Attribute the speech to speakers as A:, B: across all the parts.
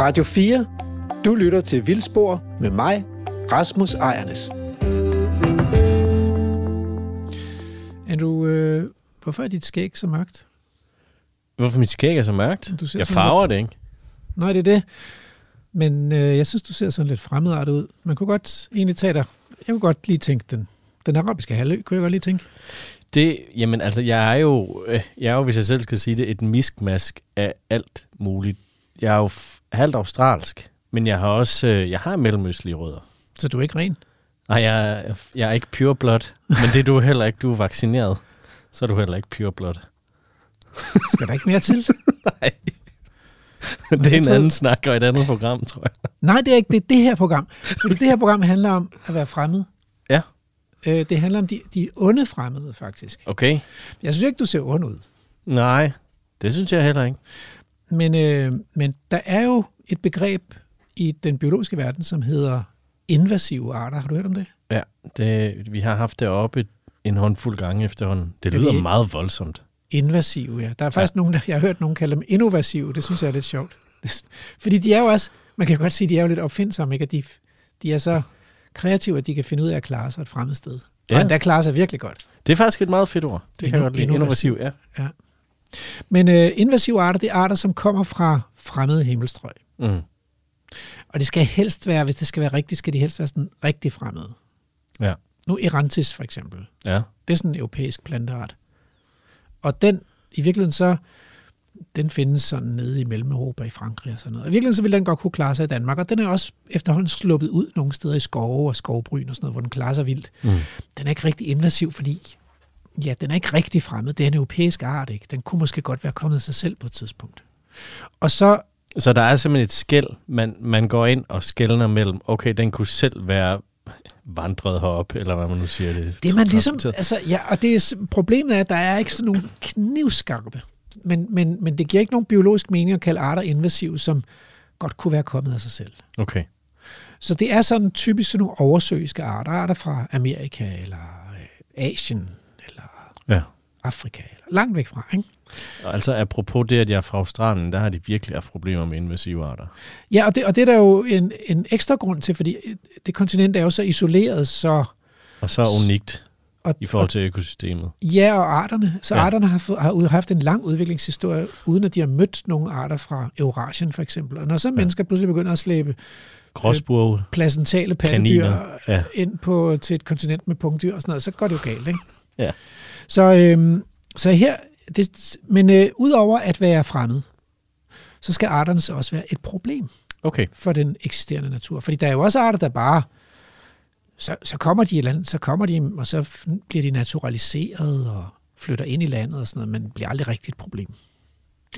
A: Radio 4. Du lytter til Vildspor med mig, Rasmus Ejernes.
B: Andrew, øh, hvorfor er dit skæg så mørkt?
C: Hvorfor mit skæg er så mørkt?
B: Du ser
C: Jeg farver
B: lidt-
C: det, ikke?
B: Nej, det er det. Men øh, jeg synes, du ser sådan lidt fremmedartet ud. Man kunne godt egentlig tage dig... Jeg kunne godt lige tænke den. Den arabiske halvø, kunne jeg godt lige tænke.
C: Det, jamen altså, jeg er jo, øh, jeg er jo, hvis jeg selv skal sige det, et miskmask af alt muligt. Jeg er jo halvt australsk, men jeg har også, øh, jeg har mellemøstlige rødder.
B: Så du er ikke ren.
C: Nej, jeg, er- jeg er ikke pure blood, men det er du heller ikke. Du er vaccineret, så er du heller ikke pure blood.
B: Skal der ikke mere til?
C: Nej. det er en anden snak og et andet program, tror jeg.
B: Nej, det er ikke. Det er det her program. Fordi det her program handler om at være fremmed.
C: Ja.
B: Øh, det handler om de, de onde fremmede, faktisk.
C: Okay.
B: Jeg synes ikke, du ser ond ud.
C: Nej, det synes jeg heller ikke.
B: Men, øh, men der er jo et begreb i den biologiske verden, som hedder invasive arter. Har du hørt om det?
C: Ja, det, vi har haft det oppe en håndfuld gange efterhånden. Det
B: Ja,
C: lyder
B: vi-
C: meget voldsomt.
B: Invasive, ja. Der er faktisk ja. nogen, der, jeg har hørt nogen kalde dem innovasive. Det synes jeg er lidt sjovt. Fordi de er jo også, man kan godt sige, de er jo lidt opfindsomme, ikke? At de, de er så kreative, at de kan finde ud af at klare sig et fremmed sted. Ja.
C: Ja.
B: Og der klarer sig virkelig godt.
C: Det er faktisk et meget fedt ord. Det kan jeg
B: Inno-
C: godt lide.
B: innovativ.
C: Innovativ, ja.
B: Men øh, invasive arter, det er arter, som kommer fra fremmede himmelstrøg.
C: Mm.
B: Og det skal helst være, hvis det skal være rigtigt, skal de helst være sådan rigtig fremmede.
C: Ja.
B: Nu Erantis for eksempel.
C: Ja.
B: Det er sådan en europæisk planteart. Og den, i virkeligheden så, den findes sådan nede i Mellem-Europa, i Frankrig og sådan noget. Og i virkeligheden så vil den godt kunne klare sig i Danmark, og den er også efterhånden sluppet ud nogle steder i skove og skovbryn og sådan noget, hvor den klarer sig vildt.
C: Mm.
B: Den er ikke rigtig invasiv, fordi ja, den er ikke rigtig fremmed. Det er en europæisk art, ikke? Den kunne måske godt være kommet af sig selv på et tidspunkt. Og så,
C: Så der er simpelthen et skæld, man, man går ind og skældner mellem, okay, den kunne selv være vandret herop, eller hvad man nu siger det.
B: det er man ligesom, altså, ja, og det er, problemet er, at der er ikke sådan nogle knivskarpe, men, men, men det giver ikke nogen biologisk mening at kalde arter invasive, som godt kunne være kommet af sig selv.
C: Okay.
B: Så det er sådan typisk sådan nogle oversøiske arter, arter fra Amerika, eller øh, Asien,
C: Ja.
B: Afrika, eller langt væk fra, ikke?
C: Og altså apropos det, at jeg er fra Australien, der har de virkelig haft problemer med invasive arter.
B: Ja, og det, og det er der jo en, en ekstra grund til, fordi det kontinent er jo så isoleret, så
C: Og så unikt
B: og,
C: i forhold til økosystemet.
B: Ja, og arterne. Så ja. Arterne har, fået, har haft en lang udviklingshistorie, uden at de har mødt nogle arter fra Eurasien for eksempel. Og når så ja. mennesker pludselig begynder at slæbe
C: Gråsburg,
B: placentale pattedyr
C: ja.
B: ind på, til et kontinent med punktdyr og sådan noget, så går det jo galt, ikke?
C: Ja.
B: Så, øhm, så her, det, men øh, udover at være fremmed, så skal arterne så også være et problem
C: Okay.
B: for den eksisterende natur. Fordi der er jo også arter, der bare, så, så kommer de i land, så kommer de, og så bliver de naturaliseret og flytter ind i landet og sådan noget, men bliver aldrig rigtigt et problem.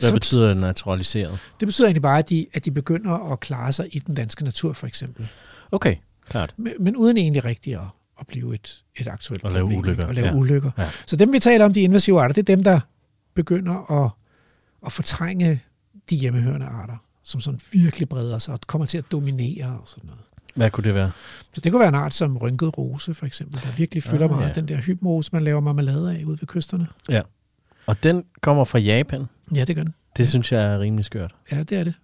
C: Hvad
B: Så-
C: betyder naturaliseret?
B: Det betyder egentlig bare, at de, at de begynder at klare sig i den danske natur, for eksempel.
C: Okay, klart.
B: Men, men uden egentlig rigtigt at, at blive et, et aktuelt
C: At lave
B: problem.
C: ulykker?
B: At lave
C: ja.
B: ulykker.
C: Ja.
B: Så dem, vi taler om, de invasive arter, det er dem, der begynder at, at fortrænge de hjemmehørende arter, som sådan virkelig breder sig og kommer til at dominere og sådan noget.
C: Hvad kunne det være?
B: Så det kunne være en art som rynket rose, for eksempel, der virkelig fylder
C: Ah,
B: meget.
C: ja.
B: Den der hybenrose, man laver marmelade af ude ved kysterne.
C: Og den kommer fra Japan.
B: Ja, det gør den.
C: Det synes jeg er rimelig skørt.
B: Ja, det er det.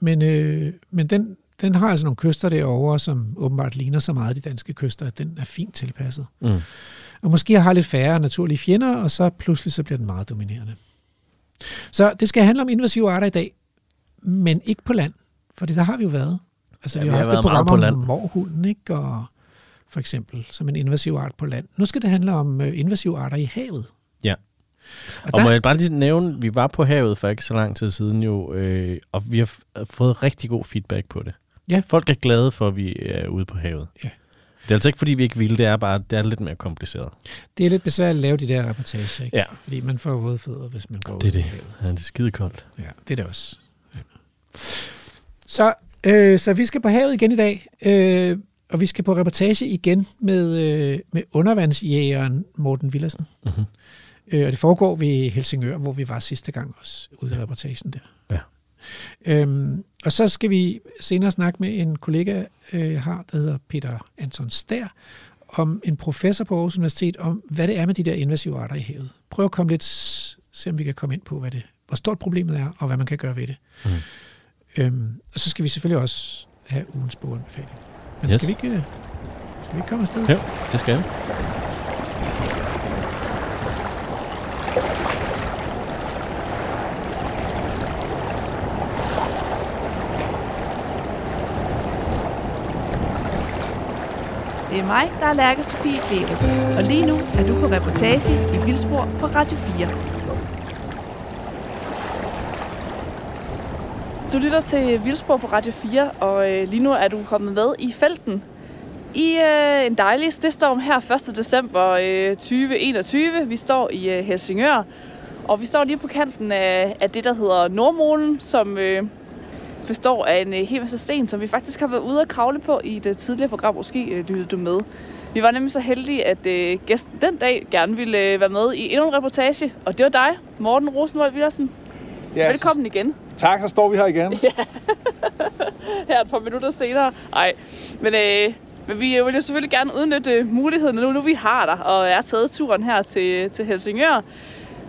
B: Men, øh, men den, den har altså nogle kyster derovre, som åbenbart ligner så meget de danske kyster, at den er fint tilpasset.
C: Mm.
B: Og måske har lidt færre naturlige fjender, og så pludselig så bliver den meget dominerende. Så det skal handle om invasive arter i dag, men ikke på land, for der har vi jo været. Altså,
C: Ja,
B: vi
C: vi
B: har
C: har
B: haft et program
C: på
B: om
C: land.
B: morhunden, ikke? Og for eksempel, som en invasiv art på land. Nu skal det handle om øh, invasive arter i havet.
C: Ja.
B: Og,
C: Og må
B: der,
C: jeg bare lige nævne, vi var på havet for ikke så lang tid siden jo, øh, og vi har fået rigtig god feedback på det.
B: Ja.
C: Folk er glade for, at vi er ude på havet.
B: Ja.
C: Det er altså ikke, fordi vi ikke vil, det er bare, det er lidt mere kompliceret.
B: det er lidt besværligt at lave de der reportager, ikke?
C: Ja.
B: fordi man får våde fødder, hvis man går
C: Det er
B: ud
C: det.
B: havet.
C: Ja, det er skide koldt.
B: Ja, det er det også. Ja. Så, øh, så vi skal på havet igen i dag, øh, og vi skal på reportage igen med, øh, med undervandsjægeren Morten Villersen.
C: Mm-hmm.
B: Øh, og det foregår ved Helsingør, hvor vi var sidste gang også ude i reportagen der.
C: Ja.
B: Øhm, og så skal vi senere snakke med en kollega, øh, jeg har, der hedder Peter Anton Stær, om en professor på Aarhus Universitet, om hvad det er med de der invasive arter i havet. Prøv at komme lidt, se om vi kan komme ind på, hvad det, hvor stort problemet er, og hvad man kan gøre ved det.
C: Mm.
B: Øhm, og så skal vi selvfølgelig også have ugens boganbefaling. Men
C: Yes.
B: skal, vi ikke, øh, skal vi ikke komme afsted?
C: Jo, det skal vi.
D: Det er mig, der er Lærke Sofie Kleve. Og lige nu er du på reportage i Vildspor på Radio 4. Du lytter til Vildspor på Radio 4, og øh, lige nu er du kommet med i felten. I øh, en dejlig snestorm her 1. december øh, 2021. Vi står i øh, Helsingør, og vi står lige på kanten af, af det, der hedder Nordmolen, som øh, består af en øh, hel masse sten, som vi faktisk har været ude at kravle på i det tidligere program. Måske øh, lyttede du med. Vi var nemlig så heldige, at øh, gæsten den dag gerne ville øh, være med i endnu en reportage, og det var dig, Morten Rosenvold Villersen.
E: Ja,
D: Velkommen igen.
E: Så, tak, så står vi her igen.
D: her et par minutter senere. Nej, men, øh, men vi vil jo selvfølgelig gerne udnytte muligheden, nu, nu vi har dig, og er taget turen her til, til Helsingør.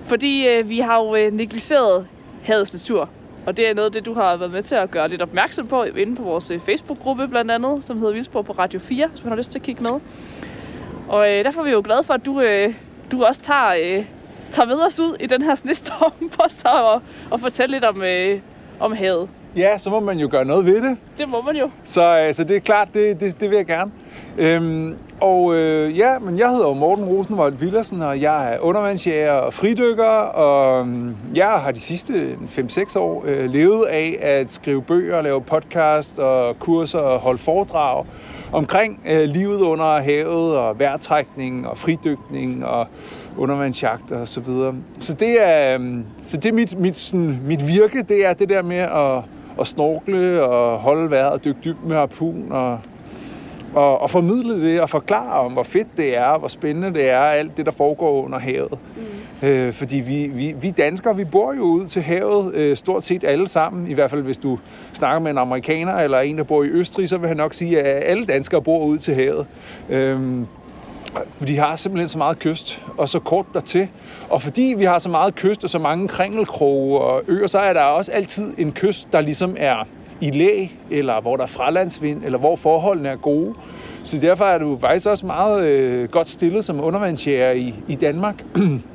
D: Fordi øh, vi har jo øh, negligeret havets natur. Og det er noget af det, du har været med til at gøre lidt opmærksom på inde på vores øh, Facebook-gruppe blandt andet, som hedder Vildsborg på Radio 4, hvis man har lyst til at kigge med. Og øh, derfor er vi jo glade for, at du, øh, du også tager, øh, tager med os ud i den her snestorm for så at, at fortælle lidt om, øh, om havet.
E: Ja, så må man jo gøre noget ved det.
D: Det må man jo.
E: Så, øh, så det er klart, det, det, det vil jeg gerne. Øhm, og øh, ja, men jeg hedder jo Morten Rosenvold Villersen, og jeg er undervandsjæger og fridykker, og øhm, jeg har de sidste 5-6 år øh, levet af at skrive bøger, lave podcast og kurser og holde foredrag omkring øh, livet under havet og vejrtrækning og fridykning og undervandsjagt og så videre. Så det er, øhm, så det er mit, mit, sådan, mit virke, det er det der med at, at snorkle og holde vejret og dykke dybt med harpun og, og, og formidle det og forklare om, hvor fedt det er, hvor spændende det er, alt det, der foregår under havet. Mm. Øh, fordi vi, vi, vi danskere, vi bor jo ud til havet øh, stort set alle sammen. I hvert fald, hvis du snakker med en amerikaner eller en, der bor i Østrig, så vil han nok sige, at alle danskere bor ud til havet. Øh, de har simpelthen så meget kyst, og så kort dertil. Og fordi vi har så meget kyst og så mange kringelkroge og øer, så er der også altid en kyst, der ligesom er i læ, eller hvor der er fralandsvind, eller hvor forholdene er gode. Så derfor er du faktisk også meget øh, godt stillet som undervandsjæger i, i Danmark.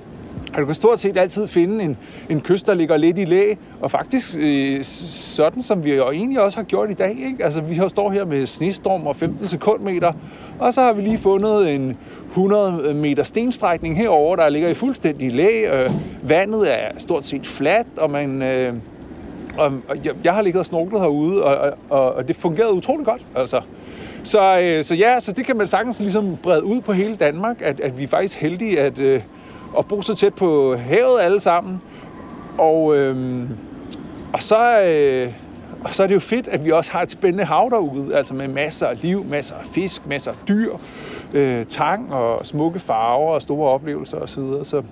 E: Og du kan stort set altid finde en, en kyst, der ligger lidt i læ, og faktisk øh, sådan, som vi jo egentlig også har gjort i dag. Ikke? Altså, vi har står her med snestorm og 15 sekundmeter, og så har vi lige fundet en 100 meter stenstrækning herover, der ligger i fuldstændig læ. Øh, vandet er stort set fladt, og man... Øh, og jeg, jeg har ligget og snorklet herude, og, og, og det fungerede utrolig godt. Altså. Så, øh, så ja, så det kan man sagtens ligesom brede ud på hele Danmark, at, at vi er faktisk heldige at, øh, at bo så tæt på havet alle sammen. Og, øh, og, så, øh, og så er det jo fedt, at vi også har et spændende hav derude, altså med masser af liv, masser af fisk, masser af dyr, øh, tang og smukke farver og store oplevelser osv. Så,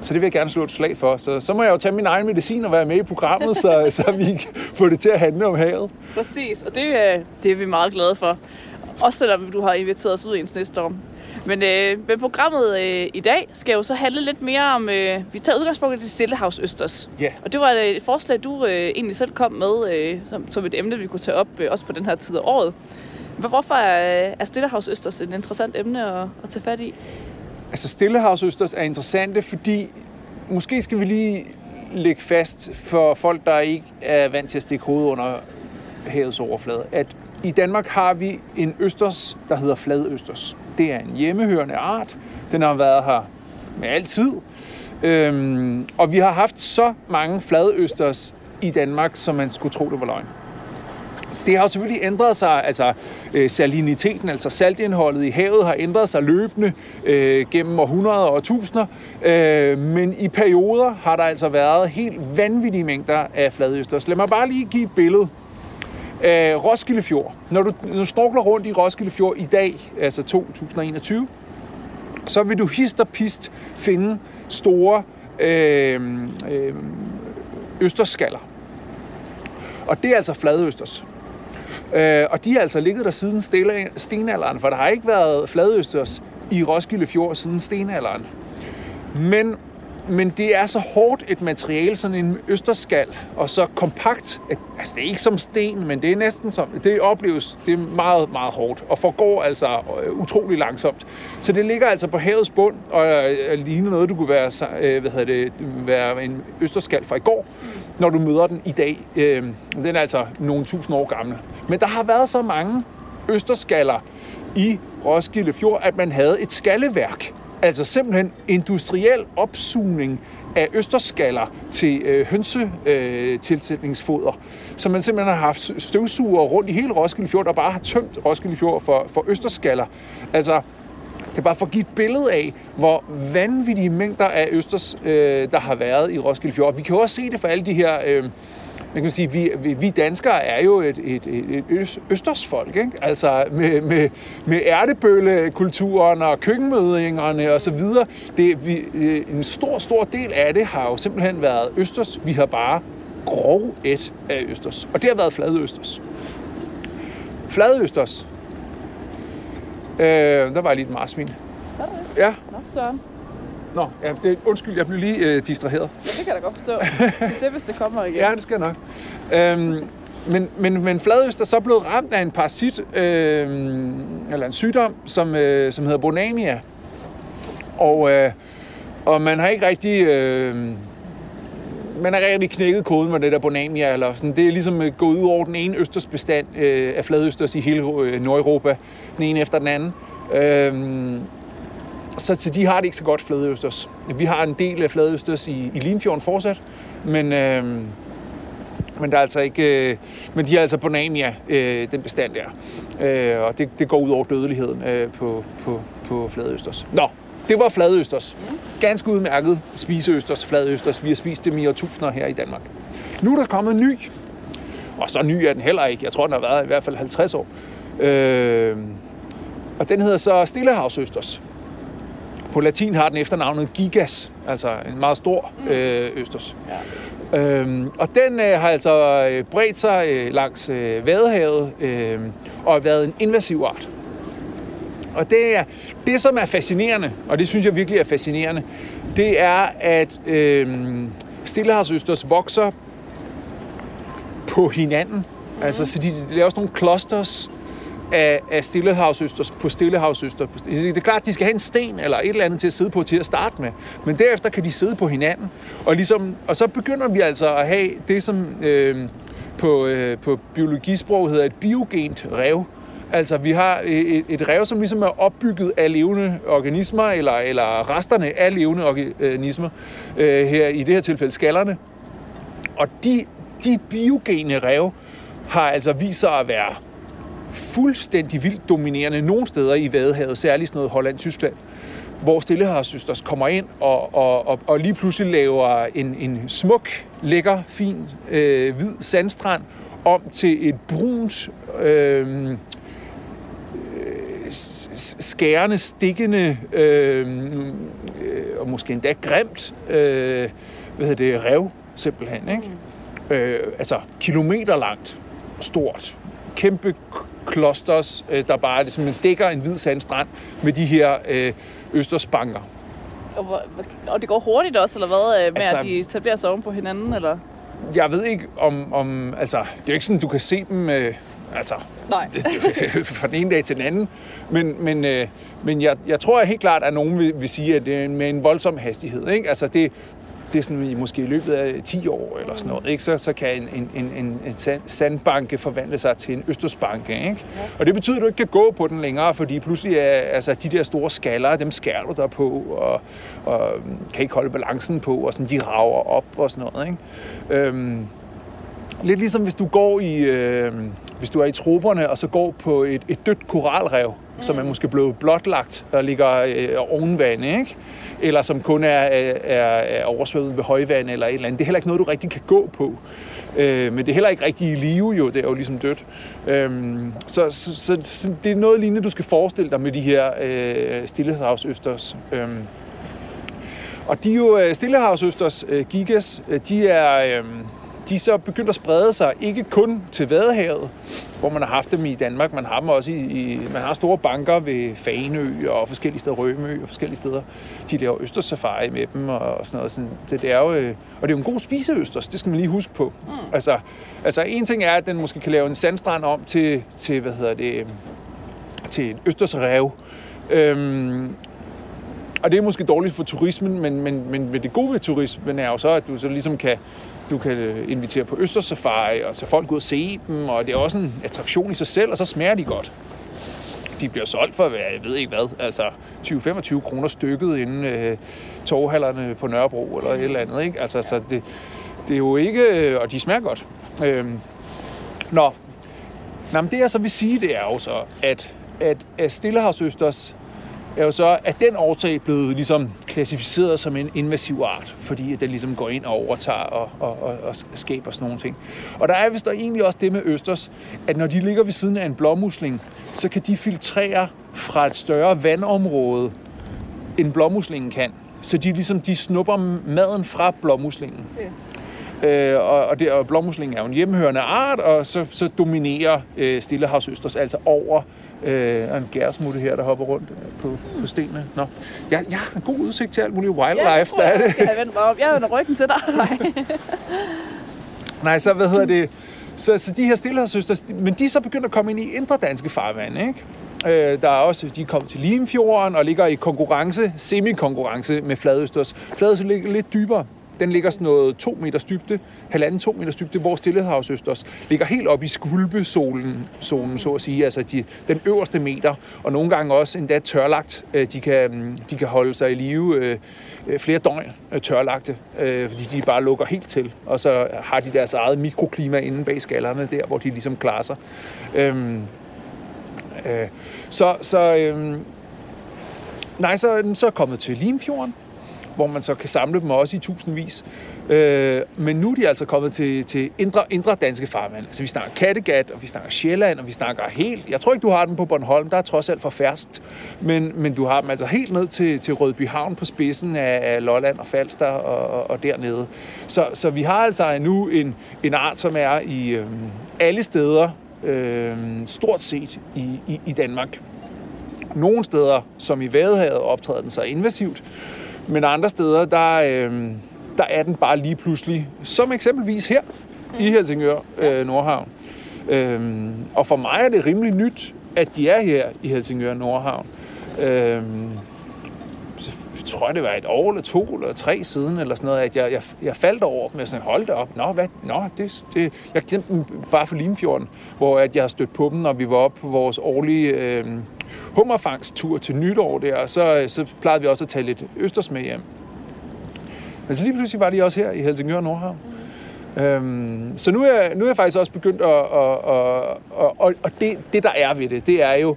E: så det vil jeg gerne slå et slag for. Så, så må jeg jo tage min egen medicin og være med i programmet, så, så vi kan få det til at handle om havet.
D: Præcis, og det, er, det er vi meget glade for. Også selvom du har inviteret os ud i en snestorm. Men, øh, men programmet øh, i dag skal jo så handle lidt mere om, øh, vi tager udgangspunkt i det Stillehavs Østers.
E: Ja.
D: Og det var et forslag, du øh, egentlig selv kom med øh, som, som et emne, vi kunne tage op, øh, også på den her tid af året. Hvorfor er, er Stillehavs Østers et interessant emne at, at tage fat i?
E: Altså Stillehavsøsters er interessante, fordi måske skal vi lige lægge fast for folk, der ikke er vant til at stikke hovedet under havets overflade, at i Danmark har vi en østers, der hedder fladøsters. Det er en hjemmehørende art. Den har været her med altid. Øhm, og vi har haft så mange fladøsters i Danmark, som man skulle tro, det var løgn. Det har jo selvfølgelig ændret sig, altså øh, saliniteten, altså saltindholdet i havet har ændret sig løbende øh, gennem århundreder og tusinder, øh, men i perioder har der altså været helt vanvittige mængder af fladøsters. Lad mig bare lige give et billede. Øh, Roskilde Fjord. Når du, når du snorkler rundt i Roskilde Fjord i dag, altså 2021, så vil du hist og pist finde store øh, øh, østersskaller. Og det er altså fladøsters. Øh, og de har altså ligget der siden stenalderen, for der har ikke været fladøsters i Roskilde Fjord siden stenalderen. Men men det er så hårdt et materiale, sådan en østerskal, og så kompakt. At, altså, det er ikke som sten, men det er næsten som... Det opleves, det er meget, meget hårdt, og forgår altså øh, utrolig langsomt. Så det ligger altså på havets bund, og øh, ligner noget, du kunne være, øh, hvad hedder det, være en østerskal fra i går, når du møder den i dag. Øh, den er altså nogle tusind år gammel. Men der har været så mange østerskaller i Roskilde Fjord, at man havde et skalleværk. Altså simpelthen industriel opsugning af østerskaller til øh, hønsetilsætningsfoder. Øh, Så man simpelthen har haft støvsuger rundt i hele Roskilde Fjord, og bare har tømt Roskilde Fjord for, for østerskaller. Altså, det er bare for at give et billede af, hvor vanvittige mængder af østers, øh, der har været i Roskilde Fjord. Vi kan jo også se det for alle de her... Øh, man kan sige, vi, vi, danskere er jo et, et, et, et østersfolk, ikke? Altså med, med, med ærtebøllekulturen og køkkenmødingerne og så videre. Det, vi, øh, en stor, stor del af det har jo simpelthen været østers. Vi har bare grov et af østers. Og det har været flade østers. Flade østers. Øh, der var lige et marsvin. Ja,
D: Nå, Søren.
E: Nå, ja, det, undskyld, jeg blev lige øh, distraheret.
D: Ja, det kan jeg da godt forstå. Så se, hvis det kommer igen.
E: Ja, det skal nok. Øhm, men, men, men fladøst er så blevet ramt af en parasit, øh, eller en sygdom, som, øh, som hedder bonamia. Og, øh, og man har ikke rigtig... Øh, man har rigtig knækket koden med det der bonamia, eller sådan. Det er ligesom øh, gået ud over den ene østersbestand øh, af fladøsters i hele øh, Nordeuropa, den ene efter den anden. Øh, så til de har det ikke så godt fladøsters. Vi har en del af fladøsters i, i Limfjorden fortsat, men, øh, men der er altså ikke, øh, men de har altså Bonania, øh, den bestand der. Øh, og det, det går ud over dødeligheden øh, på, på, på fladøsters. Nå, det var fladøsters. Ganske udmærket spiseøsters, fladøsters. Vi har spist dem i årtusinder her i Danmark. Nu er der kommet en ny. Og så ny er den heller ikke. Jeg tror, den har været i hvert fald 50 år. Øh, og den hedder så Stillehavsøsters. På latin har den efternavnet gigas, altså en meget stor øh, østers. Ja. Øhm, og den øh, har altså øh, bredt sig øh, langs øh, Vadehavet øh, og har været en invasiv art. Og det, er, det, som er fascinerende, og det synes jeg virkelig er fascinerende, det er, at øh, stillehavsøsters vokser på hinanden. Mm. Altså, så de laver sådan nogle clusters af, af stillehavsøster på stillehavsøster. Det er klart, at de skal have en sten eller et eller andet til at sidde på til at starte med. Men derefter kan de sidde på hinanden. Og, ligesom, og så begynder vi altså at have det, som øh, på, øh, på biologisprog hedder et biogent rev. Altså, vi har øh, et, et rev, som ligesom er opbygget af levende organismer, eller, eller resterne af levende organismer, øh, her i det her tilfælde skallerne. Og de, de biogene rev har altså vist sig at være fuldstændig vildt dominerende nogle steder i Vadehavet, særligt sådan noget Holland-Tyskland, hvor Stillehavssøsters kommer ind og, og, og, og lige pludselig laver en, en smuk, lækker, fin, øh, hvid sandstrand om til et brunt, øh, skærende, stikkende øh, øh, og måske endda grimt øh, hvad hedder det, rev simpelthen. Ikke? Mm. Øh, altså kilometer langt, stort, kæmpe klosters, øh, der bare simpelthen dækker en hvid sandstrand med de her øh, østersbanker.
D: Og, og det går hurtigt også, eller hvad, øh, med
E: Altså-
D: at de etablerer sig oven på hinanden, eller?
E: Jeg ved ikke om, om altså, det er jo ikke sådan, du kan se dem, øh, altså,
D: Nej.
E: fra den ene dag til den anden, men, men, øh, men jeg, jeg tror helt klart, at nogen vil, vil sige, at det er med en voldsom hastighed, ikke? Altså, det, det er sådan, i måske i løbet af 10 år eller sådan noget, ikke? Så, så kan en, en, en, en, en sandbanke forvandle sig til en østersbanke. Ikke? Ja. Og det betyder, at du ikke kan gå på den længere, fordi pludselig er altså, de der store skaller, dem skærer du der på, og, og øhm, kan ikke holde balancen på, og sådan, de rager op og sådan noget. Ikke? Øhm, lidt ligesom hvis du går i, øh, hvis du er i troberne, og så går på et, et dødt koralrev, mm. som er måske blevet blotlagt og ligger øh, ovenvand, ikke? eller som kun er, er, er oversvømmet ved højvand eller et eller andet. Det er heller ikke noget, du rigtig kan gå på. Øh, men det er heller ikke rigtig i live, jo. Det er jo ligesom dødt. Øhm, så, så, så, så det er noget lignende, du skal forestille dig med de her øh, stillehavsøsters. Øhm, og de er jo øh, stillehavsøsters øh, gigas, øh, de er, øh, de er så begyndt at sprede sig, ikke kun til Vadehavet, hvor man har haft dem i Danmark, man har dem også i, i man har store banker ved Faneø og forskellige steder, Rømø og forskellige steder. De laver østersafari med dem og sådan noget. Sådan, det, det er jo, øh, og det er jo en god spiseøsters, det skal man lige huske på. Mm. Altså, altså en ting er, at den måske kan lave en sandstrand om til, til hvad hedder det, til en østersrev. Øhm, og det er måske dårligt for turismen, men, men, men det gode ved turismen er jo så, at du så ligesom kan, du kan invitere på Østersafari og så folk ud og se dem, og det er også en attraktion i sig selv, og så smager de godt. De bliver solgt for, jeg ved ikke hvad, altså 20-25 kroner stykket inden øh, torvhallerne på Nørrebro eller et eller andet, ikke? Altså, så det, det er jo ikke, øh, og de smager godt. Øhm, nå, Nå, men det jeg så vil sige, det er jo så, at, at, at Stillehavsøsters er jo så at den årsag blevet ligesom klassificeret som en invasiv art, fordi den ligesom går ind og overtager og, og, og, og skaber sådan nogle ting. Og der er vist der egentlig også det med østers, at når de ligger ved siden af en blåmusling, så kan de filtrere fra et større vandområde, end blåmuslingen kan. Så de ligesom de snupper maden fra blåmuslingen. Ja. Øh, og, og, det, og blåmuslingen er jo en hjemmehørende art, og så, så dominerer øh, stillehavsøsters altså over øh, og en gærsmutte her, der hopper rundt på, på stenene. Nå. Jeg, jeg har en god udsigt til alt muligt wildlife,
D: ja,
E: der er det.
D: Jeg vender mig om. Jeg vender ryggen til dig. Nej.
E: Nej, så hvad hedder det? Så, så de her stillehavssøster, men de er så begyndt at komme ind i indre danske farvande, ikke? Øh, der er også, de kommet til Limfjorden og ligger i konkurrence, semi-konkurrence med Fladøsters. Fladøsters ligger lidt dybere. Den ligger sådan noget 2 meters dybde, halvanden 2 meters dybde, hvor Stillehavsøsters ligger helt op i skvulpesolen, zonen, så at sige, altså de, den øverste meter, og nogle gange også endda tørlagt. Øh, de kan, mm, de kan holde sig i live øh, øh, flere døgn tørlagte, fordi de bare lukker helt til, og så har de deres eget mikroklima inde bag skallerne der, hvor de ligesom klarer sig. Øhm, så, så øhm, nej, så er den så kommet til Limfjorden, hvor man så kan samle dem også i tusindvis. Øh, men nu er de altså kommet til, til indre, indre danske farvand. Altså vi snakker Kattegat, og vi snakker Sjælland, og vi snakker helt... Jeg tror ikke, du har dem på Bornholm, der er trods alt for færst. Men, men du har dem altså helt ned til, til Rødby Havn på spidsen af, af Lolland og Falster og, og dernede. Så, så vi har altså nu en, en art, som er i øh, alle steder, øh, stort set i, i, i Danmark. Nogle steder, som i Vadehavet, optræder den så invasivt, men andre steder, der, øh, der er den bare lige pludselig, som eksempelvis her i Helsingør, øh, Nordhavn. Øh, og for mig er det rimelig nyt, at de er her i Helsingør, Nordhavn. Øh, jeg tror, det var et år eller to eller tre siden, eller sådan noget, at jeg, jeg, jeg faldt over dem, og sådan, hold op, nå, hvad, nå, det, det, jeg kendte dem bare for Limfjorden, hvor at jeg har stødt på dem, når vi var oppe på vores årlige øh, hummerfangstur til nytår der, og så, så plejede vi også at tage lidt østers med hjem. Men så lige pludselig var de også her i Helsingør Nordhavn. Øhm, så nu er, nu er jeg faktisk også begyndt at... at at og, og det, det, der er ved det, det er jo,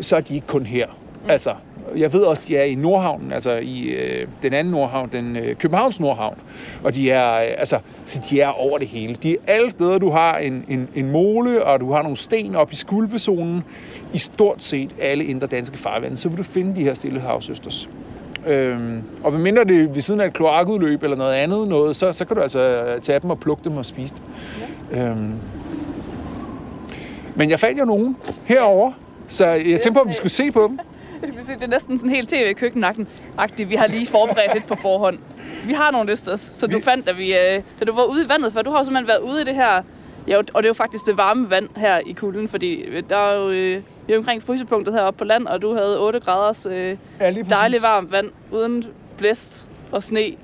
E: så er de ikke kun her. Mm. Altså, jeg ved også, de er i Nordhavn, altså i øh, den anden Nordhavn, den øh, Københavns Nordhavn. Og de er, øh, altså, så de er over det hele. De er alle steder, du har en, en, en mole, og du har nogle sten op i skulpezonen. I stort set alle indre danske farvande, så vil du finde de her stillehavsøsters. Øhm, og hvad mindre det er ved siden af et kloakudløb eller noget andet, noget, så, så kan du altså tage dem og plukke dem og spise dem. Ja. Øhm, men jeg fandt jo nogen herover, så jeg tænkte på, at vi skulle se på dem.
D: Jeg skulle sige, det er næsten sådan helt tv køkkenagten agtigt Vi har lige forberedt lidt på forhånd. Vi har nogle listers, så du fandt, da, vi, øh, da du var ude i vandet, for du har jo simpelthen været ude i det her, ja, og det er jo faktisk det varme vand her i kulden, fordi der er jo, øh, vi er omkring frysepunktet heroppe på land, og du havde 8 graders øh, ja, dejligt varmt vand, uden blæst og sne.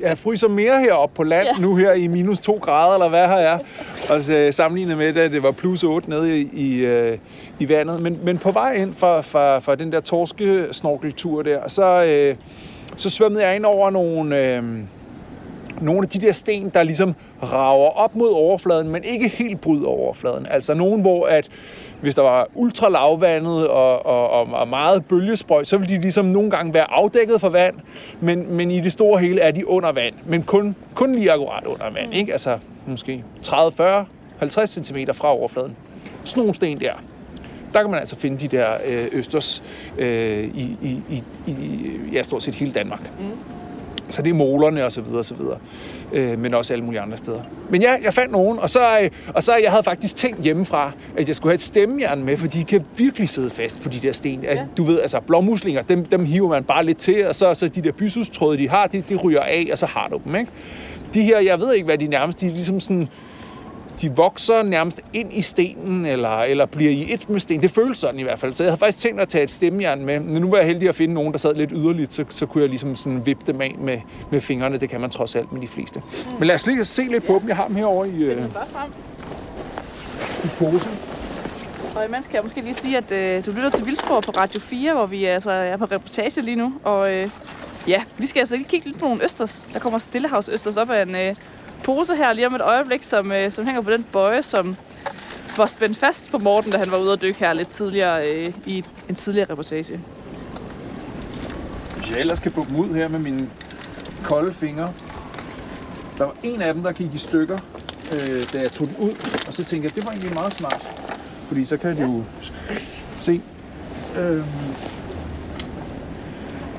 E: Jeg fryser mere heroppe på land ja. nu her i minus 2 grader, eller hvad her er. Og så sammenlignet med, at det var plus 8 nede i, i, øh, i vandet. Men, men på vej ind fra, fra, fra den der torskesnorkeltur der, så, øh, så svømmede jeg ind over nogle, øh, nogle af de der sten, der ligesom rager op mod overfladen, men ikke helt bryder overfladen. Altså nogen, hvor at hvis der var ultra lavvandet og, og, og, og meget bølgesprøjt, så ville de ligesom nogle gange være afdækket for vand, men, men i det store hele er de under vand, men kun, kun lige akkurat under vand, ikke? Altså måske 30, 40, 50 cm fra overfladen. Sådan nogle sten der. Der kan man altså finde de der øh, østers øh, i, i, i, i ja, stort set hele Danmark. Mm. Så det er molerne og så videre, og så videre. Øh, men også alle mulige andre steder. Men ja, jeg fandt nogen, og så, øh, og så jeg havde faktisk tænkt hjemmefra, at jeg skulle have et stemmejern med, for de kan virkelig sidde fast på de der sten. Ja. Du ved, altså blåmuslinger, dem, dem hiver man bare lidt til, og så, så de der bysustråde, de har, de, de ryger af, og så har du dem, ikke? De her, jeg ved ikke, hvad de nærmest, de er ligesom sådan, de vokser nærmest ind i stenen, eller, eller bliver i et med sten. Det føles sådan i hvert fald. Så jeg havde faktisk tænkt at tage et stemmejern med. Men nu var jeg heldig at finde nogen, der sad lidt yderligt, så, så kunne jeg ligesom sådan vippe dem af med, med fingrene. Det kan man trods alt med de fleste. Mm. Men lad os lige se lidt på dem. Jeg har dem herovre i, øh, i posen.
D: Og imens kan jeg måske lige sige, at øh, du lytter til Vildspor på Radio 4, hvor vi altså er på reportage lige nu. Og øh, ja, vi skal altså lige kigge lidt på nogle østers. Der kommer stillehavsøsters op af en øh, pose her lige om et øjeblik, som, øh, som hænger på den bøje, som var spændt fast på Morten, da han var ude at dykke her lidt tidligere øh, i en tidligere reportage.
E: Hvis jeg ellers kan få dem ud her med mine kolde fingre. Der var en af dem, der gik i stykker, øh, da jeg tog den ud. Og så tænkte jeg, det var egentlig meget smart. Fordi så kan du se. Øh,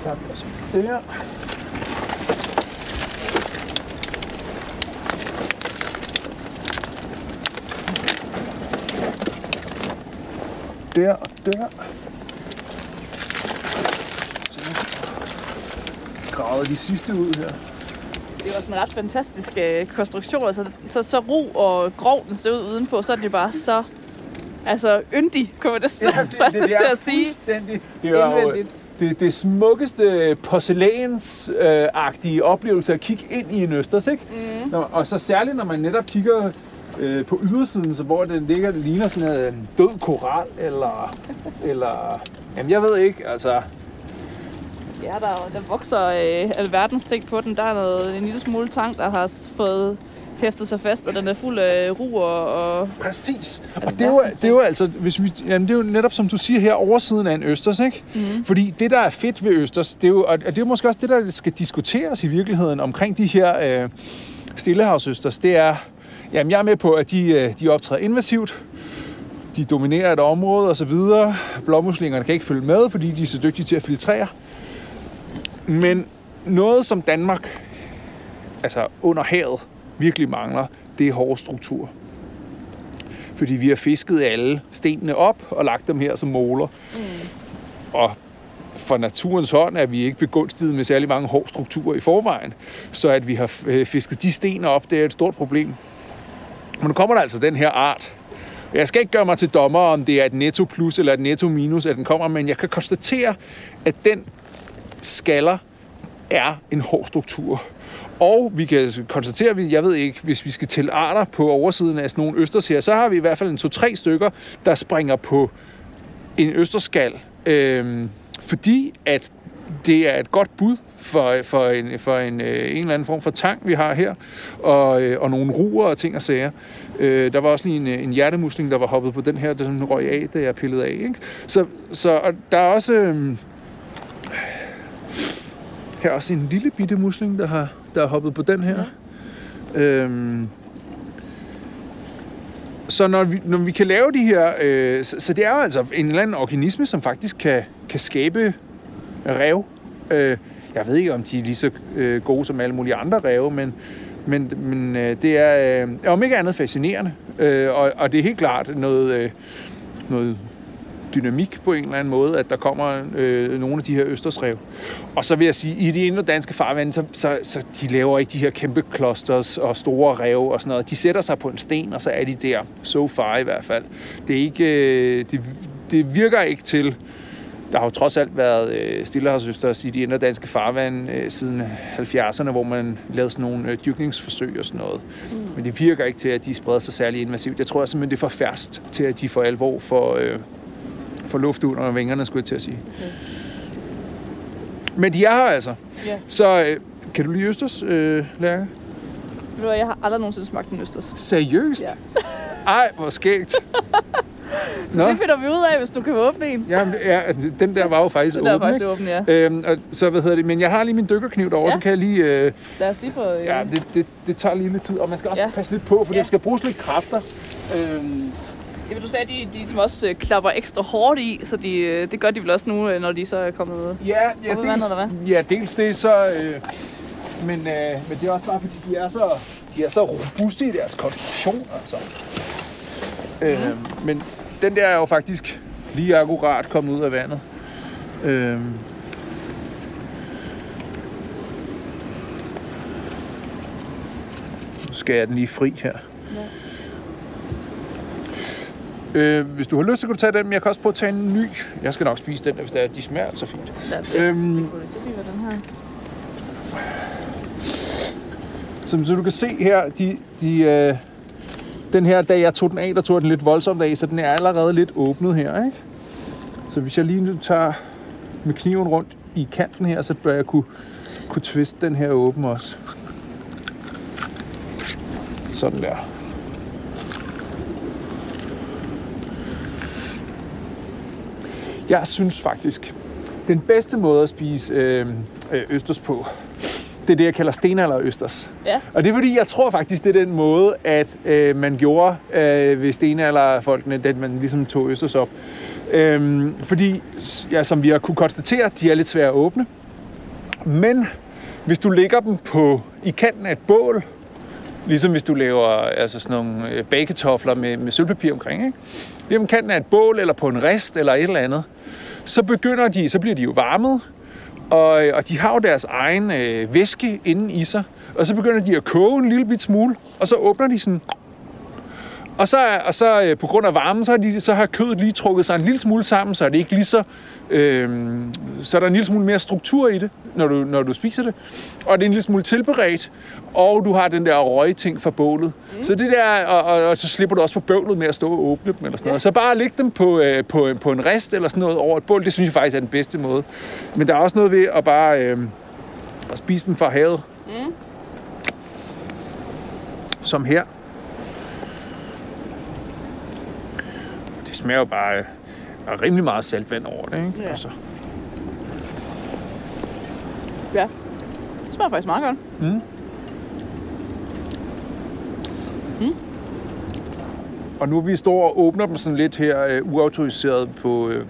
E: der er altså der. Der og der. Så nu graver de sidste ud her.
D: Det var sådan en ret fantastisk øh, konstruktion. Altså, så, så ro og grov den ser ud udenpå, så er jo bare så altså, yndig, kunne man næsten ja, fristes til at sige.
E: Det er jo det, det smukkeste porcelænsagtige oplevelse at kigge ind i en østers, ikke? Mm. Når, og så særligt, når man netop kigger øh, på ydersiden, så hvor den ligger, det ligner sådan en død koral, eller, eller jamen jeg ved ikke, altså,
D: Ja, der, der vokser øh, alverdens ting på den. Der er noget, en lille smule tang, der har fået hæftet sig fast, og den er fuld af ru og...
E: Præcis. Og det er, jo, det er jo altså, hvis vi, jamen det er jo netop som du siger her, oversiden af en østers, ikke? Mm. Fordi det, der er fedt ved østers, det er jo, og det er måske også det, der skal diskuteres i virkeligheden omkring de her øh, stillehavsøsters, det er, jamen jeg er med på, at de, øh, de optræder invasivt, de dominerer et område osv. Blåmuslingerne kan ikke følge med, fordi de er så dygtige til at filtrere. Men noget, som Danmark, altså under havet, virkelig mangler, det er hård struktur. Fordi vi har fisket alle stenene op og lagt dem her som måler. Mm. Og for naturens hånd er vi ikke begunstiget med særlig mange hårde strukturer i forvejen. Så at vi har øh, fisket de sten op, det er et stort problem. Men nu kommer der altså den her art. Jeg skal ikke gøre mig til dommer, om det er et netto plus eller et netto minus, at den kommer, men jeg kan konstatere, at den skaller er en hård struktur. Og vi kan konstatere, at vi, jeg ved ikke, hvis vi skal til arter på oversiden af sådan nogle østers her, så har vi i hvert fald en to-tre stykker, der springer på en østerskal. Øhm, fordi at det er et godt bud for, for, en, for en, øh, en eller anden form for tang, vi har her, og, øh, og nogle ruer og ting og sager. Øh, der var også lige en, øh, en hjertemusling, der var hoppet på den her, der sådan røg af, da jeg pillede af. Ikke? Så, så og der er også... Øh, her er også en lille bitte musling, der har, der har hoppet på den her. Ja. Øhm, så når vi, når vi kan lave de her... Øh, så, så det er jo altså en eller anden organisme, som faktisk kan, kan skabe rev. Øh, jeg ved ikke, om de er lige så øh, gode som alle mulige andre ræve, men, men, men øh, det er øh, om ikke andet fascinerende. Øh, og, og det er helt klart noget, øh, noget dynamik på en eller anden måde, at der kommer øh, nogle af de her østersrev. Og så vil jeg sige, i de indre danske farvande, så, så, så de laver ikke de her kæmpe klosters og store rev og sådan noget. De sætter sig på en sten, og så er de der, so far i hvert fald. Det, er ikke, øh, det, det virker ikke til, der har jo trods alt været øh, stillehavsøsters i de indre danske farvande øh, siden 70'erne, hvor man lavede sådan nogle øh, dyrkningsforsøg og sådan noget. Mm. Men det virker ikke til, at de spreder sig særlig invasivt. Jeg tror simpelthen, det er for færst til, at de for alvor får, øh, får luft under vingerne, skulle jeg til at sige. Okay. Men de er her altså.
D: Ja.
E: Så øh, kan du lide østers, øh, Lærke?
D: Ved du jeg har aldrig nogensinde smagt en østers.
E: Seriøst?
D: Ja.
E: Ej, hvor skægt.
D: Så det finder vi ud af, hvis du kan åbne en.
E: Jamen, ja, den der var jo faktisk
D: Den der er
E: åben,
D: faktisk åben, ja.
E: Øhm, og så hvad hedder det, men jeg har lige min dykkerkniv derovre,
D: Ja.
E: så kan jeg lige, øh,
D: Lad os lige få... Øh,
E: ja, det, det, det tager lige lidt tid, og man skal også
D: Ja.
E: passe lidt på, for
D: Ja.
E: det skal bruges lidt kræfter. Øhm,
D: Jamen, du sagde, at de, de som også øh, klapper ekstra hårdt i, så de, øh, det gør de vel også nu, øh, når de så er kommet...
E: ja, ja,
D: Op i vandet,
E: dels,
D: eller
E: ja, dels det, så, øh, Men, øh, men det er også bare fordi, de er så, de er så robuste i deres konstruktion. Altså. Øh, men den der er jo faktisk lige akkurat kommet ud af vandet. Øh, nu skal jeg den lige fri her. Øh, hvis du har lyst, så kan du tage den, men jeg kan også prøve at tage en ny. Jeg skal nok spise den, hvis det er, de smager altså fint. Øhm,
D: Det kunne vi se, hvad den her.
E: Som så du kan se her, de, de, øh, den her, da jeg tog den af, der tog den lidt voldsomt af, så den er allerede lidt åbnet her, ikke? Så hvis jeg lige nu tager med kniven rundt i kanten her, så bør jeg kunne, kunne twiste den her åben også. Sådan der. Jeg synes faktisk, den bedste måde at spise øh, øh østers på, det er det, jeg kalder stenalderøsters.
D: Ja.
E: Og det er fordi, jeg tror faktisk, det er den måde, at øh, man gjorde øh, ved stenalderfolkene, da man ligesom tog østers op. Øhm, fordi, ja, som vi har kunne konstatere, de er lidt svære at åbne. Men hvis du lægger dem på i kanten af et bål, ligesom hvis du laver altså sådan nogle øh, bagetofler med, med sølvpapir omkring, ikke? Jamen kanten af et bål, eller på en rist, eller et eller andet, så begynder de, så bliver de jo varmet, og, øh, og de har jo deres egen øh, væske inde i sig, og så begynder de at koge en lille bit smule, og så åbner de sådan, og så, og så øh, på grund af varmen, så har, de, så har kødet lige trukket sig en lille smule sammen, så er det ikke lige så, øh, så er der en lille smule mere struktur i det, når du, når du spiser det. Og det er en lille smule tilberedt, og du har den der røgting fra bålet. Mm. Så det der, og, og, og, så slipper du også for bøvlet med at stå og åbne dem eller sådan noget. Så bare læg dem på, øh, på, på en rist eller sådan noget over et bål, det synes jeg faktisk er den bedste måde. Men der er også noget ved at bare øh, at spise dem fra havet.
D: Mm.
E: Som her. Det smager jo bare øh, rimelig meget saltvand over det, ikke?
D: Ja.
E: Altså.
D: Ja. Det smager faktisk meget godt.
E: Mm. Og nu vi står og åbner dem sådan lidt her øh, uautoriseret på, øh,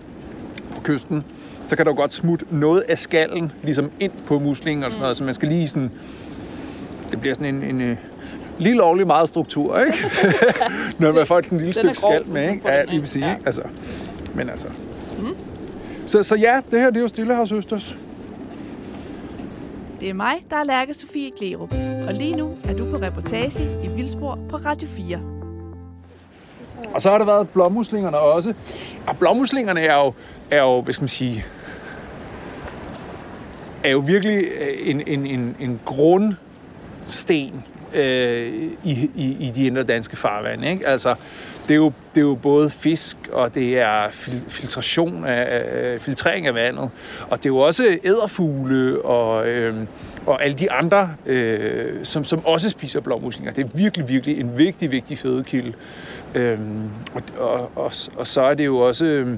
E: på kysten, så kan der jo godt smutte noget af skallen ligesom ind på muslingen og sådan noget, så man skal lige sådan... Det bliver sådan en, en øh, lige lovlig meget struktur, ikke? Når man får et lille stykke skal med, ikke? Ja, lige præcis,
D: Ja.
E: ikke? Altså, men altså... Så, så ja, det her det er jo Stillehavsøsters.
F: Det er mig, der er Lærke Sofie Glerup, og lige nu er du på reportage i Vildspor på Radio 4.
E: Og så har der været blåmuslingerne også. Og blåmuslingerne er jo, er jo hvad skal man sige, er jo virkelig øh, en, en, en, en grundsten øh, i, i, i de indre danske farvande. Ikke? Altså, det er, jo, det er jo både fisk, og det er fil, filtration af, øh, filtrering af vandet, og det er jo også æderfugle og, øh, og alle de andre, øh, som, som også spiser blåmuslinger. Det er virkelig, virkelig en vigtig, vigtig fødekilde. Øh, og, og, og, og så er det jo også Øh,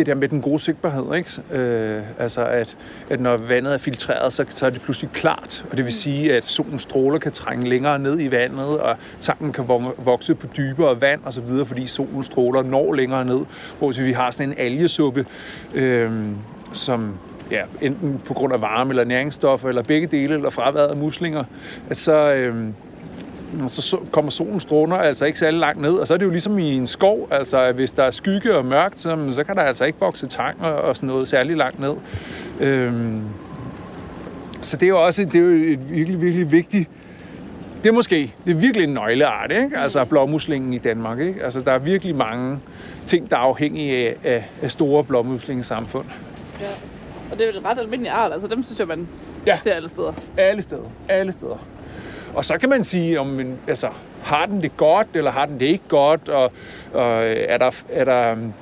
E: det der med den gode sigtbarhed, ikke? Øh, altså at, at når vandet er filtreret, så, så er det pludselig klart, og det vil sige, at solens stråler kan trænge længere ned i vandet, og tanken kan vo- vokse på dybere vand og så videre, fordi solens stråler når længere ned, hvor hvis vi har sådan en algesuppe, øhm, som ja, enten på grund af varme eller næringsstoffer, eller begge dele, eller fraværet af muslinger, at så, øhm, og så kommer solens stråler altså ikke særlig langt ned, og så er det jo ligesom i en skov, altså hvis der er skygge og mørkt, så, så kan der altså ikke vokse tang og, og sådan noget særlig langt ned. Øhm, så det er jo også det er jo et virkelig, virkelig vigtigt, det er måske, det er virkelig en nøgleart, ikke? Altså blåmuslingen i Danmark, ikke? Altså der er virkelig mange ting, der er afhængige af, af, af store blåmuslingesamfund.
D: Ja. Og det er jo et ret almindeligt art, altså dem synes jeg, man
E: ja.
D: ser alle steder.
E: Alle steder. Alle steder. Og så kan man sige, om en, altså, har den det godt, eller har den det ikke godt, og, og er, der, er der... Um,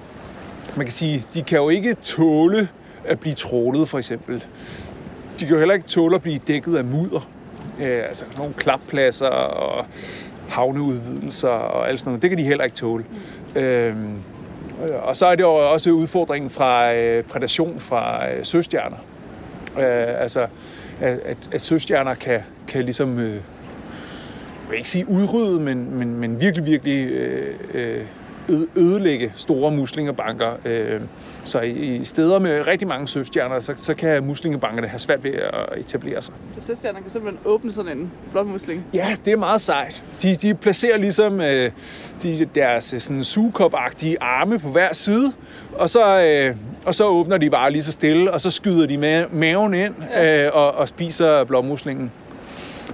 E: man kan sige, de kan jo ikke tåle at blive trålet, for eksempel. De kan jo heller ikke tåle at blive dækket af mudder. Øh, altså nogle klappladser og havneudvidelser og alt sådan noget. Det kan de heller ikke tåle. Øhm, og så er det jo også udfordringen fra øh, predation fra øh, søstjerner. Øh, altså, at, at, at søstjerner kan, kan ligesom, øh, jeg vil ikke sige udrydde, men, men, men virkelig, virkelig øh, øh, ødelægge store muslingebanker. Øh, så i, steder med rigtig mange søstjerner, så, så kan muslingebankerne have svært ved at etablere sig.
D: Så søstjerner kan simpelthen åbne sådan en blåmusling?
E: Ja, det er meget sejt. De, de placerer ligesom øh, de, deres sådan sugekop-agtige arme på hver side, og så, øh, og så åbner de bare lige så stille, og så skyder de ma- maven ind ja. øh, og, og spiser blåmuslingen.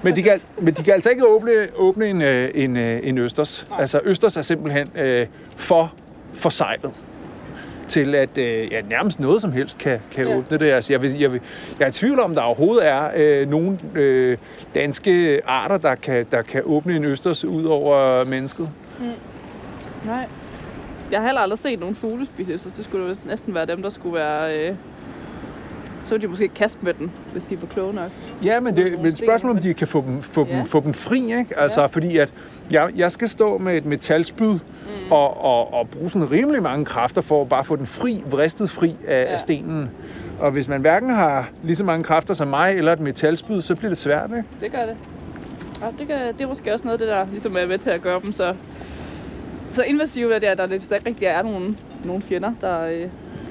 E: Men de, kan, men de kan altså ikke åbne, åbne en, øh, en, øh, en østers. Altså østers er simpelthen øh, for forsejlet til at øh, ja, nærmest noget som helst kan, kan ja. åbne det. Altså, jeg, vil, jeg, vil, jeg er i tvivl om, der overhovedet er øh, nogle øh, danske arter, der kan, der kan åbne en østers ud over mennesket. Mm.
D: Nej. Jeg har heller aldrig set nogen fugle spise så det skulle næsten være dem, der skulle være... Øh så vil de måske kaste med den, hvis de er for kloge nok.
E: Ja, men det er et spørgsmål, om de kan få dem, få ja. dem, få dem fri, ikke? Altså, ja. fordi at jeg, jeg skal stå med et metalspyd mm. og, og, og bruge sådan rimelig mange kræfter for at bare få den fri, vristet fri af, ja. af stenen. Og hvis man hverken har lige så mange kræfter som mig, eller et metalspyd, så bliver det svært, ikke?
D: Det gør det. Ja, det, kan, det er måske også noget af det, der ligesom er med til at gøre dem så, så invasive, at der, der, der ikke rigtig er nogen, nogen fjender, der, øh,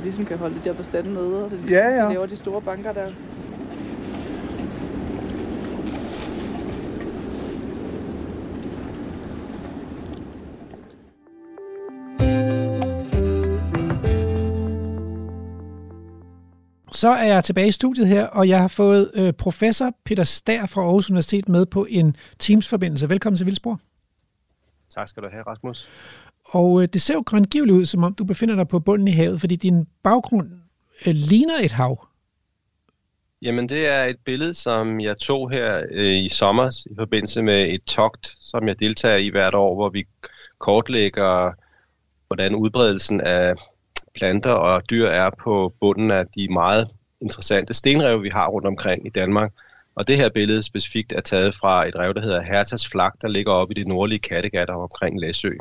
D: ligesom kan holde de der bestande nede, og det ligesom, ja, ja. laver de store banker der.
B: Så er jeg tilbage i studiet her, og jeg har fået øh, professor Peter Stær fra Aarhus Universitet med på en Teams-forbindelse. Velkommen til Vildsborg.
G: Tak skal du have, Rasmus.
B: Og øh, det ser jo grøngiveligt ud, som om du befinder dig på bunden i havet, fordi din baggrund øh, ligner et hav.
G: Jamen, det er et billede, som jeg tog her øh, i sommer i forbindelse med et togt, som jeg deltager i hvert år, hvor vi kortlægger, hvordan udbredelsen af planter og dyr er på bunden af de meget interessante stenrev, vi har rundt omkring i Danmark. Og det her billede specifikt er taget fra et rev, der hedder Hertas Flak, der ligger oppe i det nordlige Kattegat og omkring Læsø.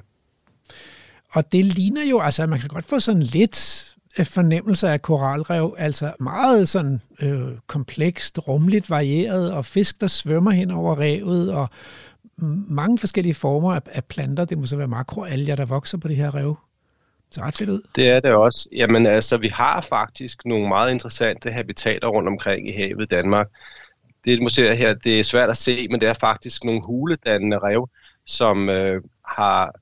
B: Og det ligner jo, altså man kan godt få sådan lidt øh, fornemmelse af koralrev, altså meget sådan øh, komplekst, rumligt varieret, og fisk, der svømmer hen over revet, og mange forskellige former af, af planter. Det må så være makroalger, der vokser på det her rev. Det ser ret fedt ud.
G: Det er det også. Jamen altså, vi har faktisk nogle meget interessante habitater rundt omkring i havet i Danmark. Det, du må se her, det er svært at se, men det er faktisk nogle huledannende rev, som øh, har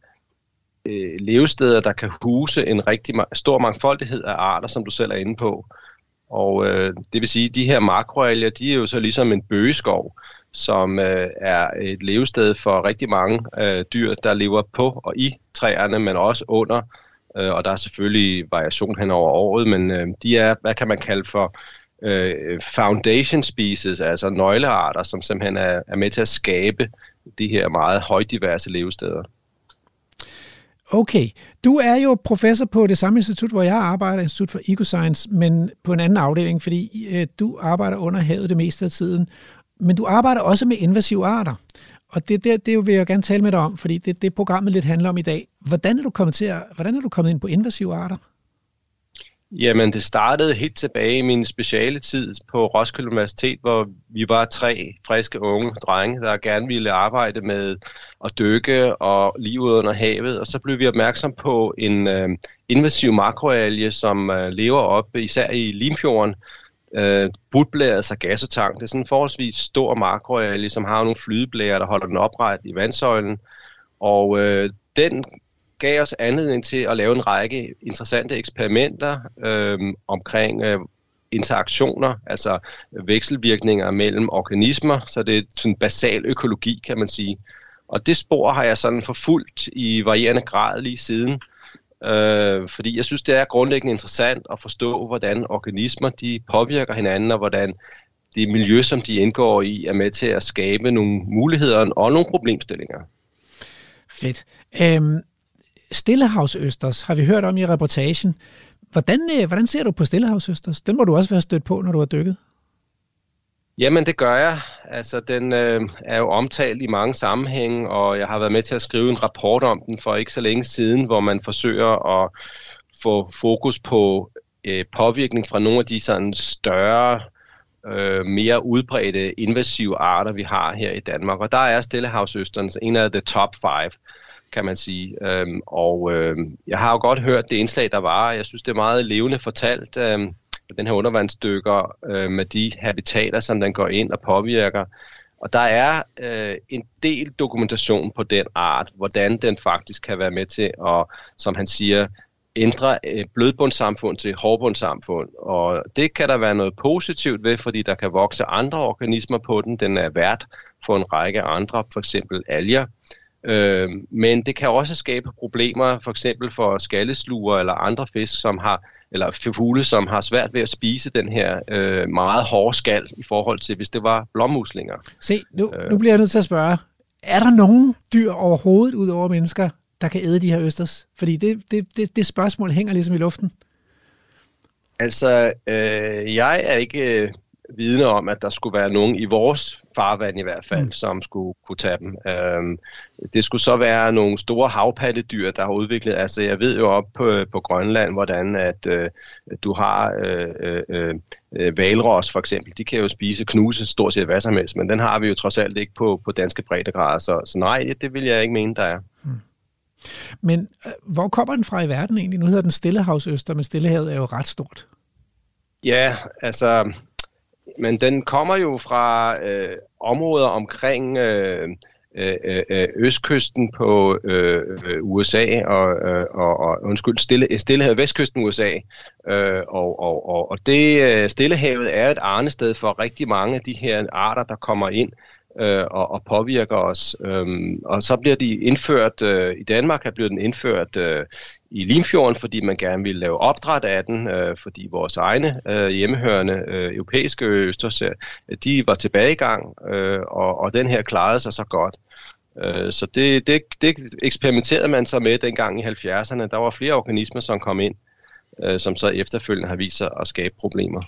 G: øh, levesteder, der kan huse en rigtig ma- stor mangfoldighed af arter, som du selv er inde på. Og øh, det vil sige, at de her makroalger, de er jo så ligesom en bøgeskov, som øh, er et levested for rigtig mange øh, dyr, der lever på og i træerne, men også under. Øh, og der er selvfølgelig variation hen over året, men øh, de er, hvad kan man kalde for øh, foundation species, altså nøglearter, som simpelthen er, er med til at skabe de her meget højdiverse levesteder.
B: Okay, du er jo professor på det samme institut, hvor jeg arbejder, Institut for Ecoscience, men på en anden afdeling, fordi øh, du arbejder under havet det meste af tiden. Men du arbejder også med invasive arter. Og det, det, det vil jeg gerne tale med dig om, fordi det, det programmet lidt handler om i dag. Hvordan er du kommet, til at, hvordan er du kommet ind på invasive arter?
G: Jamen, det startede helt tilbage i min speciale tid på Roskilde Universitet, hvor vi var tre friske unge drenge, der gerne ville arbejde med at dykke og livet under havet. Og så blev vi opmærksom på en øh, invasiv makroalge, som øh, lever op især i Limfjorden, øh, budblæret sargassotang. Det er sådan en forholdsvis stor makroalge, som har nogle flydeblærer, der holder den opret i vandsøjlen. Og øh, den gav os anledning til at lave en række interessante eksperimenter øh, omkring øh, interaktioner, altså vekselvirkninger mellem organismer, så det er sådan basal økologi, kan man sige. Og det spor har jeg sådan forfulgt i varierende grad lige siden, øh, fordi jeg synes, det er grundlæggende interessant at forstå, hvordan organismer de påvirker hinanden, og hvordan det miljø, som de indgår i, er med til at skabe nogle muligheder og nogle problemstillinger.
B: Fedt. Øhm, Stillehavsøsters har vi hørt om i reportagen. Hvordan, øh, hvordan ser du på Stillehavsøsters? Den må du også være stødt på, når du har dykket.
G: Jamen, det gør jeg. Altså, den øh, er jo omtalt i mange sammenhænge, og jeg har været med til at skrive en rapport om den for ikke så længe siden, hvor man forsøger at få fokus på øh, påvirkning fra nogle af de sådan større, øh, mere udbredte invasive arter, vi har her i Danmark. Og der er Stillehavsøsteren en af the top five kan man sige. Øhm, og øhm, jeg har jo godt hørt det indslag, der var, jeg synes, det er meget levende fortalt, øhm, den her undervandsdykker øh, med de habitater, som den går ind og påvirker. Og der er øh, en del dokumentation på den art, hvordan den faktisk kan være med til at, som han siger, ændre øh, blødbundssamfund til hårdbundssamfund. Og det kan der være noget positivt ved, fordi der kan vokse andre organismer på den. Den er vært for en række andre, for eksempel alger. Øh, men det kan også skabe problemer, for eksempel for skallesluger eller andre fisk, som har eller fugle, som har svært ved at spise den her øh, meget hårde skal i forhold til, hvis det var blommuslinger.
B: Se, nu, øh. nu bliver jeg nødt til at spørge. Er der nogen dyr overhovedet, ud over mennesker, der kan æde de her østers? Fordi det, det, det, det spørgsmål hænger ligesom i luften.
G: Altså, øh, jeg er ikke øh, vidne om, at der skulle være nogen i vores farvand i hvert fald, mm. som skulle kunne tage dem. Øhm, det skulle så være nogle store havpattedyr, der har udviklet. Altså, jeg ved jo op på, på Grønland, hvordan at øh, du har øh, øh, øh, valros for eksempel. De kan jo spise, knuse stort set hvad som helst, men den har vi jo trods alt ikke på, på danske breddegrader. Så, så nej, det vil jeg ikke mene, der er. Mm.
B: Men øh, hvor kommer den fra i verden egentlig? Nu hedder den Stillehavsøster, men Stillehavet er jo ret stort.
G: Ja, altså men den kommer jo fra øh, områder omkring øh, øh, øh, øh østkysten på øh, øh, USA og, øh, og, og undskyld, stille, Stillehavet, vestkysten USA. Øh, og, og, og, og det øh, Stillehavet er et arnested for rigtig mange af de her arter, der kommer ind øh, og, og påvirker os. Øhm, og så bliver de indført, øh, i Danmark er blevet den indført øh, i Limfjorden, fordi man gerne ville lave opdræt af den, øh, fordi vores egne øh, hjemmehørende øh, europæiske østers, øh, de var tilbage i gang, øh, og, og den her klarede sig så godt. Øh, så det, det, det eksperimenterede man så med dengang i 70'erne. Der var flere organismer, som kom ind, øh, som så efterfølgende har vist sig at skabe problemer.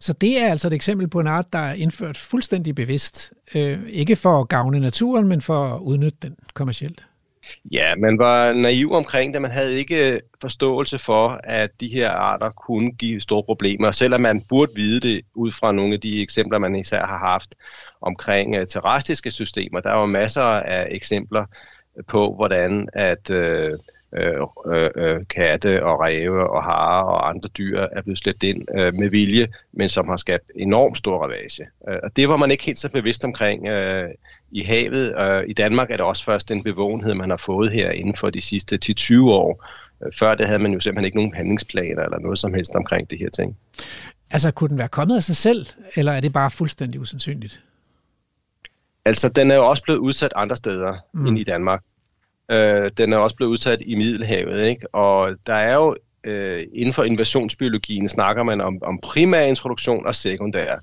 B: Så det er altså et eksempel på en art, der er indført fuldstændig bevidst. Øh, ikke for at gavne naturen, men for at udnytte den kommercielt.
G: Ja, man var naiv omkring det. Man havde ikke øh, forståelse for, at de her arter kunne give store problemer, selvom man burde vide det ud fra nogle af de eksempler, man især har haft omkring øh, uh, terrestriske systemer. Der er jo masser af eksempler på, hvordan at Øh, øh, øh, katte og ræve og hare og andre dyr er blevet slæbt ind øh, med vilje, men som har skabt enormt stor ravage. Øh, og det var man ikke helt så bevidst omkring øh, i havet. Øh, I Danmark er det også først en bevågenhed, man har fået her inden for de sidste 10-20 år. Øh, før det havde man jo simpelthen ikke nogen handlingsplaner eller noget som helst omkring det her ting.
B: Altså, kunne den være kommet af sig selv, eller er det bare fuldstændig usandsynligt?
G: Altså, den er jo også blevet udsat andre steder mm. end i Danmark. Øh, den er også blevet udsat i Middelhavet, ikke? Og der er jo øh, inden for invasionsbiologien snakker man om, om primær introduktion og sekundær.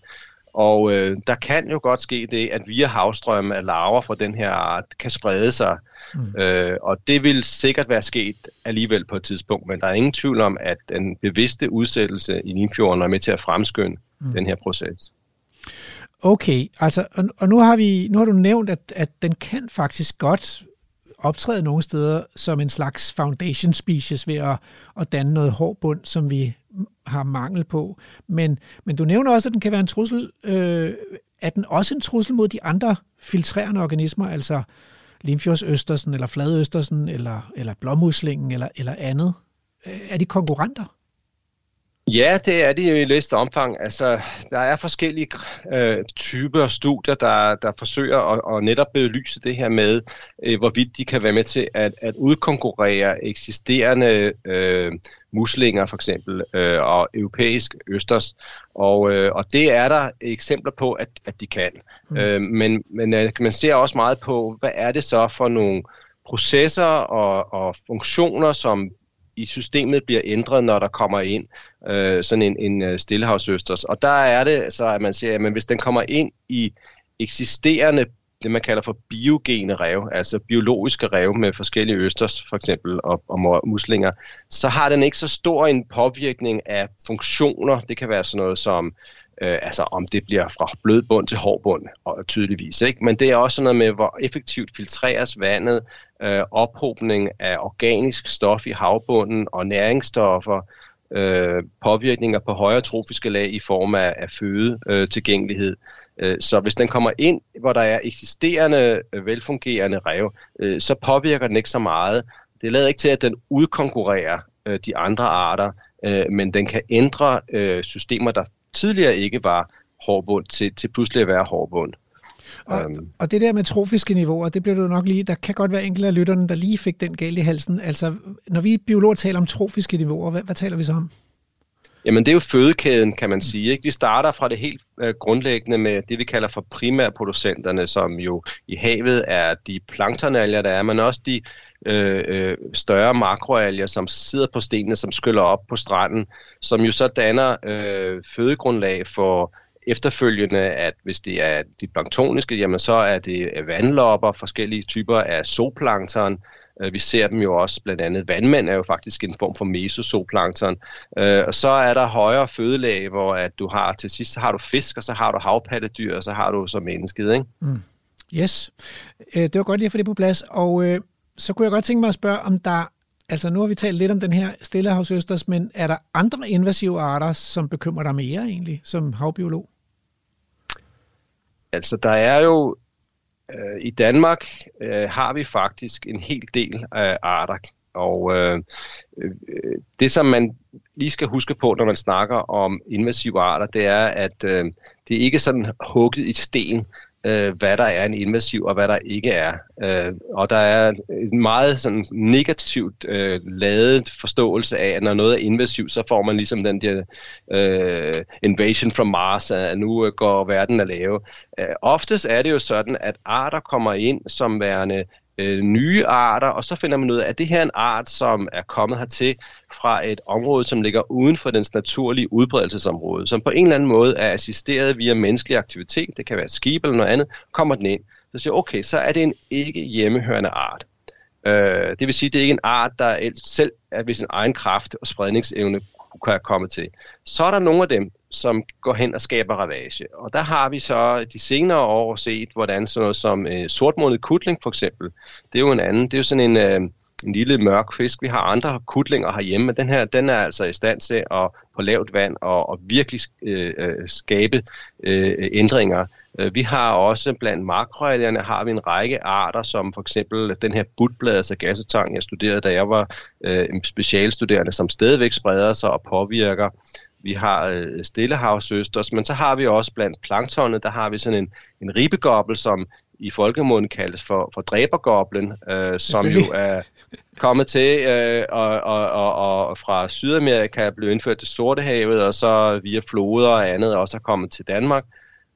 G: Og øh, der kan jo godt ske det, at via havstrømme af larver fra den her art kan sprede sig. Mm. Øh, og det vil sikkert være sket alligevel på et tidspunkt, men der er ingen tvivl om, at den bevidste udsættelse i Limfjorden er med til at fremskynde mm. den her proces.
B: Okay, altså, og, og nu har vi nu har du nævnt, at, at den kan faktisk godt optræde nogle steder som en slags foundation species ved at, at danne noget hård bund, som vi har mangel på. Men, men du nævner også, at den kan være en trussel. Øh, er den også en trussel mod de andre filtrerende organismer, altså Limfjordsøstersen, eller Fladøstersen, eller, eller blåmuslingen, eller, eller andet? Er de konkurrenter?
G: Ja, det er det i lidt omfang. Altså, der er forskellige øh, typer studier, der, der forsøger at, at netop belyse det her med, øh, hvorvidt de kan være med til at, at udkonkurrere eksisterende øh, muslinger for eksempel, øh, og europæisk østers. Og, øh, og det er der eksempler på, at, at de kan. Mm. Øh, men men øh, man ser også meget på, hvad er det så for nogle processer og, og funktioner, som i systemet bliver ændret, når der kommer ind øh, sådan en, en øh, stillehavsøsters. Og der er det så, at man siger, at hvis den kommer ind i eksisterende det, man kalder for biogene rev, altså biologiske rev med forskellige østers for eksempel og, og muslinger, så har den ikke så stor en påvirkning af funktioner. Det kan være sådan noget som, øh, altså om det bliver fra blød bund til hård bund, og tydeligvis. Ikke? Men det er også noget med, hvor effektivt filtreres vandet, øh, ophobning af organisk stof i havbunden og næringsstoffer, øh, påvirkninger på højere trofiske lag i form af, af føde øh, tilgængelighed. Øh, så hvis den kommer ind, hvor der er eksisterende, øh, velfungerende rev, øh, så påvirker den ikke så meget. Det lader ikke til, at den udkonkurrerer øh, de andre arter, øh, men den kan ændre øh, systemer, der tidligere ikke var hårdbund, til, til pludselig at være hårdbund.
B: Og, um, og det der med trofiske niveauer, det bliver du nok lige, der kan godt være enkelte af lytterne, der lige fik den galt i halsen. Altså, når vi biologer taler om trofiske niveauer, hvad, hvad taler vi så om?
G: Jamen det er jo fødekæden, kan man sige. Ikke? Vi starter fra det helt øh, grundlæggende med det, vi kalder for primærproducenterne, som jo i havet er de planktonalger, der er, men også de øh, øh, større makroalger, som sidder på stenene, som skyller op på stranden, som jo så danner øh, fødegrundlag for efterfølgende, at hvis det er de planktoniske, jamen så er det øh, vandlopper, forskellige typer af zooplankton. Øh, vi ser dem jo også, blandt andet vandmænd er jo faktisk en form for mesozooplankton. Øh, og så er der højere fødelag, hvor at du har til sidst så har du fisk, og så har du havpattedyr, og så har du så mennesket. Ikke? Mm.
B: Yes, det var godt lige at få det på plads. Og så kunne jeg godt tænke mig at spørge, om der Altså nu har vi talt lidt om den her stillehavsøsters, men er der andre invasive arter, som bekymrer dig mere egentlig, som havbiolog?
G: Altså, der er jo øh, i Danmark øh, har vi faktisk en hel del af arter, og øh, øh, det, som man lige skal huske på, når man snakker om invasive arter, det er, at øh, det er ikke sådan hugget i sten, øh, hvad der er en invasiv og hvad der ikke er. Øh, og der er en meget sådan negativt øh, lavet forståelse af, at når noget er invasivt, så får man ligesom den der øh, invasion from Mars, at nu øh, går verden at lave. Øh, oftest er det jo sådan, at arter kommer ind som værende øh, nye arter, og så finder man ud af, at det her er en art, som er kommet hertil fra et område, som ligger uden for dens naturlige udbredelsesområde, som på en eller anden måde er assisteret via menneskelig aktivitet, det kan være et skib eller noget andet, kommer den ind. Så siger okay, så er det en ikke hjemmehørende art. Øh, det vil sige, at det er ikke en art, der selv er ved sin egen kraft og spredningsevne kan komme til. Så er der nogle af dem, som går hen og skaber ravage. Og der har vi så de senere år set, hvordan sådan noget som øh, sortmånet kutling for eksempel, det er jo en anden, det er jo sådan en, øh, en lille mørk fisk. Vi har andre kutlinger herhjemme, men den her, den er altså i stand til at på lavt vand og, og virkelig øh, øh skabe øh, ændringer. Øh, vi har også blandt makroalgerne har vi en række arter, som for eksempel den her butblad, altså gassetang, jeg studerede, da jeg var øh, en specialstuderende, som stadigvæk spreder sig og påvirker vi har øh, stillehavsøsters, men så har vi også blandt planktonet, der har vi sådan en, en ribegobbel, som i folkemunden kaldes for, for dræbergoblen, øh, som jo er kommet til øh, og, og, og, og fra Sydamerika blev indført til Sortehavet, og så via floder og andet også er kommet til Danmark,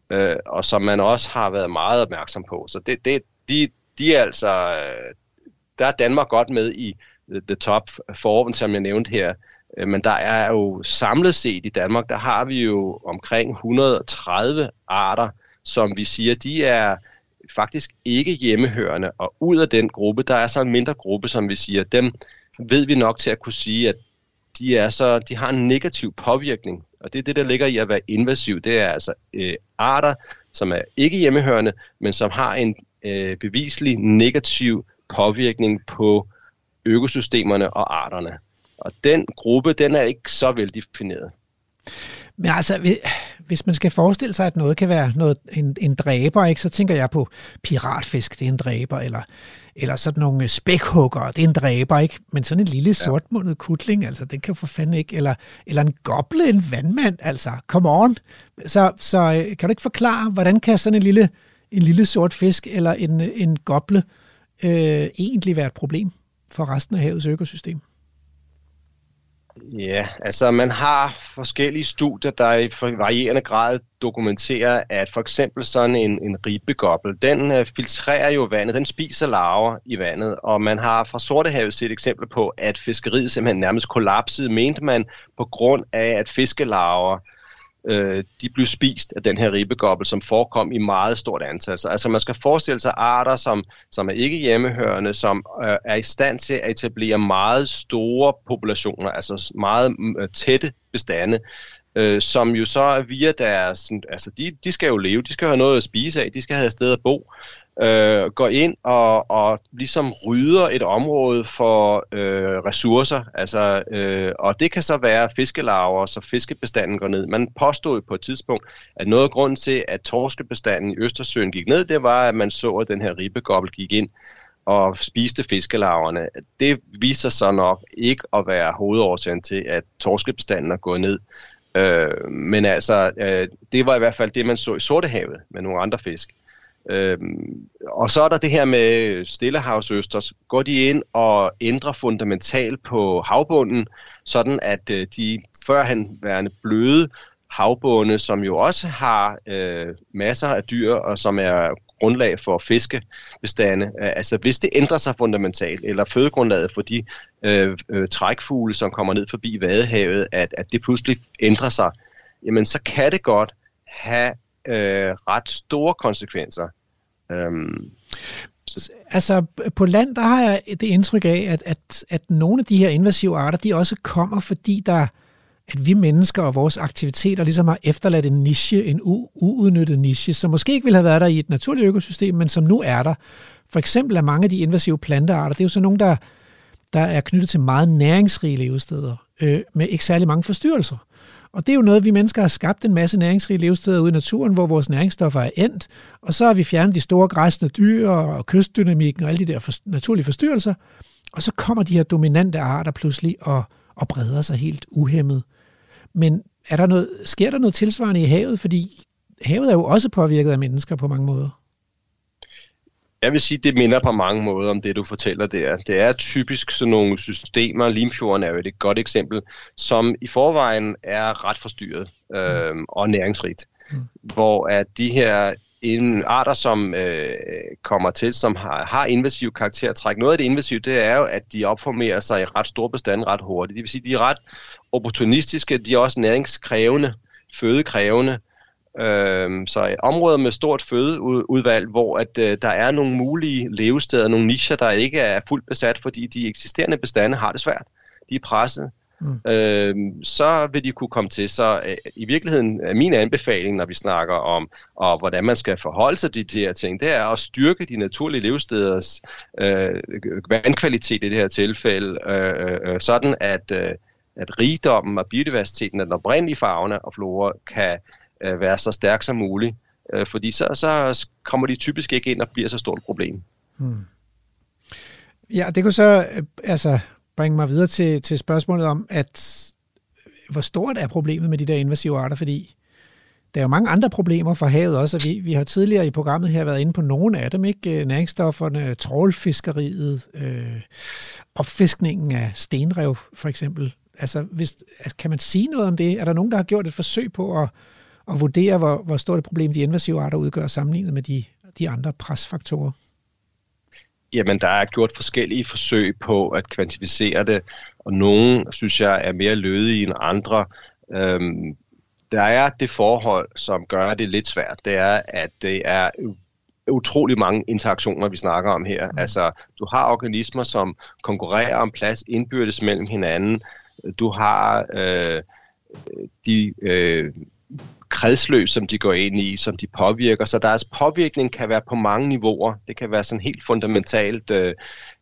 G: øh, og som man også har været meget opmærksom på. Så det, det, de, de er altså, øh, der er Danmark godt med i the top four, som jeg nævnte her, Øh, Øh, men der er jo samlet set i Danmark, der har vi jo omkring 130 arter, som vi siger, de er faktisk ikke hjemmehørende. Og ud af den gruppe, der er så en mindre gruppe, som vi siger, dem ved vi nok til at kunne sige, at de, er så, de har en negativ påvirkning. Og det er det, der ligger i at være invasiv. Det er altså øh, arter, som er ikke hjemmehørende, men som har en øh, beviselig negativ påvirkning på økosystemerne og arterne. Og den gruppe, den er ikke så veldefineret.
B: Men altså, hvis man skal forestille sig, at noget kan være noget, en, en dræber, ikke, så tænker jeg på piratfisk, det er en dræber, eller, eller sådan nogle spækhugger, det er en dræber, ikke? Men sådan en lille sortmundet kutling, altså, den kan for fanden ikke, eller, eller en goble, en vandmand, altså, come on. Så, så øh, kan du ikke forklare, hvordan kan sådan en lille, en lille sort fisk, eller en, en goble, øh, egentlig være et problem for resten af havets økosystem?
G: Ja, altså man har forskellige studier, der i varierende grad dokumenterer, at for eksempel sådan en, en ribbegobbel, den øh, filtrerer jo vandet, den spiser larver i vandet, og man har fra Sortehavet set eksempler på, at fiskeriet simpelthen nærmest kollapsede, mente man, på grund af, at fiskelarver øh, de blev spist af den her ribbegobbel, som forekom i meget stort antal. Så altså man skal forestille sig arter, som, som er ikke hjemmehørende, som øh, er i stand til at etablere meget store populationer, altså meget øh, tætte bestande, øh, som jo så via deres, altså de, de skal jo leve, de skal have noget at spise af, de skal have et sted at bo, øh, går ind og, og ligesom rydder et område for øh, ressourcer. Altså, øh, og det kan så være fiskelarver, så fiskebestanden går ned. Man påstod på et tidspunkt, at noget af grunden til, at torskebestanden i Østersøen gik ned, det var, at man så, at den her ribbegobbel gik ind og spiste fiskelarverne. Det viser sig nok ikke at være hovedårsagen til, at torskebestanden er gået ned. Øh, men altså, øh, det var i hvert fald det, man så i Sortehavet med nogle andre fisk. Øh, Øhm, og så er der det her med Stillehavsøsters. Går de ind og ændrer fundamentalt på havbunden, sådan at øh, de førhenværende bløde havbunde, som jo også har øh, masser af dyr, og som er grundlag for fiskebestande. Øh, altså hvis det ændrer sig fundamentalt, eller fødegrundlaget for de øh, øh, trækfugle, som kommer ned forbi Vadehavet, at, at det pludselig ændrer sig, jamen så kan det godt have øh, ret store konsekvenser. Øhm,
B: Altså på land, der har jeg det indtryk af, at, at, at nogle af de her invasive arter, de også kommer, fordi der at vi mennesker og vores aktiviteter ligesom har efterladt en niche, en u- uudnyttet niche, som måske ikke ville have været der i et naturligt økosystem, men som nu er der. For eksempel er mange af de invasive plantearter, det er jo så nogle, der, der er knyttet til meget næringsrige levesteder, øh, med ikke særlig mange forstyrrelser. Og det er jo noget, vi mennesker har skabt en masse næringsrige levesteder ude i naturen, hvor vores næringsstoffer er endt, og så har vi fjernet de store græsne dyr og kystdynamikken og alle de der for, naturlige forstyrrelser, og så kommer de her dominante arter pludselig og, og breder sig helt uhemmet. Men er der noget, sker der noget tilsvarende i havet? Fordi havet er jo også påvirket af mennesker på mange måder.
G: Jeg vil sige, det minder på mange måder om det, du fortæller der. Det er typisk sådan nogle systemer, Limfjorden er jo et godt eksempel, som i forvejen er ret forstyrret øh, og næringsrigt. Mm. Hvor at de her en arter, som øh, kommer til, som har, har invasiv karaktertræk. Noget af det invasive, det er jo, at de opformerer sig i ret store bestande ret hurtigt. Det vil sige, at de er ret opportunistiske, de er også næringskrævende, fødekrævende. Øh, så et område med stort fødeudvalg, hvor at, øh, der er nogle mulige levesteder, nogle nischer, der ikke er fuldt besat, fordi de eksisterende bestande har det svært. De er presset. Mm. Øh, så vil de kunne komme til. Så øh, i virkeligheden er min anbefaling, når vi snakker om, og hvordan man skal forholde sig til de her ting, det er at styrke de naturlige levesteders øh, vandkvalitet i det her tilfælde, øh, øh, sådan at, øh, at rigdommen og biodiversiteten af den oprindelige fauna og flora kan øh, være så stærk som muligt. Øh, fordi så, så kommer de typisk ikke ind og bliver så stort et problem. Hmm.
B: Ja, det kunne så, øh, altså, bringe mig videre til, til spørgsmålet om, at hvor stort er problemet med de der invasive arter, fordi der er jo mange andre problemer for havet også, og vi, vi har tidligere i programmet her været inde på nogle af dem, ikke? Øh, næringsstofferne, trålfiskeriet, øh, opfiskningen af stenrev for eksempel. Altså, hvis, altså, kan man sige noget om det? Er der nogen, der har gjort et forsøg på at, at vurdere, hvor, hvor stort et problem de invasive arter udgør sammenlignet med de, de andre presfaktorer?
G: Jamen, der er gjort forskellige forsøg på at kvantificere det, og nogle, synes jeg, er mere lødige end andre. Øhm, der er det forhold, som gør det lidt svært, det er, at det er utrolig mange interaktioner, vi snakker om her. Mm. Altså, du har organismer, som konkurrerer om plads indbyrdes mellem hinanden. Du har øh, de øh, kredsløb, som de går ind i, som de påvirker. Så deres påvirkning kan være på mange niveauer. Det kan være sådan helt fundamentalt øh,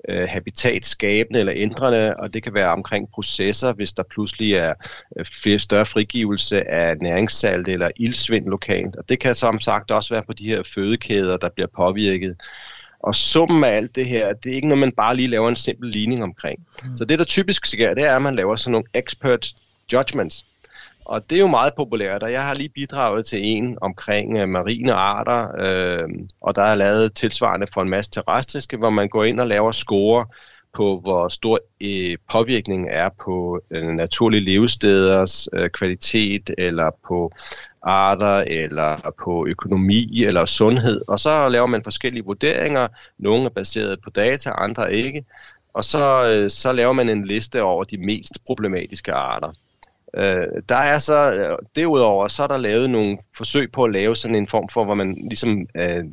G: øh, habitatskabende eller ændrende, og det kan være omkring processer, hvis der pludselig er øh, flere større frigivelse af næringssalt eller ildsvind lokalt. Og det kan som sagt også være på de her fødekæder, der bliver påvirket. Og summen af alt det her, det er ikke noget, man bare lige laver en simpel ligning omkring. Mm. Så det, der typisk sker, det er, at man laver sådan nogle expert judgments. Og det er jo meget populært, og jeg har lige bidraget til en omkring øh, marine arter, øh, og der er lavet tilsvarende for en masse terrestriske, hvor man går ind og laver score på, hvor stor øh, påvirkning er på øh, naturlige levesteders øh, kvalitet, eller på arter, eller på økonomi, eller sundhed. Og så laver man forskellige vurderinger. Nogle er baseret på data, andre ikke. Og så, øh, så laver man en liste over de mest problematiske arter. Øh, der er så, øh, derudover, så er der lavet nogle forsøg på at lave sådan en form for, hvor man ligesom øh,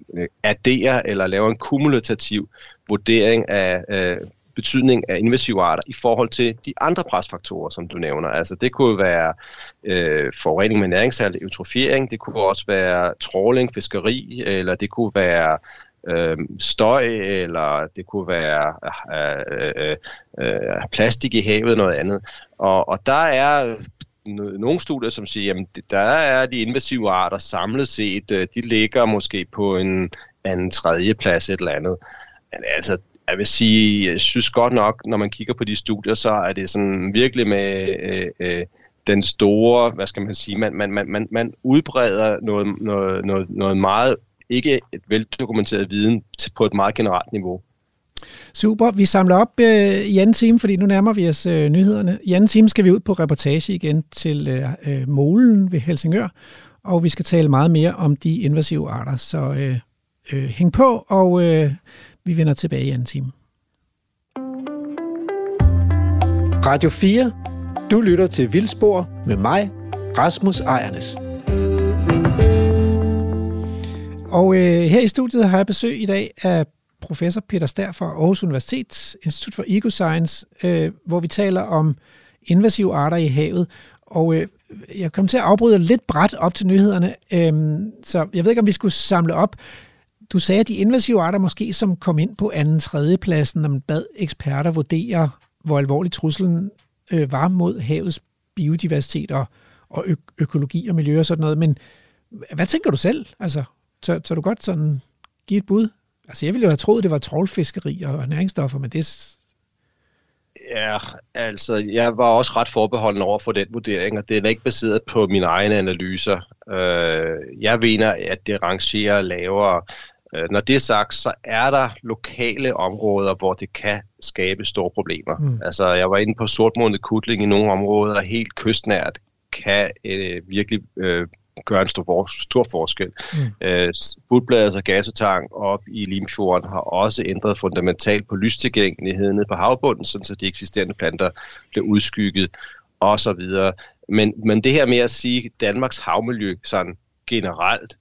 G: adderer eller laver en kumulativ vurdering af øh, betydning af invasive arter i forhold til de andre presfaktorer, som du nævner. Altså det kunne være øh, forurening med næringssalt, eutrofiering, det kunne også være tråling, fiskeri, eller det kunne være øh, støj, eller det kunne være øh, øh, øh, plastik i havet, noget andet. Og, og der er nogle studier, som siger, at der er de invasive arter samlet set, øh, de ligger måske på en anden tredje plads et eller andet. Men altså, jeg vil sige, jeg synes godt nok, når man kigger på de studier, så er det sådan virkelig med øh, øh, den store, hvad skal man sige, man, man, man, man udbreder noget, noget, noget, noget meget ikke et veldokumenteret viden på et meget generelt niveau.
B: Super. Vi samler op øh, i anden time, fordi nu nærmer vi os øh, nyhederne. I anden time skal vi ud på reportage igen til øh, øh, Molen ved Helsingør, og vi skal tale meget mere om de invasive arter. Så øh, øh, hæng på, og øh, vi vender tilbage i anden time.
A: Radio 4. Du lytter til Vildspor med mig, Rasmus Ejernes.
B: Og øh, her i studiet har jeg besøg i dag af professor Peter Stær fra Aarhus Universitet, Institut for Ecoscience, øh, hvor vi taler om invasive arter i havet. Og øh, jeg kom til at afbryde lidt bræt op til nyhederne, øh, så jeg ved ikke, om vi skulle samle op. Du sagde, at de invasive arter måske som kom ind på anden tredje pladsen, når man bad eksperter vurdere, hvor alvorlig truslen øh, var mod havets biodiversitet og, og ø- økologi og miljø og sådan noget. Men hvad tænker du selv? Altså, så, så du godt sådan give et bud? Altså, jeg ville jo have troet, det var trålfiskeri og næringsstoffer, men det...
G: Ja, altså, jeg var også ret forbeholden over for den vurdering, og det er ikke baseret på mine egne analyser. Øh, jeg mener, at det rangerer lavere. Øh, når det er sagt, så er der lokale områder, hvor det kan skabe store problemer. Mm. Altså, jeg var inde på sortmånet kutling i nogle områder, helt kystnært, kan øh, virkelig øh, gøre en stor, stor forskel. Mm. Øh, Budbladets og gasetang op i Limfjorden har også ændret fundamentalt på lystilgængeligheden på havbunden, så de eksisterende planter bliver udskygget og så videre. Men, men det her med at sige Danmarks havmiljø sådan generelt,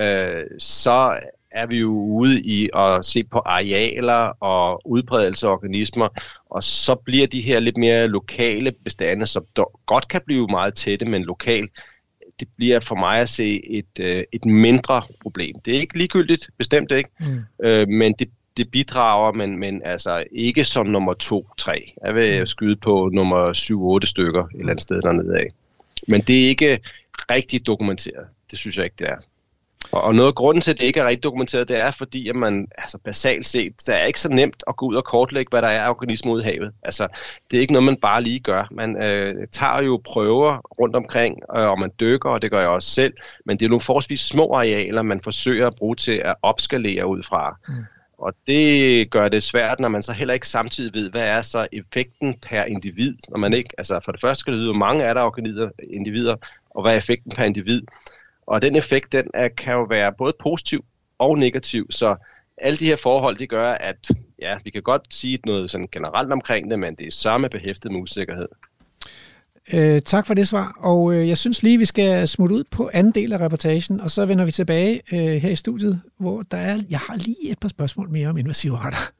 G: øh, så er vi jo ude i at se på arealer og udbredelse af organismer, og så bliver de her lidt mere lokale bestande, som godt kan blive meget tætte, men lokalt, det bliver for mig at se et, øh, et mindre problem. Det er ikke ligegyldigt, bestemt ikke, mm. øh, men det, det bidrager, men, men altså ikke som nummer 2-3. Jeg vil mm. skyde på nummer 7-8 stykker et eller andet sted dernede af. Men det er ikke rigtig dokumenteret. Det synes jeg ikke, det er. Og noget af grunden til, at det ikke er rigtig dokumenteret, det er fordi, at man altså basalt set, det er ikke så nemt at gå ud og kortlægge, hvad der er af organismer ude i havet. Altså, det er ikke noget, man bare lige gør. Man øh, tager jo prøver rundt omkring, øh, og man dykker, og det gør jeg også selv, men det er nogle forholdsvis små arealer, man forsøger at bruge til at opskalere ud fra. Mm. Og det gør det svært, når man så heller ikke samtidig ved, hvad er så effekten per individ. Når man ikke, altså for det første skal det vide, hvor mange er der individer, og hvad er effekten per individ. Og den effekt, den er, kan jo være både positiv og negativ, så alle de her forhold, det gør, at ja, vi kan godt sige noget sådan generelt omkring det, men det er samme behæftet med usikkerhed.
B: Øh, tak for det svar, og øh, jeg synes lige, vi skal smutte ud på anden del af reportagen, og så vender vi tilbage øh, her i studiet, hvor der er, jeg har lige et par spørgsmål mere om invasive arter.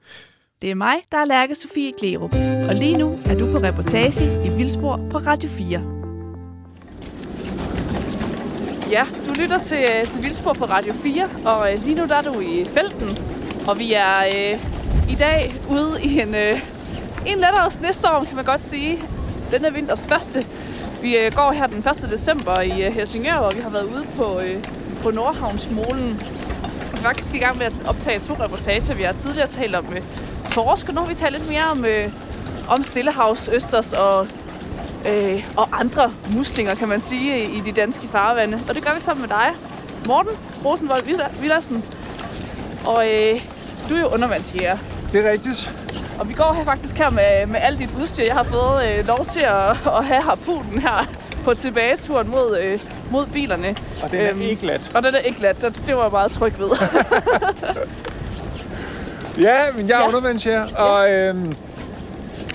F: Det er mig, der er Lærke Sofie Klerup, og lige nu er du på reportage i Vildspor på Radio 4.
D: Ja, du lytter til, øh, til Vildspor på Radio 4, og øh, lige nu der er du i felten. Og vi er øh, i dag ude i en, øh, en lettere snestorm, kan man godt sige. Den er vinters første. Vi øh, går her den 1. december i øh, Helsingør, og vi har været ude på, øh, på Nordhavnsmolen. Vi er faktisk i gang med at optage to reportager. Vi har tidligere talt om øh, torsk, og nu har vi talt lidt mere om, øh, om Stillehavs, Østers og øh, og andre muslinger, kan man sige, i de danske farvande. Og det gør vi sammen med dig, Morten Rosenvold Villersen. Og øh, du er jo undervandsjæger.
E: Det er rigtigt.
D: Og vi går her faktisk her med, med alt dit udstyr. Jeg har fået øh, lov til at, at have harpunen her på tilbageturen mod, øh, mod bilerne.
E: Og den er øhm, ikke glat.
D: Og den er ikke glat. Det, det var jeg meget tryg ved.
E: ja, men jeg er ja. undervandsjæger, og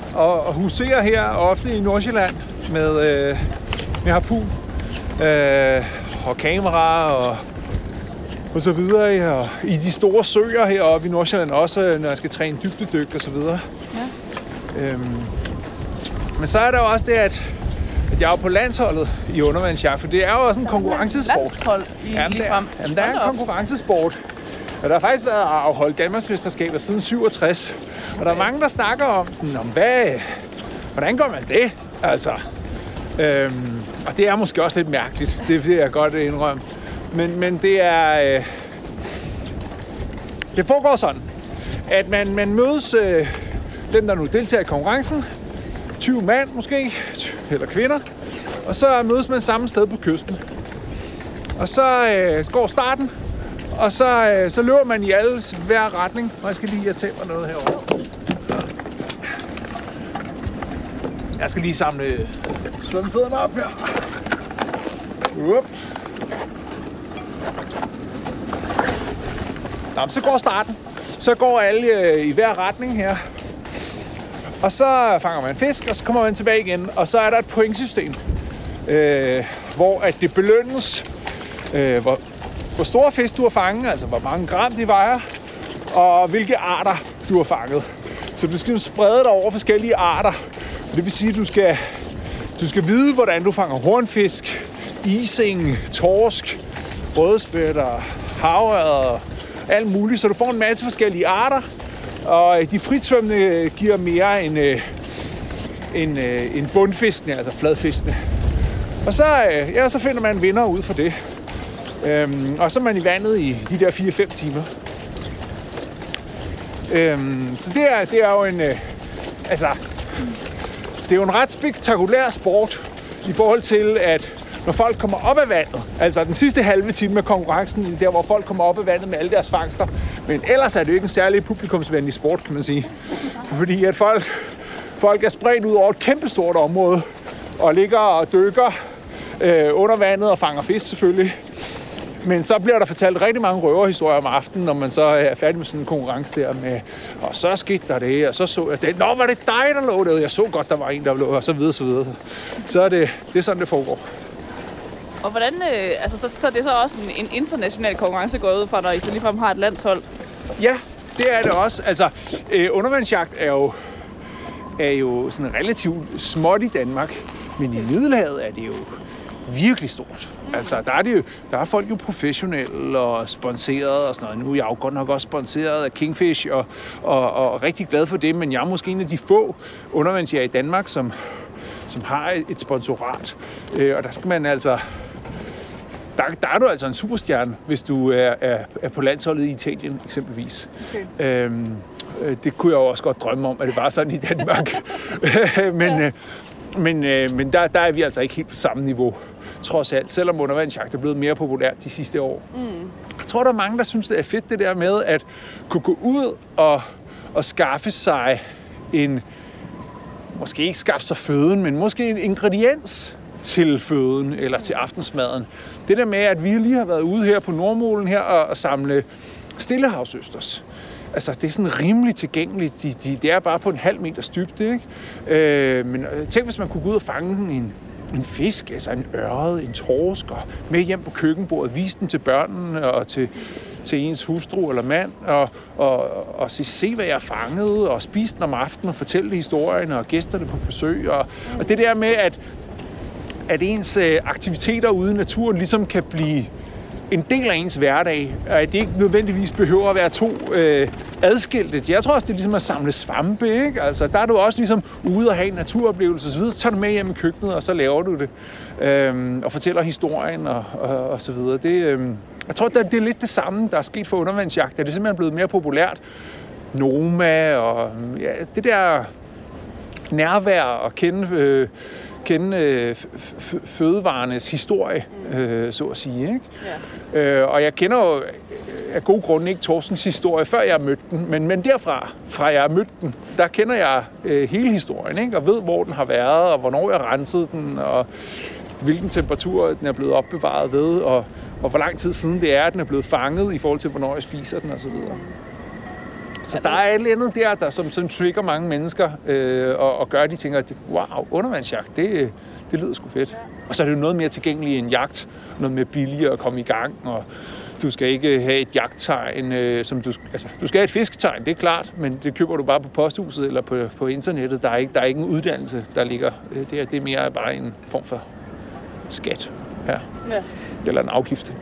E: øhm, og huserer her ofte i Nordsjælland med, øh, med harpun øh, og kamera og, og så videre. Og i de store søer heroppe i Nordsjælland også, når jeg skal træne dybdedyk og så videre. Ja. Øhm, men så er der jo også det, at, at jeg er på landsholdet i undervandsjagt, for det er jo også en konkurrencesport.
D: Landshold i
E: jamen, der, jamen, der er en konkurrencesport. Og der har faktisk været afholdt Danmarksmesterskaber siden 67. Og der er mange, der snakker om, sådan, om hvad, hvordan gør man det? Altså, øhm, og det er måske også lidt mærkeligt, det vil jeg godt indrømme. Men, men det er... Øh, det foregår sådan, at man, man mødes, øh, den der nu deltager i konkurrencen, 20 mand måske, eller kvinder, og så mødes man samme sted på kysten. Og så øh, går starten, og så, øh, så løber man i alle hver retning. Og jeg skal lige jeg mig noget herovre. Jeg skal lige samle øh, svømmefødderne op her. Up. Nå, så går starten. Så går alle øh, i hver retning her. Og så fanger man fisk, og så kommer man tilbage igen. Og så er der et pointsystem, øh, hvor at det belønnes, øh, hvor, hvor store fisk du har fanget, altså hvor mange gram de vejer, og hvilke arter du har fanget. Så du skal sprede dig over forskellige arter. Det vil sige, at du skal, du skal vide, hvordan du fanger hornfisk, ising, torsk, rødspætter, havørder, alt muligt. Så du får en masse forskellige arter, og øh, de fritsvømmende giver mere end, en, end, øh, end bundfiskene, altså fladfiskene. Og så, ja, så finder man vinder ud for det. Øhm, og så er man i vandet i de der 4-5 timer. Øhm, så det er, det er jo en... Øh, altså, det er jo en ret spektakulær sport i forhold til, at når folk kommer op af vandet, altså den sidste halve time med konkurrencen, der hvor folk kommer op af vandet med alle deres fangster, men ellers er det jo ikke en særlig publikumsvenlig sport, kan man sige. Fordi at folk, folk er spredt ud over et kæmpestort område, og ligger og dykker øh, under vandet og fanger fisk selvfølgelig. Men så bliver der fortalt rigtig mange røverhistorier om aftenen, når man så er færdig med sådan en konkurrence der med, og så skete der det, og så så jeg det. Nå, var det dig, der lå derude? Jeg så godt, der var en, der lå, og så videre, så videre. Så er det, det er sådan, det foregår.
D: Og hvordan, øh, altså så, så er det så også en, en international konkurrence gået ud fra, når I så ligefrem har et landshold?
E: Ja, det er det også. Altså, øh, undervandsjagt er jo, er jo sådan relativt småt i Danmark, men i Middelhavet er det jo virkelig stort. Altså, der er, det jo, der er folk jo professionelle og sponsoreret og sådan noget. Nu er jeg jo godt nok også sponsoreret af Kingfish og, og, og rigtig glad for det, men jeg er måske en af de få undervandsjæger i Danmark, som, som har et sponsorat. Øh, og der skal man altså der, der er du altså en superstjerne, hvis du er, er, er på landsholdet i Italien eksempelvis. Okay. Øhm, øh, det kunne jeg jo også godt drømme om, at det var sådan i Danmark. men ja. øh, men, øh, men der, der er vi altså ikke helt på samme niveau, trods alt. Selvom undervandsjagt er blevet mere populært de sidste år. Mm. Jeg tror, der er mange, der synes, det er fedt det der med at kunne gå ud og, og skaffe sig en, måske ikke skaffe sig føden, men måske en ingrediens til føden eller til aftensmaden. Det der med, at vi lige har været ude her på Nordmålen her og, og samle stillehavsøsters. Altså, det er sådan rimelig tilgængeligt. De, de, det er bare på en halv meters dybde, ikke? Øh, men øh, tænk, hvis man kunne gå ud og fange en, en fisk, altså en ørred, en torsk, og med hjem på køkkenbordet, vise den til børnene og til, til ens hustru eller mand, og, og, og se, se, hvad jeg har fanget, og spise den om aftenen, og fortælle historien, og gæsterne på besøg. Og, og det der med, at at ens øh, aktiviteter ude i naturen ligesom kan blive en del af ens hverdag, og at det ikke nødvendigvis behøver at være to øh, adskilte. Jeg tror også, det er ligesom at samle svampe, ikke? Altså, der er du også ligesom ude og have en naturoplevelse osv., så tager du med hjem i køkkenet, og så laver du det, øh, og fortæller historien og, og, og så videre. Det, øh, jeg tror, det er lidt det samme, der er sket for undervandsjagt. Det er simpelthen blevet mere populært. Noma og ja, det der nærvær og kende øh, kende øh, fødevarenes historie, øh, så at sige. Ikke? Ja. Øh, og jeg kender jo øh, af god grund ikke Torsens historie, før jeg mødte den, men, men derfra, fra jeg mødte den, der kender jeg øh, hele historien, ikke? og ved, hvor den har været, og hvornår jeg rensede den, og hvilken temperatur den er blevet opbevaret ved, og, og hvor lang tid siden det er, at den er blevet fanget i forhold til, hvornår jeg spiser den osv. Så der er et eller andet der, der som, som trigger mange mennesker, øh, og, og gør, at de tænker, at wow, undervandsjagt, det, det lyder sgu fedt. Og så er det jo noget mere tilgængeligt end jagt, noget mere billigere at komme i gang, og du skal ikke have et jagttegn, øh, som du, altså, du skal have et fisketegn, det er klart, men det køber du bare på posthuset eller på, på internettet. Der er, ikke, der er ikke en uddannelse, der ligger. Øh, det er, det er mere bare en form for skat her. Ja. Eller en afgift.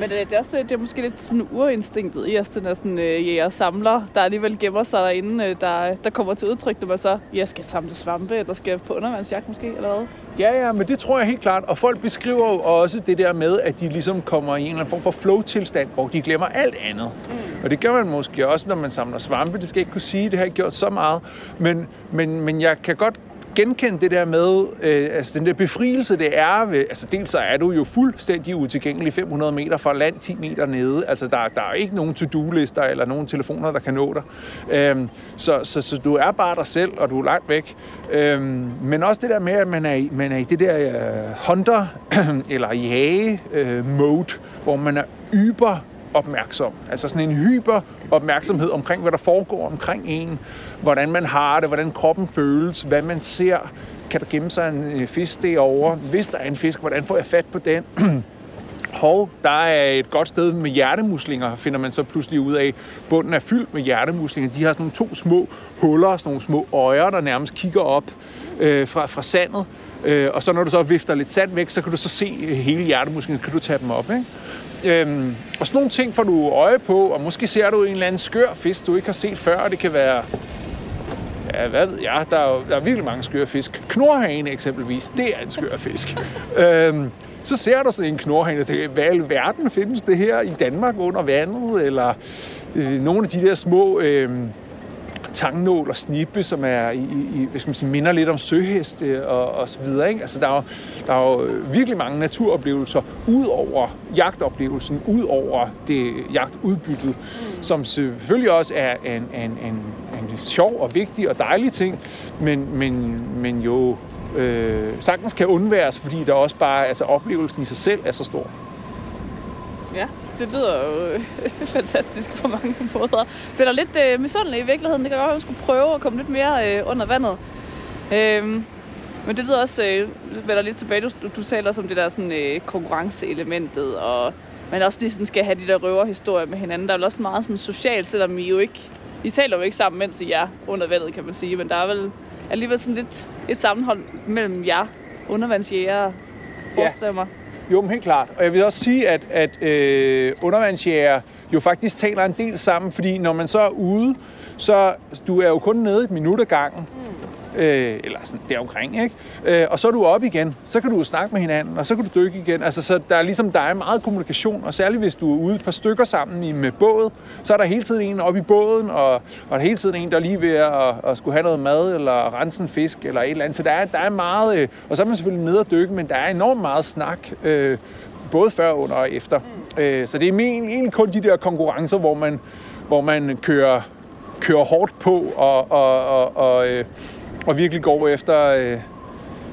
D: Men øh, det er, også, det er måske lidt sådan urinstinktet i os, den er sådan øh, jæger-samler, der alligevel gemmer sig derinde, øh, der, der kommer til udtryk, når man så ja, skal samle svampe, eller skal på undervandsjagt måske, eller hvad?
E: Ja, ja, men det tror jeg helt klart. Og folk beskriver jo også det der med, at de ligesom kommer i en eller anden form for flow-tilstand, hvor de glemmer alt andet. Mm. Og det gør man måske også, når man samler svampe. Det skal jeg ikke kunne sige, det har jeg gjort så meget. Men, men, men jeg kan godt genkende det der med, øh, altså den der befrielse, det er ved, altså dels så er du jo fuldstændig utilgængelig 500 meter fra land, 10 meter nede, altså der, der er ikke nogen to-do-lister eller nogen telefoner, der kan nå dig. Øhm, så, så, så du er bare dig selv, og du er langt væk. Øhm, men også det der med, at man er, i- man er i det der øh, hunter eller jage øh, mode, hvor man er yber opmærksom. Altså sådan en hyper opmærksomhed omkring, hvad der foregår omkring en. Hvordan man har det, hvordan kroppen føles, hvad man ser. Kan der gemme sig en øh, fisk derovre? Hvis der er en fisk, hvordan får jeg fat på den? Hov, der er et godt sted med hjertemuslinger, finder man så pludselig ud af. Bunden er fyldt med hjertemuslinger. De har sådan nogle to små huller, sådan nogle små øjer, der nærmest kigger op øh, fra, fra sandet. Øh, og så når du så vifter lidt sand væk, så kan du så se øh, hele hjertemusklingen, kan du tage dem op. Ikke? Øhm, og sådan nogle ting får du øje på, og måske ser du en eller anden skør fisk, du ikke har set før, og det kan være Ja, hvad ved jeg? Der er, jo, der er virkelig mange skøre fisk. Knorhane eksempelvis, det er en skør fisk. øhm, så ser du sådan en knorhane og tænker, hvad i alverden findes det her i Danmark under vandet? Eller øh, nogle af de der små øh, tangnål og snippe, som er i, i, hvad skal man sige, minder lidt om søheste og, og så videre. Ikke? Altså, der, er jo, der er jo virkelig mange naturoplevelser ud over jagtoplevelsen, ud over det jagtudbyttet, mm. som selvfølgelig også er en, en, en, en sjov og vigtig og dejlig ting, men, men, men jo øh, sagtens kan undværes, fordi der også bare, altså oplevelsen i sig selv er så stor.
D: Ja, det lyder jo øh, fantastisk på mange måder. Det er da lidt øh, misundelig i virkeligheden. Det kan godt være, at man skulle prøve at komme lidt mere øh, under vandet. Øhm, men det lyder også, øh, vender lidt tilbage, du, du taler også om det der sådan, øh, konkurrenceelementet, og man også lige sådan skal have de der røverhistorier med hinanden. Der er vel også meget sådan socialt, selvom I jo ikke, I taler jo ikke sammen, mens I er under vandet, kan man sige, men der er vel alligevel sådan lidt et sammenhold mellem jer, undervandsjæger, forestiller jeg mig.
E: Jo, men helt klart. Og jeg vil også sige, at, at øh, undervandsjæger jo faktisk taler en del sammen, fordi når man så er ude, så du er jo kun nede et minut ad gangen. Mm. Øh, eller sådan deromkring, ikke? Øh, og så er du op igen, så kan du snakke med hinanden, og så kan du dykke igen. Altså, så der er ligesom, der er meget kommunikation, og særligt hvis du er ude et par stykker sammen i, med båd, så er der hele tiden en oppe i båden, og, og der er hele tiden en, der er lige ved at, at skulle have noget mad, eller rense en fisk, eller et eller andet. Så der er, der er meget, øh, og så er man selvfølgelig nede og dykke, men der er enormt meget snak, øh, både før, under og efter. Mm. Øh, så det er egentlig kun de der konkurrencer, hvor man, hvor man kører, kører hårdt på, og, og, og, og, øh, og virkelig går efter øh,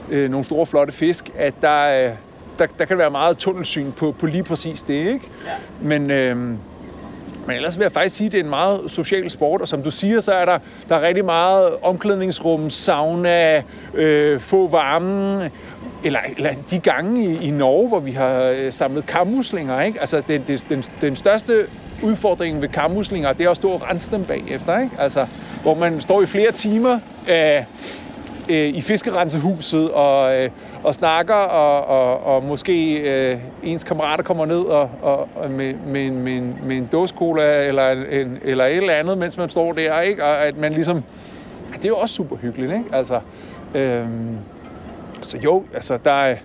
E: øh, nogle store, flotte fisk, at der, øh, der, der kan være meget tunnelsyn på, på lige præcis det, ikke?
D: Ja.
E: Men, øh, men ellers vil jeg faktisk sige, at det er en meget social sport, og som du siger, så er der, der er rigtig meget omklædningsrum, sauna, øh, få varme, eller, eller de gange i, i Norge, hvor vi har øh, samlet kammuslinger, ikke? Altså, det, det, den, den største udfordring ved kammuslinger, det er at stå og rense dem bagefter, ikke? Altså, hvor man står i flere timer øh, øh, i fiskerensehuset og, øh, og snakker, og, og, og måske øh, ens kammerater kommer ned og, og, og med, med, en- med, en- med en dåskola eller, en, eller et eller andet, mens man står der, ikke? Og at man ligesom... Det er jo også super hyggeligt, ikke? Altså, øh, så jo, altså, der er...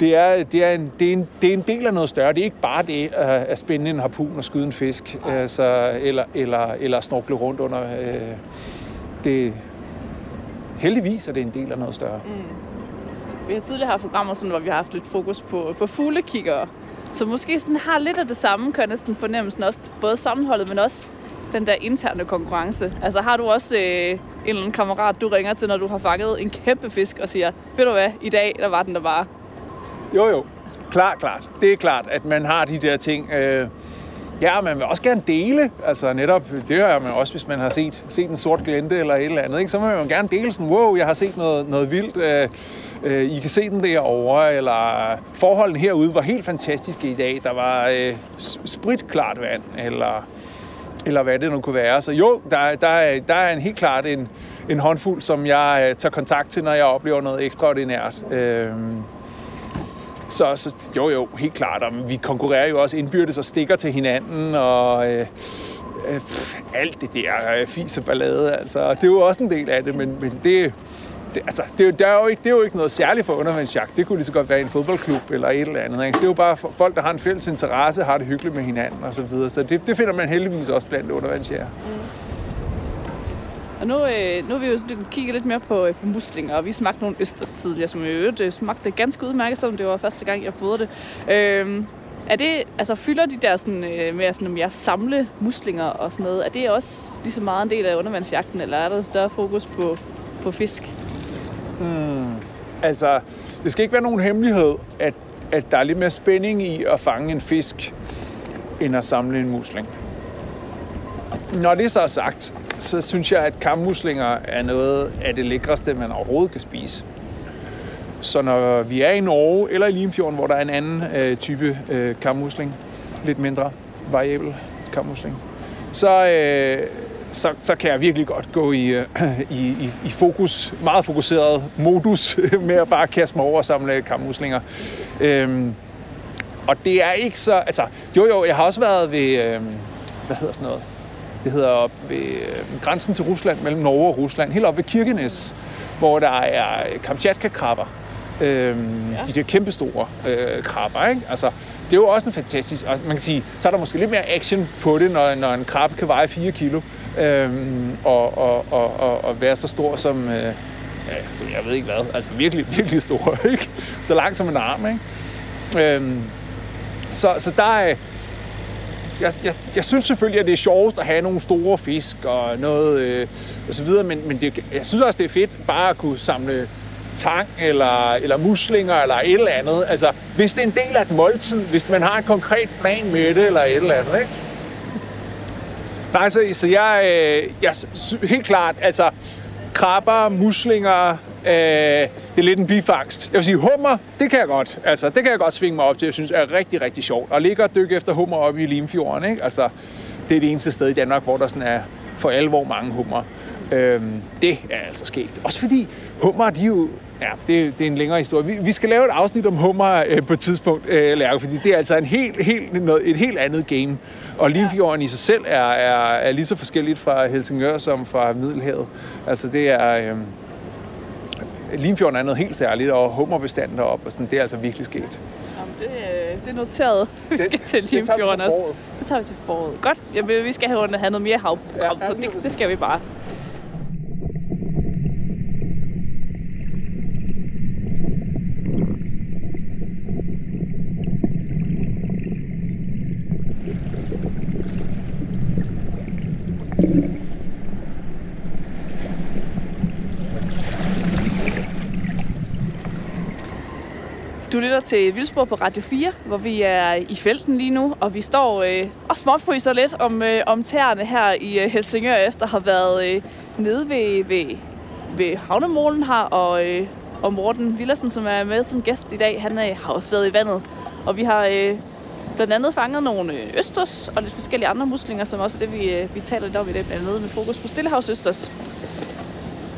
E: Det er, det, er en, det, er en, det er en del af noget større. Det er ikke bare det at, at spænde en harpun og skyde en fisk, altså, eller, eller, eller snorkle rundt under. Øh, det, heldigvis er det en del af noget større.
D: Vi har tidligere haft programmer, sådan, hvor vi har haft lidt fokus på, på fuglekiggere. Så måske sådan har lidt af det samme, kan næsten fornemmelsen også. Både sammenholdet, men også den der interne konkurrence. Altså har du også øh, en eller anden kammerat, du ringer til, når du har fanget en kæmpe fisk og siger, ved du hvad, i dag, der var den der bare.
E: Jo, jo. Klart, klart. Det er klart, at man har de der ting. Øh, ja, man vil også gerne dele. Altså netop, det gør man også, hvis man har set, set en sort glente eller et eller andet. Ikke? Så vil man gerne dele sådan, wow, jeg har set noget, noget vildt. Øh, øh, I kan se den derovre. Eller forholdene herude var helt fantastiske i dag. Der var øh, spritklart vand. Eller, eller hvad det nu kunne være. Så jo, der, der, er- der er en helt klart en, en håndfuld, som jeg øh, tager kontakt til, når jeg oplever noget ekstraordinært. Øh, så, så jo jo, helt klart. Og vi konkurrerer jo også indbyrdes og stikker til hinanden, og øh, øh, alt det der øh, fis og ballade. Altså, det er jo også en del af det, men, men det, det, altså, det, er jo, det, er jo ikke, det er jo ikke noget særligt for undervandsjagt. Det kunne lige så godt være en fodboldklub eller et eller andet. Ikke? Det er jo bare folk, der har en fælles interesse, har det hyggeligt med hinanden og så videre. Så det, det finder man heldigvis også blandt undervandsjæger. Mm.
D: Og nu, øh, nu har vi jo kigget lidt mere på, øh, på muslinger, og vi smagte nogle østers tidligere, som jo øh, smagte ganske udmærket, selvom det var første gang, jeg prøvede det. Øh, er det, altså fylder de der sådan, øh, med sådan, at samle muslinger og sådan noget, er det også lige så meget en del af undervandsjagten, eller er der større fokus på, på fisk?
E: Hmm. Altså, det skal ikke være nogen hemmelighed, at, at der er lidt mere spænding i at fange en fisk, end at samle en musling. Når det så er sagt, så synes jeg, at kammuslinger er noget af det lækreste, man overhovedet kan spise. Så når vi er i Norge eller i Limfjorden, hvor der er en anden øh, type øh, kammusling, lidt mindre variabel kammusling, så, øh, så, så kan jeg virkelig godt gå i, øh, i, i, i fokus, meget fokuseret modus med at bare kaste mig over og samle kammuslinger. Øhm, og det er ikke så... Altså, jo jo, jeg har også været ved... Øh, hvad hedder sådan noget? Det hedder op ved øh, grænsen til Rusland, mellem Norge og Rusland, helt op ved Kirkenes, hvor der er Kamchatka-krabber. Øhm, ja. De der kæmpe store øh, krabber, ikke? Altså, det er jo også en fantastisk... Og man kan sige, så er der måske lidt mere action på det, når, når en krabbe kan veje 4 kilo. Øhm, og, og, og, og, og være så stor som... Øh, ja, så jeg ved ikke hvad. Altså virkelig, virkelig stor, ikke? Så langt som en arm, ikke? Øhm, så, så der er jeg, jeg, jeg synes selvfølgelig, at det er sjovest at have nogle store fisk og noget øh, og så videre, men, men det, jeg synes også, det er fedt bare at kunne samle tang eller, eller muslinger eller et eller andet. Altså, hvis det er en del af et måltid, hvis man har en konkret plan med det eller et eller andet, ikke? Nej, så, så jeg, øh, jeg helt klart, altså krabber, muslinger, øh, det er lidt en bifangst. Jeg vil sige, hummer, det kan jeg godt. Altså, det kan jeg godt svinge mig op til. Jeg synes er rigtig, rigtig sjovt. Og ligge og dykke efter hummer oppe i Limfjorden, ikke? Altså, det er det eneste sted i Danmark, hvor der sådan er for alvor mange hummer. Øhm, det er altså sket. Også fordi hummer, de er jo... Ja, det, det er en længere historie. Vi, vi skal lave et afsnit om hummer øh, på et tidspunkt, øh, Lærke, fordi det er altså en helt, helt, noget, et helt andet game. Og Limfjorden i sig selv er, er, er lige så forskelligt fra Helsingør som fra Middelhavet. Altså det er... Øh, Limfjorden er noget helt særligt, og hummerbestanden deroppe, og sådan, det er altså virkelig sket.
D: Jamen, det, øh, det er noteret. Vi skal det, til Limfjorden også. Det tager vi til foråret. Godt. Jamen, vi skal have, have noget mere hav. Ja, det, det skal vi bare. Lytter til Vildsborg på Radio 4, hvor vi er i felten lige nu, og vi står øh, og småfryser lidt om, øh, om tæerne her i øh, Helsingør, efter at have været øh, nede ved, ved, ved havnemålen her, og, øh, og Morten Villersen, som er med som gæst i dag, han øh, har også været i vandet. Og vi har øh, blandt andet fanget nogle øh, østers og lidt forskellige andre muslinger, som også er det, vi, øh, vi taler lidt om i dag, blandt andet med fokus på stillehavsøsters.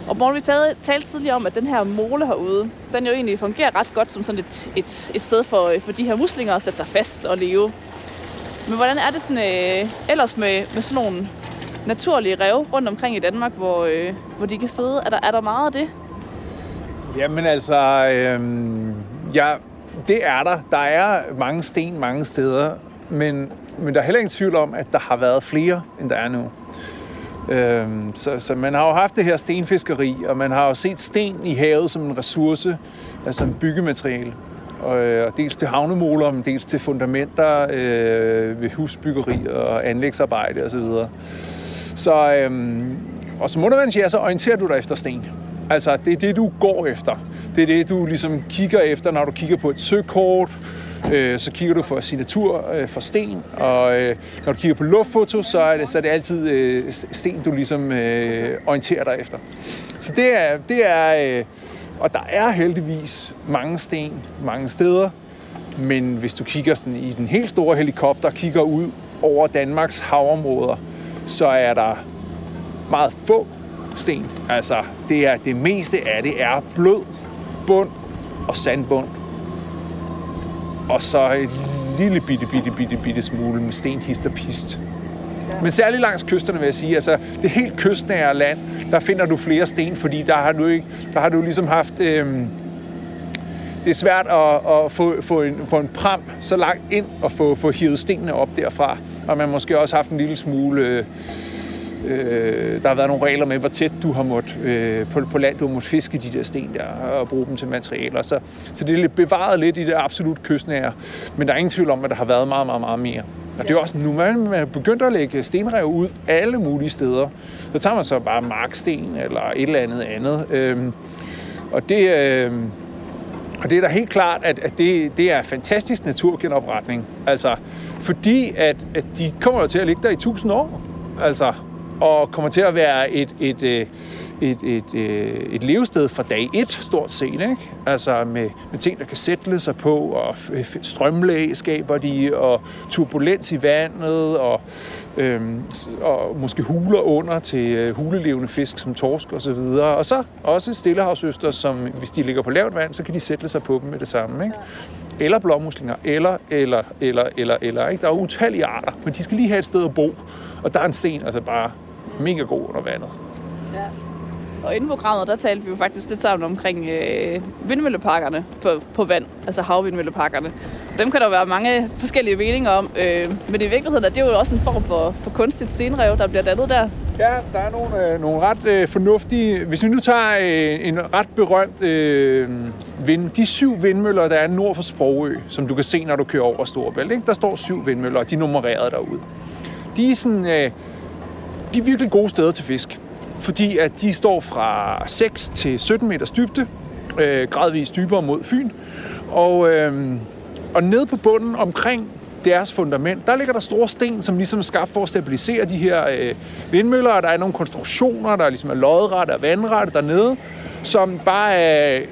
D: Og Morten, vi talte, talte tidligere om, at den her mole herude, den jo egentlig fungerer ret godt som sådan et, et, et sted for, for de her muslinger at sætte sig fast og leve. Men hvordan er det sådan, øh, ellers med, med sådan nogle naturlige rev rundt omkring i Danmark, hvor, øh, hvor de kan sidde? Er der, er der meget af det?
E: Jamen altså, øh, ja, det er der. Der er mange sten mange steder, men, men der er heller ingen tvivl om, at der har været flere, end der er nu. Øhm, så, så man har jo haft det her stenfiskeri, og man har jo set sten i havet som en ressource, altså en byggemateriale. Og, øh, og dels til havnemoler, men dels til fundamenter øh, ved husbyggeri og anlægsarbejde osv. Så, så øhm, og som undervandsjæger, så orienterer du dig efter sten. Altså, det er det, du går efter. Det er det, du ligesom kigger efter, når du kigger på et søkort, øh, så kigger du for signatur øh, for sten, og øh, når du kigger på luftfoto, så er det, så er det altid øh, sten, du ligesom øh, orienterer dig efter. Så det er, det er øh, og der er heldigvis mange sten mange steder, men hvis du kigger sådan i den helt store helikopter, kigger ud over Danmarks havområder, så er der meget få sten. Altså, det er det meste af det er blød bund og sandbund og så en lille bitte, bitte, bitte, bitte smule med sten, hist og pist. Men særligt langs kysterne vil jeg sige, altså det helt kystnære land, der finder du flere sten, fordi der har du, ikke, der har du ligesom haft... Øh, det er svært at, at få, få, en, få en pram så langt ind og få, få hivet stenene op derfra. Og man måske også haft en lille smule... Øh, øh, der har været nogle regler med, hvor tæt du har måttet øh, på, på land, du har måttet fiske de der sten der og bruge dem til materialer. Så, så det er lidt bevaret lidt i det absolut kystnære. Men der er ingen tvivl om, at der har været meget, meget, meget mere. Og det er også nu, man er begyndt at lægge stenrev ud alle mulige steder. Så tager man så bare marksten eller et eller andet andet. Øhm, og det, øh, og det er da helt klart, at, at det, det er fantastisk naturgenopretning. Altså, fordi at, at de kommer jo til at ligge der i tusind år. Altså, og kommer til at være et, et, øh, et, et, et, et levested fra dag et, stort set. Ikke? Altså med, med ting, der kan sætte sig på, og strømlæg skaber de, og turbulens i vandet, og, øhm, og måske huler under til øh, hulelevende fisk som torsk og så videre. Og så også stillehavsøster, som hvis de ligger på lavt vand, så kan de sætte sig på dem med det samme. Ikke? Eller blåmuslinger, eller, eller, eller, eller, eller. Ikke? Der er utallige arter, men de skal lige have et sted at bo. Og der er en sten altså bare mega god under vandet.
D: Ja. Og inden på programmet, der talte vi jo faktisk lidt sammen omkring øh, vindmølleparkerne på, på vand, altså havvindmølleparkerne. Dem kan der være mange forskellige meninger om, øh, men i virkeligheden er det jo også en form for, for kunstigt stenrev, der bliver dannet der.
E: Ja, der er nogle, øh, nogle ret øh, fornuftige... Hvis vi nu tager øh, en ret berømt øh, vind, de syv vindmøller, der er nord for Sprogø, som du kan se, når du kører over Storebælt, ikke? der står syv vindmøller, og de er nummereret derude. De er sådan... Øh, de er virkelig gode steder til fisk, fordi at de står fra 6 til 17 meters dybde, øh, gradvist dybere mod Fyn, og, øh, og nede på bunden omkring deres fundament, der ligger der store sten, som ligesom er skabt for at stabilisere de her øh, vindmøller, og der er nogle konstruktioner, der ligesom er lodrette og vandrette dernede, som bare er,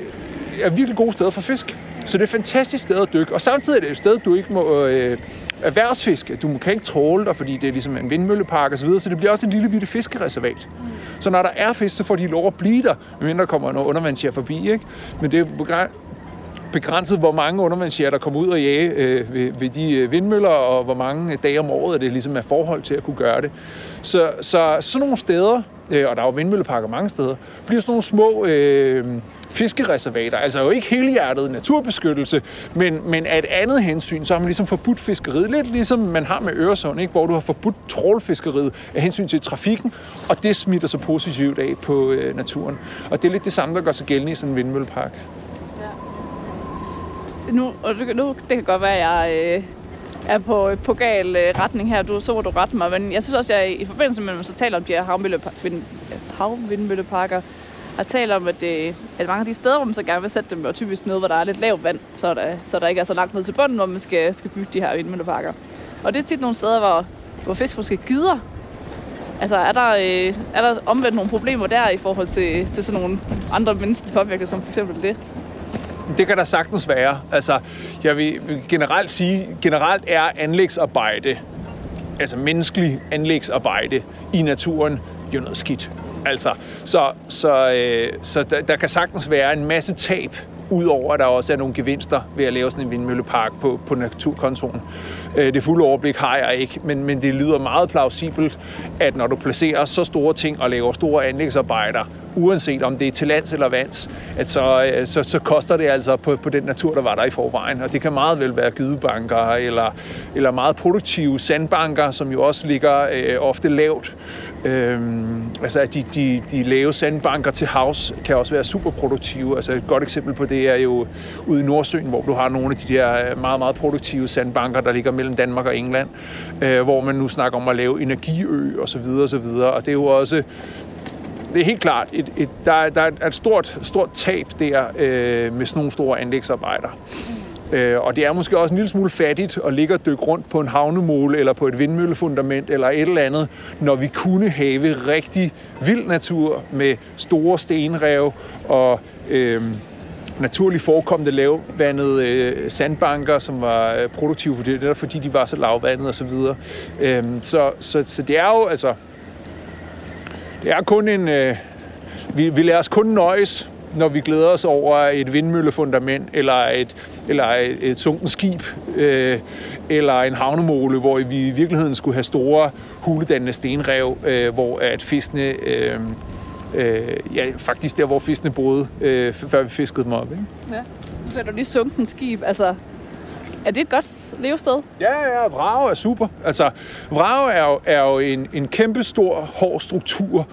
E: er virkelig gode steder for fisk. Så det er et fantastisk sted at dykke, og samtidig er det et sted, du ikke må øh, erhvervsfiske. Du kan ikke tråle der, fordi det er ligesom en vindmøllepark og så videre, så det bliver også en lille bitte fiskereservat. Mm. Så når der er fisk, så får de lov at blive der, medmindre der kommer noget undervandsjær forbi, ikke? Men det er begrænset, hvor mange undervandsjær, der kommer ud og jage øh, ved, ved de øh, vindmøller, og hvor mange dage om året, det ligesom er forhold til at kunne gøre det. Så, så sådan nogle steder, øh, og der er jo vindmølleparker mange steder, bliver sådan nogle små øh, fiskereservater. Altså jo ikke helhjertet naturbeskyttelse, men, men af et andet hensyn, så har man ligesom forbudt fiskeriet. Lidt ligesom man har med Øresund, ikke? hvor du har forbudt trålfiskeriet af hensyn til trafikken, og det smitter så positivt af på øh, naturen. Og det er lidt det samme, der gør sig gældende i sådan en vindmøllepark.
D: Ja. Nu, og nu, det kan godt være, at jeg øh, er på, på gal øh, retning her. Du, så hvor du rette mig, men jeg synes også, at jeg i forbindelse med, at man så taler om de her havvindmølleparker, har talt om, at, det, at mange af de steder, hvor man så gerne vil sætte dem, er typisk noget, hvor der er lidt lavt vand, så der, så der ikke er så langt ned til bunden, hvor man skal, skal bygge de her vindmølleparker. Og det er tit nogle steder, hvor, hvor fisk måske gider. Altså er der, øh, er der omvendt nogle problemer der i forhold til, til sådan nogle andre menneskelige påvirkninger, som for eksempel det?
E: Det kan der sagtens være. Altså, jeg vil generelt sige, generelt er anlægsarbejde, altså menneskelig anlægsarbejde i naturen, jo noget skidt. Altså, så så, øh, så der, der kan sagtens være en masse tab, udover at der også er nogle gevinster ved at lave sådan en vindmøllepark på, på naturkontoren. Øh, det fulde overblik har jeg ikke, men, men det lyder meget plausibelt, at når du placerer så store ting og laver store anlægsarbejder uanset om det er til lands eller vands, at så, øh, så, så koster det altså på, på den natur, der var der i forvejen. Og det kan meget vel være gydebanker eller, eller meget produktive sandbanker, som jo også ligger øh, ofte lavt. Øhm, altså at de, de, de lave sandbanker til havs kan også være super produktive. Altså et godt eksempel på det er jo ude i Nordsøen, hvor du har nogle af de der øh, meget, meget produktive sandbanker, der ligger mellem Danmark og England, øh, hvor man nu snakker om at lave energiø og så videre og så videre. Og det er jo også det er helt klart, et, et, der, der er et stort, stort tab der øh, med sådan nogle store anlægsarbejder. Mm. Øh, og det er måske også en lille smule fattigt at ligge og dykke rundt på en havnemål eller på et vindmøllefundament eller et eller andet, når vi kunne have rigtig vild natur med store stenrev og øh, naturligt forekommende lavvandede øh, sandbanker, som var øh, produktive for det, netop fordi de var så lavvandede osv. Så, øh, så, så, så det er jo altså det er kun en... Øh, vi, vi lader os kun nøjes når vi glæder os over et vindmøllefundament, eller et, eller et, et sunken skib, øh, eller en havnemole, hvor vi i virkeligheden skulle have store huledannende stenrev, øh, hvor at fiskene... Øh, øh, ja, faktisk der, hvor fiskene boede, øh, før vi fiskede dem op. Ikke?
D: Ja. Så er du lige sunken skib. Altså, er det et godt levested?
E: Ja, ja, vrag er super. Altså, vrag er jo, er jo en, en kæmpe stor, hård struktur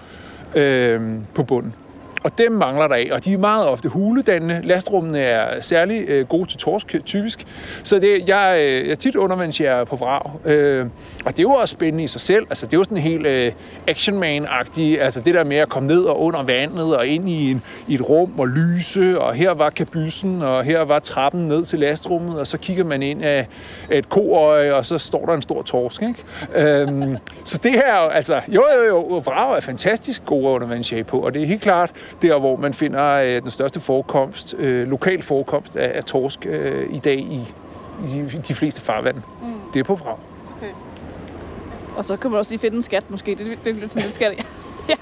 E: øh, på bunden. Og dem mangler der af, og de er meget ofte huledannende. Lastrummene er særlig øh, gode til torsk, typisk. Så det, jeg, øh, jeg tit undervandsjærer på vrag. Øh, og det er jo også spændende i sig selv. Altså, det er jo sådan helt øh, actionman-agtigt. Altså det der med at komme ned og under vandet og ind i, en, i et rum og lyse. Og her var kabysen, og her var trappen ned til lastrummet. Og så kigger man ind af, et koøje, og så står der en stor torsk. Ikke? Øh, så det her, altså, jo, jo, jo, vrag er fantastisk gode undervandsjæger på. Og det er helt klart, der, hvor man finder øh, den største forekomst, øh, lokal forekomst af, af torsk øh, i dag i, i de fleste farvand. Mm. Det er på Vrag. Okay.
D: Og så kan man også lige finde en skat, måske. Det, det, det er lidt sådan, det skal Ja,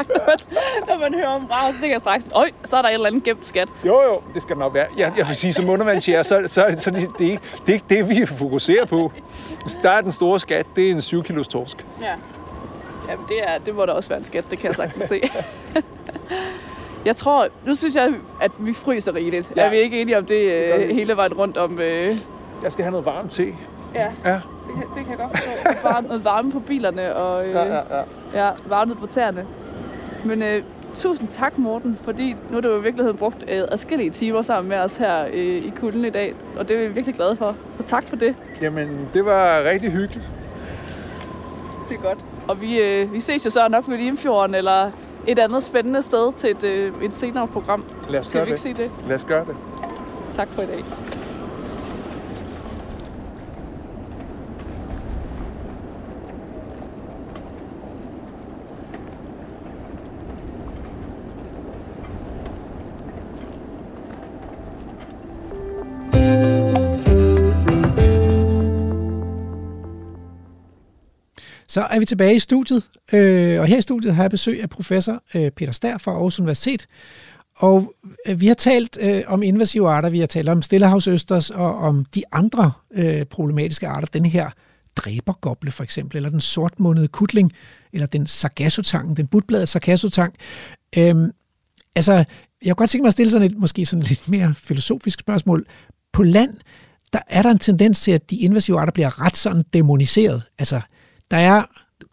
D: når man hører om Vrag, så tænker jeg straks, øj, så er der et eller andet gemt skat.
E: Jo, jo, det skal nok være. Jeg, jeg vil sige, som undervandsjæger, så, så, så det, det, er ikke, det er ikke det, vi fokuserer på. Der er den store skat, det er en 7 kilos torsk.
D: Ja. Jamen, det, er, det må da også være en skat, det kan jeg sagtens se. Jeg tror, nu synes jeg, at vi fryser rigeligt. Ja. Er vi ikke enige om det, det øh, hele vejen rundt om... Øh...
E: Jeg skal have noget varmt te.
D: Ja, ja. Det, kan, det kan jeg godt forstå. Var noget varme på bilerne og øh, ja, ja, ja. Ja, varmet på tæerne. Men øh, tusind tak, Morten, fordi nu har du i virkeligheden brugt øh, adskillige timer sammen med os her øh, i kulden i dag, og det er vi virkelig glade for. Så tak for det.
E: Jamen, det var rigtig hyggeligt.
D: Det er godt. Og vi, øh, vi ses jo så nok ved Limfjorden, eller et andet spændende sted til et, øh, et senere program.
E: Lad os gøre
D: vi ikke
E: det.
D: sige det?
E: Lad os gøre det.
D: Tak for i dag.
B: Så er vi tilbage i studiet, øh, og her i studiet har jeg besøg af professor øh, Peter Stær fra Aarhus Universitet. Og øh, vi har talt øh, om invasive arter, vi har talt om stillehavsøsters og om de andre øh, problematiske arter. Den her dræbergoble for eksempel, eller den sortmundede kutling, eller den sargassotang, den butbladet sargassotang. Øhm, altså, jeg kunne godt tænke mig at stille sådan et måske sådan lidt mere filosofisk spørgsmål. På land, der er der en tendens til, at de invasive arter bliver ret sådan demoniseret. Altså, der er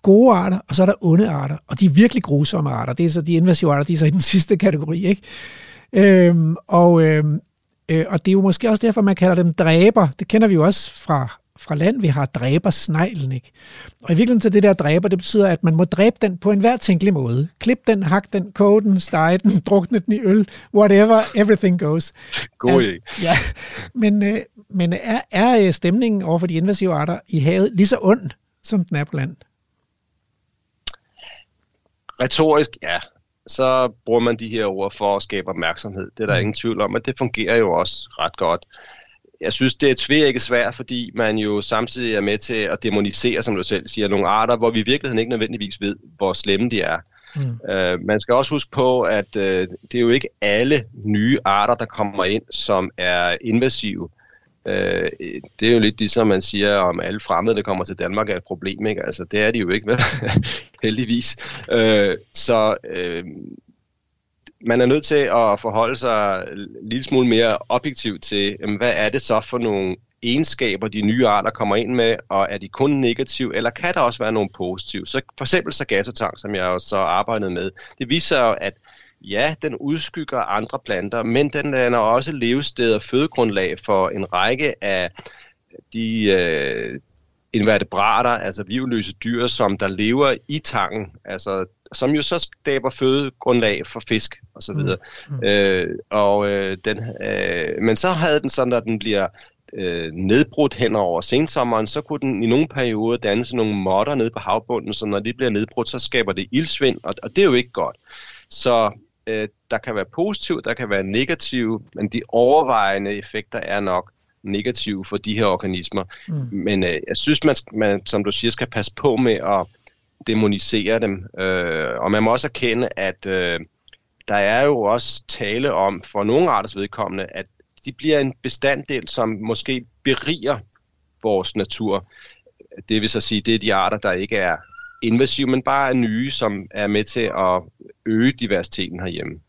B: gode arter, og så er der onde arter, og de virkelig grusomme arter, det er så de invasive arter, de er så i den sidste kategori, ikke? Øhm, og, øhm, øh, og det er jo måske også derfor, man kalder dem dræber. Det kender vi jo også fra, fra land, vi har dræber sneglen, ikke? Og i virkeligheden så det der dræber, det betyder, at man må dræbe den på enhver tænkelig måde. Klip den, hak den, koge den, stege den, drukne den i øl, whatever, everything goes.
G: God altså,
B: Ja, men, øh, men er, er stemningen over for de invasive arter i havet lige så ond, som den er på land?
G: Retorisk, ja. Så bruger man de her ord for at skabe opmærksomhed. Det er der mm. ingen tvivl om, at det fungerer jo også ret godt. Jeg synes, det er tvækket svært, fordi man jo samtidig er med til at demonisere, som du selv siger, nogle arter, hvor vi i virkeligheden ikke nødvendigvis ved, hvor slemme de er. Mm. Uh, man skal også huske på, at uh, det er jo ikke alle nye arter, der kommer ind, som er invasive. Øh, det er jo lidt ligesom man siger om alle fremmede, der kommer til Danmark, er et problem. Ikke? Altså, det er de jo ikke, vel? heldigvis. Øh, så øh, man er nødt til at forholde sig en lille smule mere objektivt til, jamen, hvad er det så for nogle egenskaber, de nye arter kommer ind med, og er de kun negative, eller kan der også være nogle positive? Så for eksempel sagasotang, som jeg også så arbejdet med, det viser jo, at ja, den udskygger andre planter, men den er også levested og fødegrundlag for en række af de øh, invertebrater, altså virveløse dyr, som der lever i tangen, altså, som jo så skaber fødegrundlag for fisk og så videre. Mm. Mm. Øh, og, øh, den, øh, men så havde den sådan, at den bliver øh, nedbrudt hen over sensommeren, så kunne den i nogle perioder danne sådan nogle modder nede på havbunden, så når de bliver nedbrudt, så skaber det ildsvind, og, og det er jo ikke godt. Så øh, der kan være positive, der kan være negative, men de overvejende effekter er nok negative for de her organismer. Mm. Men øh, jeg synes, man, man, som du siger, skal passe på med at demonisere dem. Øh, og man må også erkende, at øh, der er jo også tale om, for nogle arters vedkommende, at de bliver en bestanddel, som måske beriger vores natur. Det vil så sige, det er de arter, der ikke er invasive, men bare er nye, som er med til at øge diversiteten herhjemme.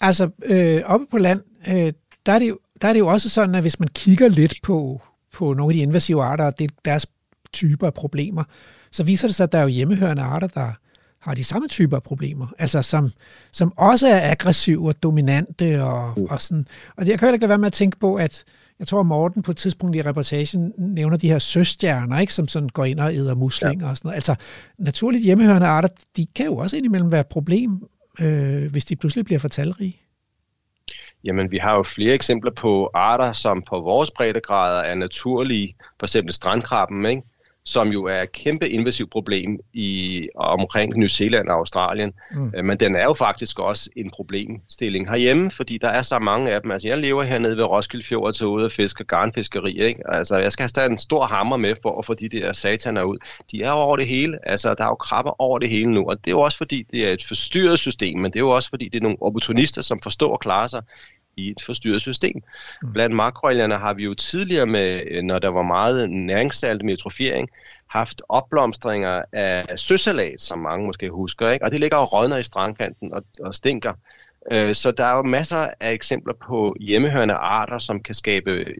B: Altså, øh, oppe på land, øh, der, er det jo, der er det jo også sådan, at hvis man kigger lidt på, på nogle af de invasive arter og det, deres typer af problemer, så viser det sig, at der er jo hjemmehørende arter, der har de samme typer af problemer, altså som, som også er aggressive og dominante og, mm. og sådan. Og jeg kan heller ikke lade være med at tænke på, at jeg tror, Morten på et tidspunkt i reportagen nævner de her søstjerner, ikke, som sådan går ind og æder muslinger ja. og sådan noget. Altså, naturligt hjemmehørende arter, de kan jo også indimellem være et problem, øh, hvis de pludselig bliver for talrige.
G: Jamen, vi har jo flere eksempler på arter, som på vores breddegrader er naturlige, for eksempel strandkrabben, ikke? Som jo er et kæmpe invasiv problem i omkring New Zealand og Australien. Mm. Øh, men den er jo faktisk også en problemstilling herhjemme, fordi der er så mange af dem. Altså, jeg lever hernede ved Roskilde Fjord til ude og fisker garnfiskeri. Ikke? Altså, jeg skal have en stor hammer med for at få de der sataner ud. De er over det hele. Altså, der er jo krabber over det hele nu, og det er jo også fordi, det er et forstyrret system, men det er jo også fordi, det er nogle opportunister, som forstår at klare sig i et forstyrret system. Mm. Blandt makroalgerne har vi jo tidligere med, øh, når der var meget næringssalt med atrofiering, haft opblomstringer af søsalat, som mange måske husker, ikke? og det ligger og rådner i strandkanten og, og stinker. Øh, så der er jo masser af eksempler på hjemmehørende arter, som kan skabe øh,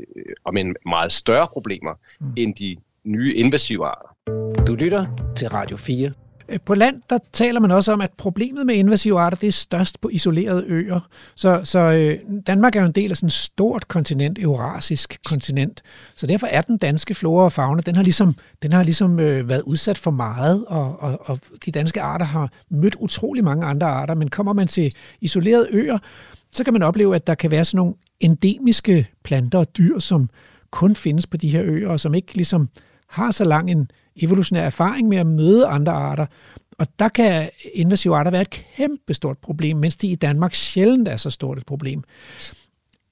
G: om en meget større problemer mm. end de nye invasive arter.
A: Du lytter til Radio 4.
B: Øh, på land, der taler man også om, at problemet med invasive arter, det er størst på isolerede øer. Så, så øh, Danmark er jo en del af sådan et stort kontinent, eurasisk kontinent. Så derfor er den danske flora og fauna, den har ligesom, den har ligesom øh, været udsat for meget, og, og, og de danske arter har mødt utrolig mange andre arter. Men kommer man til isolerede øer, så kan man opleve, at der kan være sådan nogle endemiske planter og dyr, som kun findes på de her øer, og som ikke ligesom har så lang en evolutionær erfaring med at møde andre arter. Og der kan invasive arter være et kæmpe stort problem, mens de i Danmark sjældent er så stort et problem.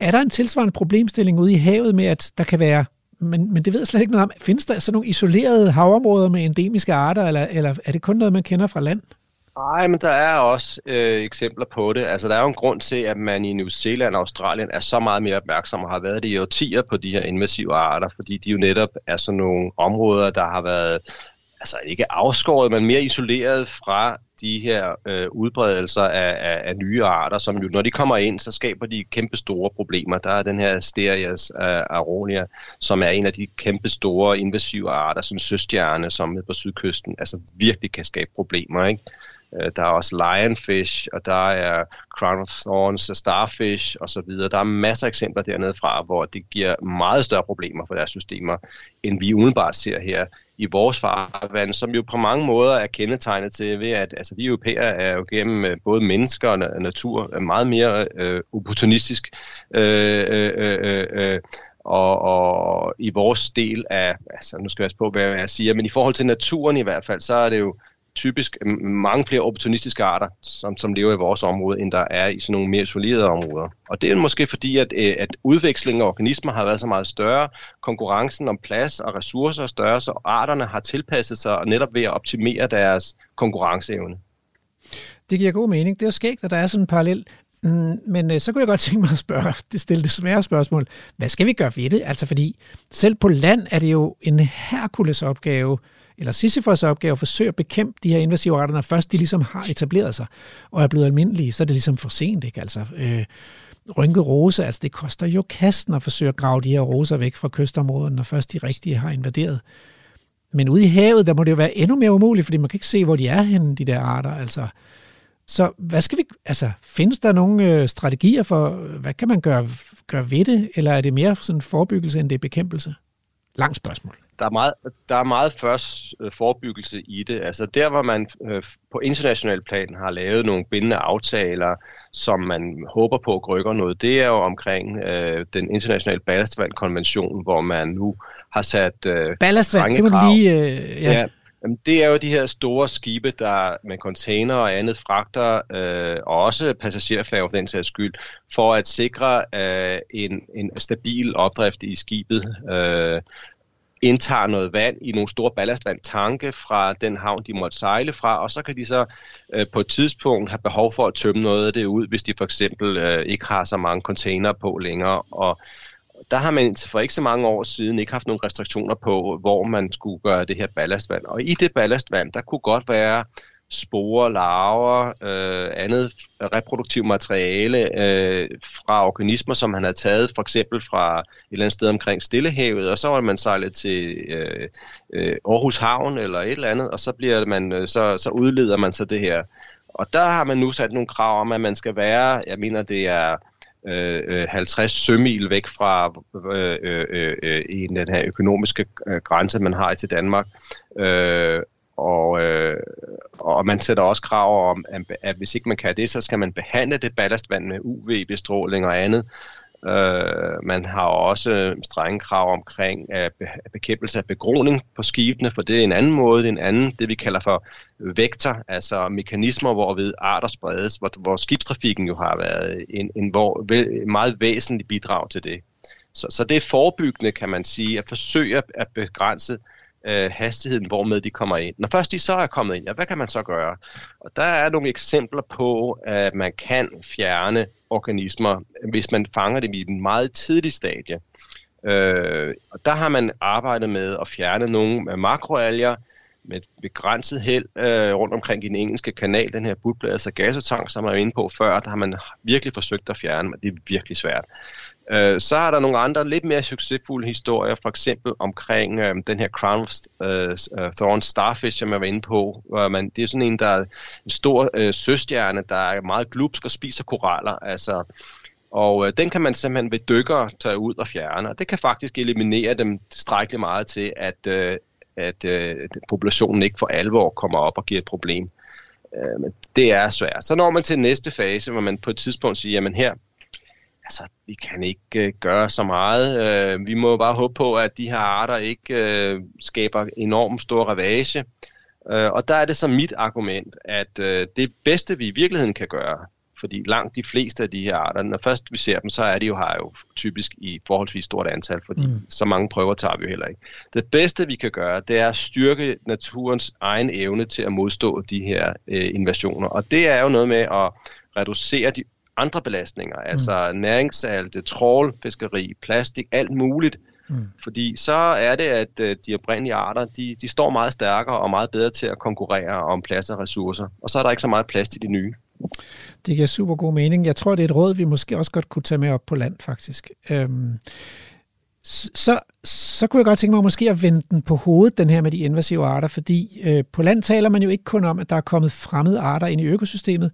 B: Er der en tilsvarende problemstilling ude i havet med, at der kan være, men, men det ved jeg slet ikke noget om, findes der sådan nogle isolerede havområder med endemiske arter, eller, eller er det kun noget, man kender fra land?
G: Nej, men der er også øh, eksempler på det. Altså, der er jo en grund til, at man i New Zealand og Australien er så meget mere opmærksom og har været det i årtier på de her invasive arter, fordi de jo netop er sådan nogle områder, der har været altså ikke afskåret, men mere isoleret fra de her øh, udbredelser af, af, af nye arter, som jo, når de kommer ind, så skaber de kæmpe store problemer. Der er den her Asterias uh, aronia, som er en af de kæmpe store invasive arter, som søstjerne, som er på sydkysten, altså virkelig kan skabe problemer, ikke? Øh, der er også lionfish, og der er crown of thorns, starfish osv. Der er masser af eksempler dernede fra, hvor det giver meget større problemer for deres systemer, end vi umiddelbart ser her i vores farvand, som jo på mange måder er kendetegnet til ved, at altså, vi europæer er jo gennem øh, både mennesker og natur øh, meget mere øh, opportunistisk. Øh, øh, øh, øh, og, og i vores del af, altså nu skal jeg passe på, hvad jeg siger, men i forhold til naturen i hvert fald, så er det jo typisk mange flere opportunistiske arter, som, som lever i vores område, end der er i sådan nogle mere isolerede områder. Og det er måske fordi, at, øh, at udvekslingen af organismer har været så meget større, konkurrencen om plads og ressourcer er større, så arterne har tilpasset sig netop ved at optimere deres konkurrenceevne.
B: Det giver god mening. Det er skægt, at der er sådan en parallel. Mm, men øh, så kunne jeg godt tænke mig at spørge, det stille det svære spørgsmål. Hvad skal vi gøre ved det? Altså fordi selv på land er det jo en herkulesopgave opgave, eller Sisyfos opgave at forsøge at bekæmpe de her invasive arter, når først de ligesom har etableret sig og er blevet almindelige, så er det ligesom for sent, ikke? Altså, øh, rynket rose, altså det koster jo kasten at forsøge at grave de her roser væk fra kystområderne, når først de rigtige har invaderet. Men ude i havet, der må det jo være endnu mere umuligt, fordi man kan ikke se, hvor de er henne, de der arter. Altså, så hvad skal vi, altså, findes der nogle øh, strategier for, hvad kan man gøre, gøre ved det, eller er det mere sådan forebyggelse, end det er bekæmpelse? Langt spørgsmål
G: der er meget, der er meget først øh, forebyggelse i det. Altså der, hvor man øh, på international plan har lavet nogle bindende aftaler, som man håber på at rykke noget, det er jo omkring øh, den internationale ballastvandkonvention, hvor man nu har sat øh,
B: Ballastvand, det må du lige... Øh, ja. ja.
G: Jamen, det er jo de her store skibe, der med container og andet fragter, øh, og også passagerfærger for den sags skyld, for at sikre øh, en, en stabil opdrift i skibet. Øh, indtager noget vand i nogle store ballastvandtanke fra den havn, de måtte sejle fra, og så kan de så øh, på et tidspunkt have behov for at tømme noget af det ud, hvis de for eksempel øh, ikke har så mange container på længere. Og der har man for ikke så mange år siden ikke haft nogle restriktioner på, hvor man skulle gøre det her ballastvand. Og i det ballastvand, der kunne godt være sporer, larver, øh, andet reproduktivt materiale øh, fra organismer, som han har taget for eksempel fra et eller andet sted omkring Stillehavet, og så var man sejlet til øh, øh, Aarhus Havn eller et eller andet, og så, bliver man, øh, så, så udleder man så det her. Og der har man nu sat nogle krav om, at man skal være, jeg mener det er øh, øh 50 sømil væk fra øh, øh, øh, øh, i den her økonomiske øh, grænse, man har til Danmark. Øh, og, øh, og man sætter også krav om, at, at hvis ikke man kan det, så skal man behandle det ballastvand med UV-bestråling og andet. Øh, man har også strenge krav omkring øh, bekæmpelse af begroning på skibene, for det er en anden måde, det er en anden, det vi kalder for vektor, altså mekanismer, hvor ved arter spredes, hvor, hvor skibstrafikken jo har været en, en hvor, meget væsentlig bidrag til det. Så, så det er forebyggende, kan man sige, at forsøge at begrænse øh, Øh, hastigheden, hvormed de kommer ind. Når først de så er kommet ind, ja, hvad kan man så gøre? Og der er nogle eksempler på, at man kan fjerne organismer, hvis man fanger dem i en meget tidlig stadie. Øh, og der har man arbejdet med at fjerne nogle makroalger med begrænset held øh, rundt omkring i den engelske kanal, den her budbladet altså Sagassotang, som jeg var inde på før, der har man virkelig forsøgt at fjerne, men det er virkelig svært. Øh, Øh, så er der nogle andre lidt mere succesfulde historier, for eksempel omkring øh, den her Crown of øh, øh, Thorns Starfish, som jeg var inde på. Hvor man, det er sådan en, der er en stor øh, søstjerne, der er meget glupsk og spiser koraller. Altså, og øh, den kan man simpelthen ved dykker tage ud og fjerne, og det kan faktisk eliminere dem strækkeligt meget til, at, øh, at øh, populationen ikke for alvor kommer op og giver et problem. Øh, men det er svært. Så når man til næste fase, hvor man på et tidspunkt siger, jamen her, altså, vi kan ikke øh, gøre så meget. Øh, vi må bare håbe på, at de her arter ikke øh, skaber enormt stor ravage. Øh, og der er det så mit argument, at øh, det bedste, vi i virkeligheden kan gøre, fordi langt de fleste af de her arter, når først vi ser dem, så er de jo her jo typisk i forholdsvis stort antal, fordi mm. så mange prøver tager vi jo heller ikke. Det bedste, vi kan gøre, det er at styrke naturens egen evne til at modstå de her øh, invasioner. Og det er jo noget med at reducere de andre belastninger, mm. altså næringssalte, trål, fiskeri, plastik, alt muligt. Mm. Fordi så er det, at øh, de oprindelige arter, de, de står meget stærkere og meget bedre til at konkurrere om plads og ressourcer. Og så er der ikke så meget plads til de nye.
B: Det giver super god mening. Jeg tror, det er et råd, vi måske også godt kunne tage med op på land, faktisk. Øhm, så, så kunne jeg godt tænke mig måske at vende den på hovedet, den her med de invasive arter, fordi øh, på land taler man jo ikke kun om, at der er kommet fremmede arter ind i økosystemet,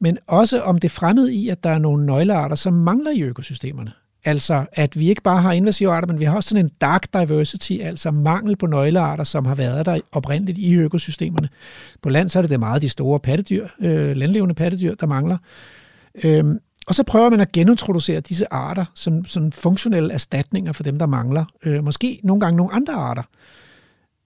B: men også om det fremmede i, at der er nogle nøglearter, som mangler i økosystemerne. Altså, at vi ikke bare har invasive arter, men vi har også sådan en dark diversity, altså mangel på nøglearter, som har været der oprindeligt i økosystemerne. På land så er det det meget de store pattedyr, øh, landlevende pattedyr, der mangler. Øhm, og så prøver man at genintroducere disse arter som, som funktionelle erstatninger for dem, der mangler. Øh, måske nogle gange nogle andre arter.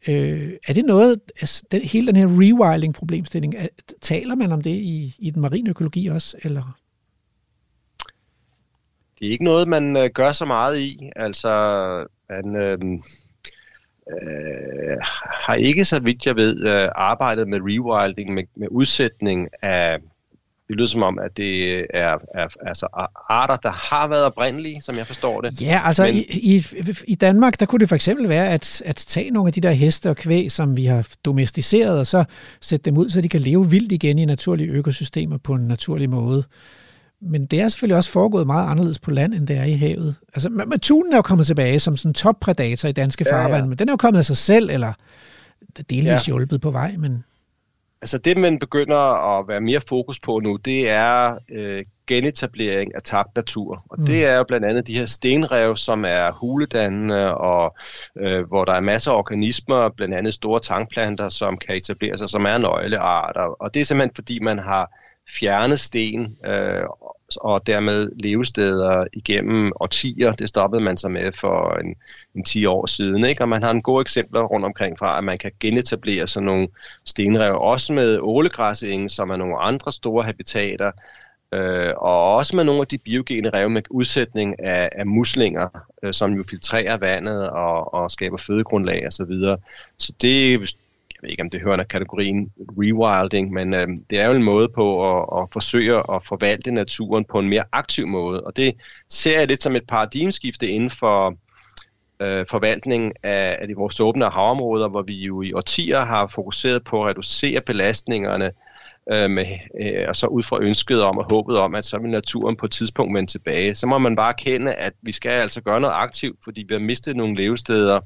B: Øh, er det noget, altså, den, hele den her rewilding-problemstilling, er, taler man om det i, i den marine økologi også, eller?
G: Det er ikke noget, man øh, gør så meget i. Altså, man øh, øh, har ikke, så vidt jeg ved, øh, arbejdet med rewilding, med, med udsætning af det lyder som om, at det er, er altså arter, der har været oprindelige, som jeg forstår det.
B: Ja, altså Men... i, i, i Danmark, der kunne det for eksempel være at, at tage nogle af de der heste og kvæg, som vi har domesticeret, og så sætte dem ud, så de kan leve vildt igen i naturlige økosystemer på en naturlig måde. Men det er selvfølgelig også foregået meget anderledes på land, end det er i havet. Altså, tunen er jo kommet tilbage som sådan en toppredator i danske ja, farvand, ja. men den er jo kommet af sig selv, eller delvis ja. hjulpet på vej, men...
G: Altså det, man begynder at være mere fokus på nu, det er øh, genetablering af tabt natur. Og mm. det er jo blandt andet de her stenrev, som er huledannende, og øh, hvor der er masser af organismer, blandt andet store tangplanter, som kan etablere sig, som er nøglearter. Og det er simpelthen fordi, man har fjernet sten øh, og dermed levesteder igennem årtier. Det stoppede man sig med for en, en 10 år siden. Ikke? Og man har en gode eksempler rundt omkring fra, at man kan genetablere sådan nogle stenrev, også med ålegræsingen, som er nogle andre store habitater. Øh, og også med nogle af de biogene rev med udsætning af, af muslinger, øh, som jo filtrerer vandet og, og skaber fødegrundlag osv. Så, videre. så det, ved ikke om det hører under kategorien rewilding, men øh, det er jo en måde på at, at forsøge at forvalte naturen på en mere aktiv måde. Og det ser jeg lidt som et paradigmeskifte inden for øh, forvaltning af, af de vores åbne havområder, hvor vi jo i årtier har fokuseret på at reducere belastningerne øh, med, øh, og så ud fra ønsket om og håbet om, at så vil naturen på et tidspunkt vende tilbage. Så må man bare kende, at vi skal altså gøre noget aktivt, fordi vi har mistet nogle levesteder,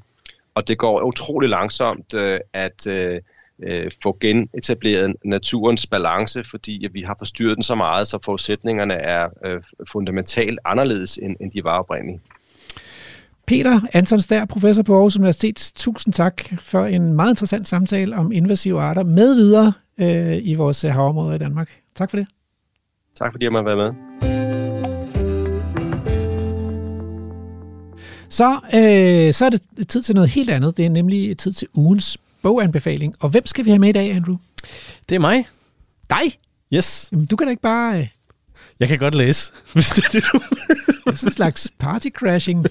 G: og det går utrolig langsomt øh, at øh, øh, få genetableret naturens balance, fordi at vi har forstyrret den så meget, så forudsætningerne er øh, fundamentalt anderledes, end, end de var oprindeligt.
B: Peter Anton Stær, professor på Aarhus Universitet, tusind tak for en meget interessant samtale om invasive arter med videre øh, i vores havområder i Danmark. Tak for det.
G: Tak fordi jeg måtte være med.
B: Så, øh, så er det tid til noget helt andet. Det er nemlig tid til ugens boganbefaling. Og hvem skal vi have med i dag, Andrew?
C: Det er mig.
B: Dig?
C: Yes.
B: Jamen, du kan da ikke bare... Øh,
C: Jeg kan godt læse, hvis det er det, du...
B: det er sådan en slags party crashing.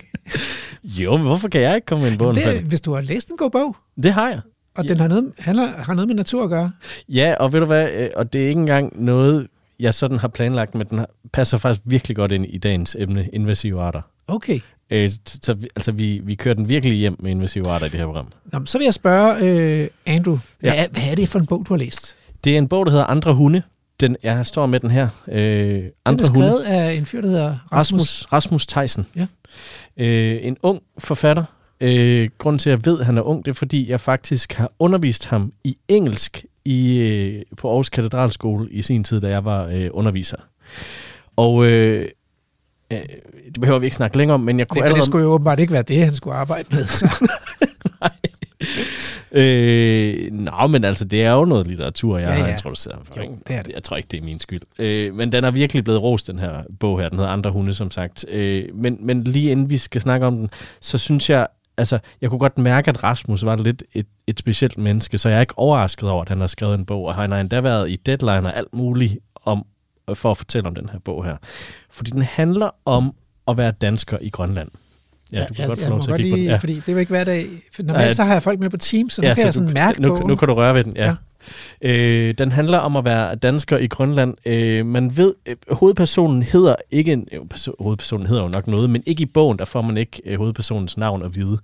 C: jo, men hvorfor kan jeg ikke komme med en bog?
B: det, hvis du har læst en god bog,
C: det har jeg.
B: og
C: Ja.
B: den har noget, handler, har noget med natur at gøre.
C: Ja, og ved du hvad, øh, og det er ikke engang noget, jeg sådan har planlagt, men den passer faktisk virkelig godt ind i dagens emne, invasive arter.
B: Okay.
C: Øh, så, vi- altså, vi, vi kører den virkelig hjem med invasive arter i det her program.
B: Nå, så vil jeg spørge øh, Andrew, hvad,
C: Ja.
B: er, hvad er det for en bog, du har læst?
C: Det er en bog, der hedder Andre Hunde. Den, jeg står med den her. Øh,
B: Den er
C: Andre Hunde.
B: skrevet af en fyr, der hedder Rasmus.
C: Rasmus, Rasmus Theisen.
B: Ja.
C: Øh, en ung forfatter. Øh, grunden til, at jeg ved, at han er ung, det er, fordi jeg faktisk har undervist ham i engelsk i, øh, på Aarhus Katedralskole i sin tid, da jeg var øh, underviser. Og øh, øh, det behøver vi ikke snakke længere om, men jeg kunne
B: Det, for det
C: allerede...
B: skulle jo åbenbart ikke være det, han skulle arbejde med. Så.
C: Øh, nå, men altså, det er jo noget litteratur, jeg
B: Ja,
C: ja, har introduceret ham for.
B: Jo,
C: ikke?
B: det er det.
C: Jeg tror ikke, det er min skyld. Øh, men den er virkelig blevet rost, den her bog her. Den hedder Andre Hunde, som sagt. Øh, men, men lige inden vi skal snakke om den, så synes jeg, altså, jeg kunne godt mærke, at Rasmus var lidt et, et specielt menneske, så jeg er ikke overrasket over, at han har skrevet en bog, og han har endda været i deadline og alt muligt om, for at fortælle om den her bog her. Fordi den handler om at være dansker i Grønland. Ja, du kan
B: jeg,
C: godt få lov til at kigge på den.
B: lige,
C: Ja.
B: fordi det er jo ikke hver dag. Normalt så har jeg folk med på Teams, så nu kan jeg sådan
C: du,
B: mærke
C: nu,
B: bogen.
C: nu kan du røre ved den, ja. ja. Øh, den handler om at være dansker i Grønland. Øh, man ved, øh, hovedpersonen hedder ikke, en, jo, perso- hovedpersonen hedder jo nok noget, men ikke i bogen, der får man ikke øh, hovedpersonens navn at vide.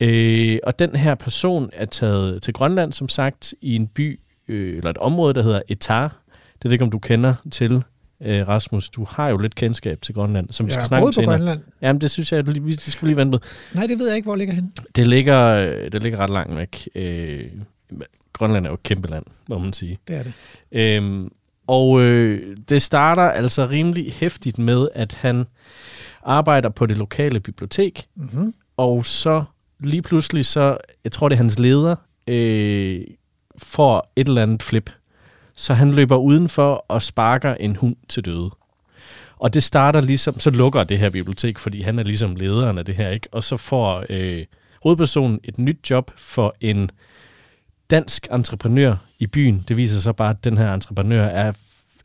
C: Øh, og den her person er taget til Grønland, som sagt, i en by, øh, eller et område, der hedder Etar. Det ved ikke, om du kender til, øh, Rasmus. Du har jo lidt kendskab til Grønland, som vi skal snakke om senere.
B: Grønland.
C: Jamen, det synes jeg, at vi, skal lige vente med.
B: Nej, det ved jeg ikke, hvor ligger hen.
C: Det ligger, øh, det ligger ret langt væk. Øh, Grønland er jo et kæmpe land, må man sige.
B: Det er det.
C: Øhm, og øh, det starter altså rimelig hæftigt med, at han arbejder på det lokale bibliotek,
B: Mm-hmm.
C: og så lige pludselig så, jeg tror det er hans leder, øh, får et eller andet flip. Så han løber udenfor og sparker en hund til døde. Og det starter ligesom, så lukker det her bibliotek, fordi han er ligesom lederen af det her, ikke? Og så får øh, hovedpersonen et nyt job for en dansk entreprenør i byen. Det viser sig bare, at den her entreprenør er,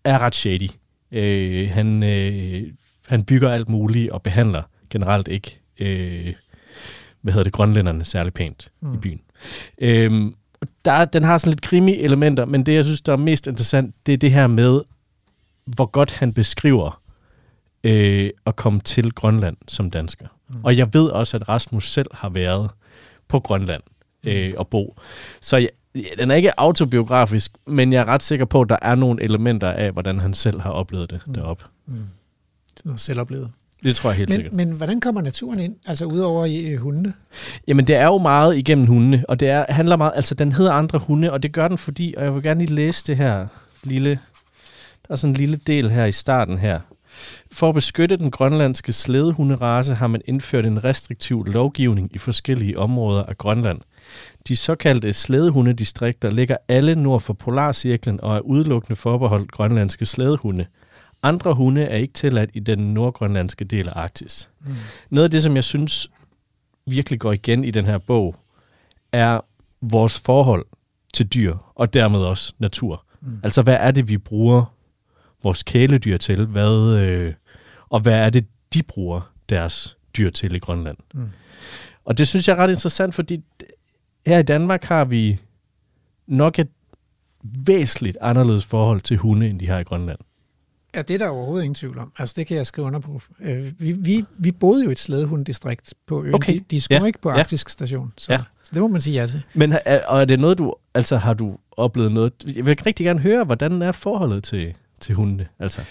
C: er ret shady. Øh, han, øh, han bygger alt muligt og behandler generelt ikke, øh, hvad hedder det, grønlænderne særlig pænt mm. i byen. Øhm, der, den har sådan lidt krimi-elementer, men det, jeg synes, der er mest interessant, det er det her med, hvor godt han beskriver øh, at komme til Grønland som dansker. Mm. Og jeg ved også, at Rasmus selv har været på Grønland øh, og bo. Så jeg, den er ikke autobiografisk, men jeg er ret sikker på, at der er nogle elementer af, hvordan han selv har oplevet det mm. deroppe.
B: Sådan noget selvoplevet.
C: Det tror jeg helt sikkert.
B: Men, men hvordan kommer naturen ind? Altså udover i øh, hundene?
C: Jamen, det er jo meget igennem hundene, og det er, handler meget, altså den hedder andre hunde, og det gør den fordi, og jeg vil gerne lige læse det her lille, der er sådan en lille del her i starten her. For at beskytte den grønlandske slædehunderace har man indført en restriktiv lovgivning i forskellige områder af Grønland. De såkaldte slædehundedistrikter ligger alle nord for Polarcirklen og er udelukkende forbeholdt grønlandske slædehunde. Andre hunde er ikke tilladt i den nordgrønlandske del af Arktis. Mm. Noget af det, som jeg synes virkelig går igen i den her bog, er vores forhold til dyr, og dermed også natur. Mm. Altså, hvad er det, vi bruger vores kæledyr til, hvad, øh, og hvad er det, de bruger deres dyr til i Grønland.
B: Mm.
C: Og det synes jeg er ret interessant, fordi her i Danmark har vi nok et væsentligt anderledes forhold til hunde, end de har i Grønland.
B: Ja, det er der overhovedet ingen tvivl om. Altså, det kan jeg skrive under på. Øh, vi, vi, vi boede jo et slædehunddistrikt på øen.
C: Okay.
B: De, de skulle
C: Ja.
B: ikke på
C: Ja.
B: Arktisk station. Så,
C: Ja.
B: så det må man sige ja til.
C: Men er, og er det noget, du, altså har du oplevet noget? Jeg vil rigtig gerne høre, hvordan er forholdet til, til hundene? Altså,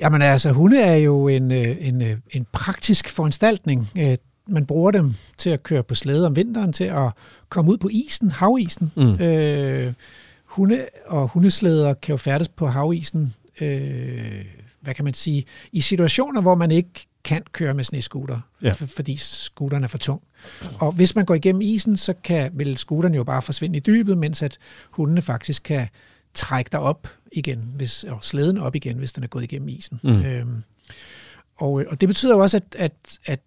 B: Jamen altså, hunde er jo en, øh, en, øh, en praktisk foranstaltning. Øh, Man bruger dem til at køre på slæde om vinteren, til at komme ud på isen, havisen.
C: Mm.
B: Øh, hunde og hundeslæder kan jo færdes på havisen, øh, hvad kan man sige, i situationer, hvor man ikke kan køre med snescooter,
C: Ja.
B: fordi scooteren er for tung. Og hvis man går igennem isen, så kan vil scooteren jo bare forsvinde i dybet, mens at hundene faktisk kan trække dig op igen, hvis, og slæden op igen, hvis den er gået igennem isen.
C: Mm.
B: Øhm, og, og det betyder jo også, at, at, at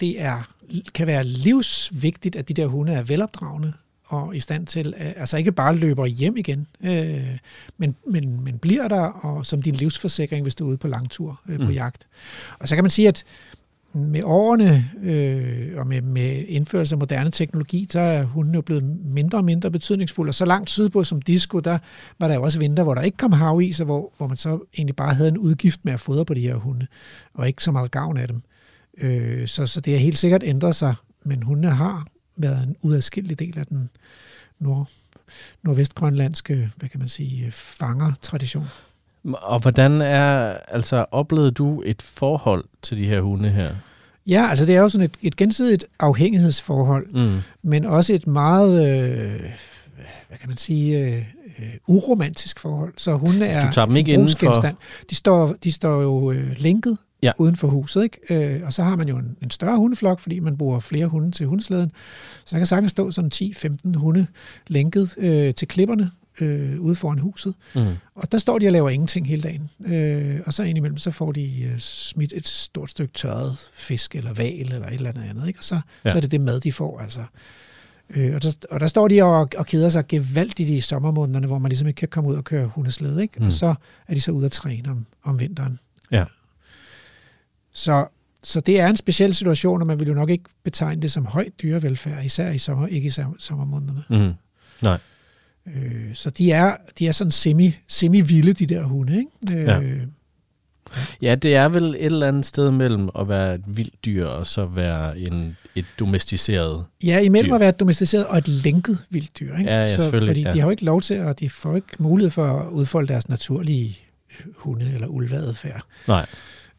B: det er, kan være livsvigtigt, at de der hunde er velopdragende og i stand til, altså ikke bare løber hjem igen, øh, men, men, men bliver der og som din livsforsikring, hvis du er ude på langtur øh, på
C: Mm.
B: jagt. Og så kan man sige, at med årene øh, og med, med indførelse af moderne teknologi, så er hunden jo blevet mindre og mindre betydningsfuld. Og så langt sydpå som disco, der var der jo også vinter, hvor der ikke kom havis, og hvor, hvor man så egentlig bare havde en udgift med at fodre på de her hunde, og ikke så meget gavn af dem. Øh, så, så det har helt sikkert ændret sig, men hundene har været en udadskillelig del af den nord, nordvestgrønlandske, hvad kan man sige, fangertradition.
C: og hvordan er, altså oplevede du et forhold til de her hunde her?
B: Ja, altså det er jo sådan et, et gensidigt afhængighedsforhold,
C: Mm.
B: men også et meget, øh, hvad kan man sige, øh, øh, uromantisk forhold. Så hunde er
C: Du tager dem ikke
B: en
C: inden for...
B: De står, de står jo øh, lænket
C: Ja.
B: uden for huset, ikke? Øh, og så har man jo en, en større hundeflok, fordi man bruger flere hunde til hundeslæden. Så der kan sagtens stå sådan 10-15 hunde lænket øh, til klipperne øh, ude foran huset.
C: Mm.
B: Og der står de og laver ingenting hele dagen. Øh, og så indimellem, så får de øh, smidt et stort stykke tørret fisk eller val eller et eller andet andet. Ikke? Og så,
C: Ja.
B: så er det det mad, de får. Altså. Øh, og, der, og der står de og, og keder sig gevaldigt i sommermånederne, hvor man ligesom ikke kan komme ud og køre hundeslæde. Ikke?
C: Mm.
B: Mm. Og så er de så ude at træne om, om vinteren.
C: Ja.
B: Så, så det er en speciel situation, og man vil jo nok ikke betegne det som høj dyrevelfærd, især i sommer, ikke i som- sommermånederne.
C: Mm.
B: Øh, så de er, de er sådan semi, semi-vilde, de der hunde. Ikke? Øh,
C: Ja. Ja, det er vel et eller andet sted mellem at være et vildt dyr og så være en, et domesticeret.
B: Ja, imellem
C: dyr.
B: at være et domesticeret og et lænket vildt dyr. Ikke?
C: Ja, ja,
B: så, Fordi
C: ja.
B: de har jo ikke lov til, og de får ikke mulighed for at udfolde deres naturlige hunde- eller ulveadfærd.
C: Nej.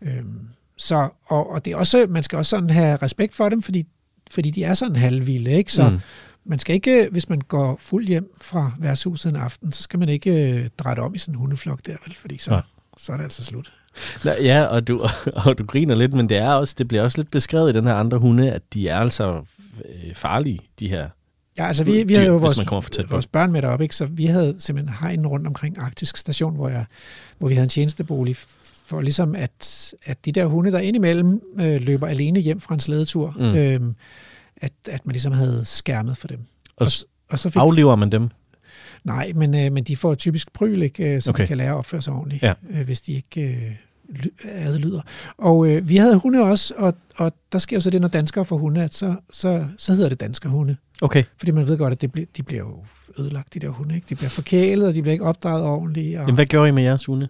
B: Øhm, så, og, og det er også, man skal også sådan have respekt for dem, fordi, fordi de er sådan halvvilde. Ikke? Så
C: Mm.
B: man skal ikke, hvis man går fuld hjem fra værtshuset en aften, så skal man ikke øh, drætte om i sådan en hundeflok der, vel? fordi så,
C: Nej.
B: så er det altså slut.
C: Nå, Ja, og du, og du griner lidt, men det, er også, det bliver også lidt beskrevet i den her andre hunde, at de er altså øh, farlige, de her.
B: Ja, altså vi, vi havde jo vores, vores børn med derop, ikke? så vi havde simpelthen hegn rundt omkring Arktisk Station, hvor, jeg, hvor vi havde en tjenestebolig, for ligesom at, at de der hunde, der indimellem øh, løber alene hjem fra en slædetur,
C: Mm.
B: øh, at, at man ligesom havde skærmet for dem.
C: Og
B: s- og så fik,
C: Aflever man dem?
B: nej, men, øh, men de får typisk pryl, ikke, øh, så
C: Okay.
B: de kan lære at opføre sig ordentligt,
C: Ja.
B: øh, hvis de ikke øh, ly- adlyder. Og øh, vi havde hunde også, og, og der sker jo så det, når danskere får hunde, at så, så, så hedder det dansker hunde.
C: Okay.
B: Fordi man ved godt, at det bliver, de bliver jo ødelagt, de der hunde. Ikke? De bliver forkælet, og de bliver ikke opdraget ordentligt. Og...
C: Jamen, hvad gjorde I med jeres hunde?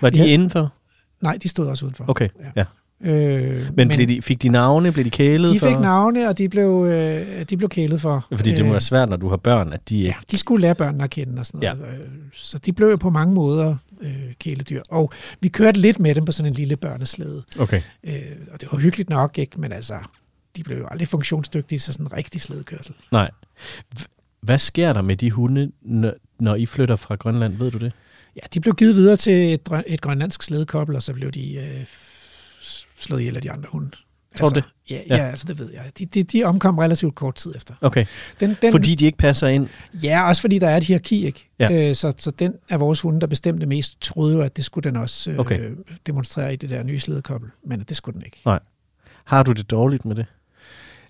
C: Var de
B: Ja.
C: indenfor?
B: Nej, de stod også udenfor.
C: Okay, ja.
B: Øh,
C: Men, men blev de, fik de navne? Blev de kælet
B: de
C: for?
B: fik navne, og de blev, øh, de blev kælet for.
C: Fordi det må være svært, når du har børn, at de
B: Ja, de skulle lære børnene at kende og sådan noget. Ja. Så de blev jo på mange måder øh, kæledyr. Og vi kørte lidt med dem på sådan en lille børneslæde.
C: Okay.
B: Øh, og det var hyggeligt nok, ikke? Men altså, de blev jo aldrig funktionsdygtige til sådan en rigtig slædekørsel.
C: Nej. Hvad sker der med de hunde, når I flytter fra Grønland? Ved du det?
B: Ja, de blev givet videre til et, et grønlandsk slædekobbel, og så blev de øh, slået ihjel af de andre hunde.
C: Tror du det?
B: Ja,
C: Ja.
B: ja. altså det ved jeg. De, de, de omkom relativt kort tid efter.
C: Okay.
B: Den, den,
C: Fordi de ikke passer ind?
B: Ja, også fordi der er et hierarki, ikke?
C: Ja.
B: Øh, så, så den af vores hunde, der bestemte mest, troede jo, at det skulle den også øh,
C: Okay.
B: demonstrere i det der nye slædekobbel, men det skulle den ikke.
C: Har du det dårligt med det?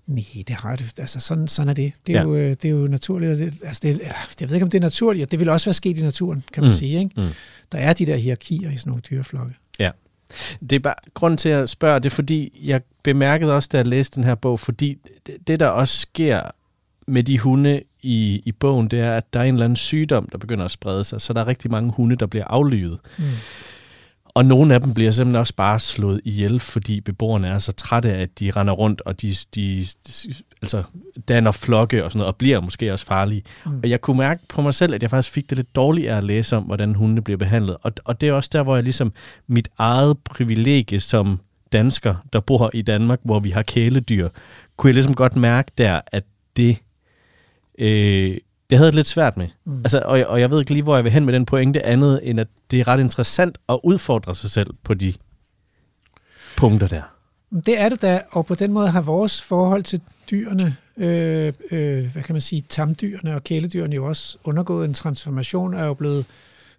B: Nej, det har det. Altså, sådan, sådan er det. Det er,
C: Ja.
B: jo, øh, det er jo naturligt. Det, altså, det, eller, jeg ved ikke, om det er naturligt. og Det vil også være sket i naturen, kan man
C: Mm.
B: sige. Ikke?
C: Mm.
B: Der er de der hierarkier i sådan nogle dyreflokke.
C: Det er bare grunden til at spørge, det er fordi, jeg bemærkede også, da jeg læste den her bog, fordi det, det der også sker med de hunde i, i bogen, det er, at der er en eller anden sygdom, der begynder at sprede sig, så der er rigtig mange hunde, der bliver aflyvet.
B: Mm.
C: Og nogle af dem bliver simpelthen også bare slået ihjel, fordi beboerne er så trætte af, at de render rundt, og de, de, de altså, danner flokke og sådan noget, og bliver måske også farlige.
B: Mm.
C: Og jeg kunne mærke på mig selv, at jeg faktisk fik det lidt dårligt af at læse om, hvordan hundene bliver behandlet. Og, og det er også der, hvor jeg ligesom mit eget privilegie som dansker, der bor i Danmark, hvor vi har kæledyr, kunne jeg ligesom godt mærke der, at det, øh, det havde jeg lidt svært med.
B: Mm.
C: Altså, og, jeg- og jeg ved ikke lige, hvor jeg vil hen med den pointe, andet end at det er ret interessant at udfordre sig selv på de punkter der.
B: Det er det da, og på den måde har vores forhold til dyrene, øh, øh, hvad kan man sige, tamdyrene og kæledyrene jo også undergået en transformation, er jo blevet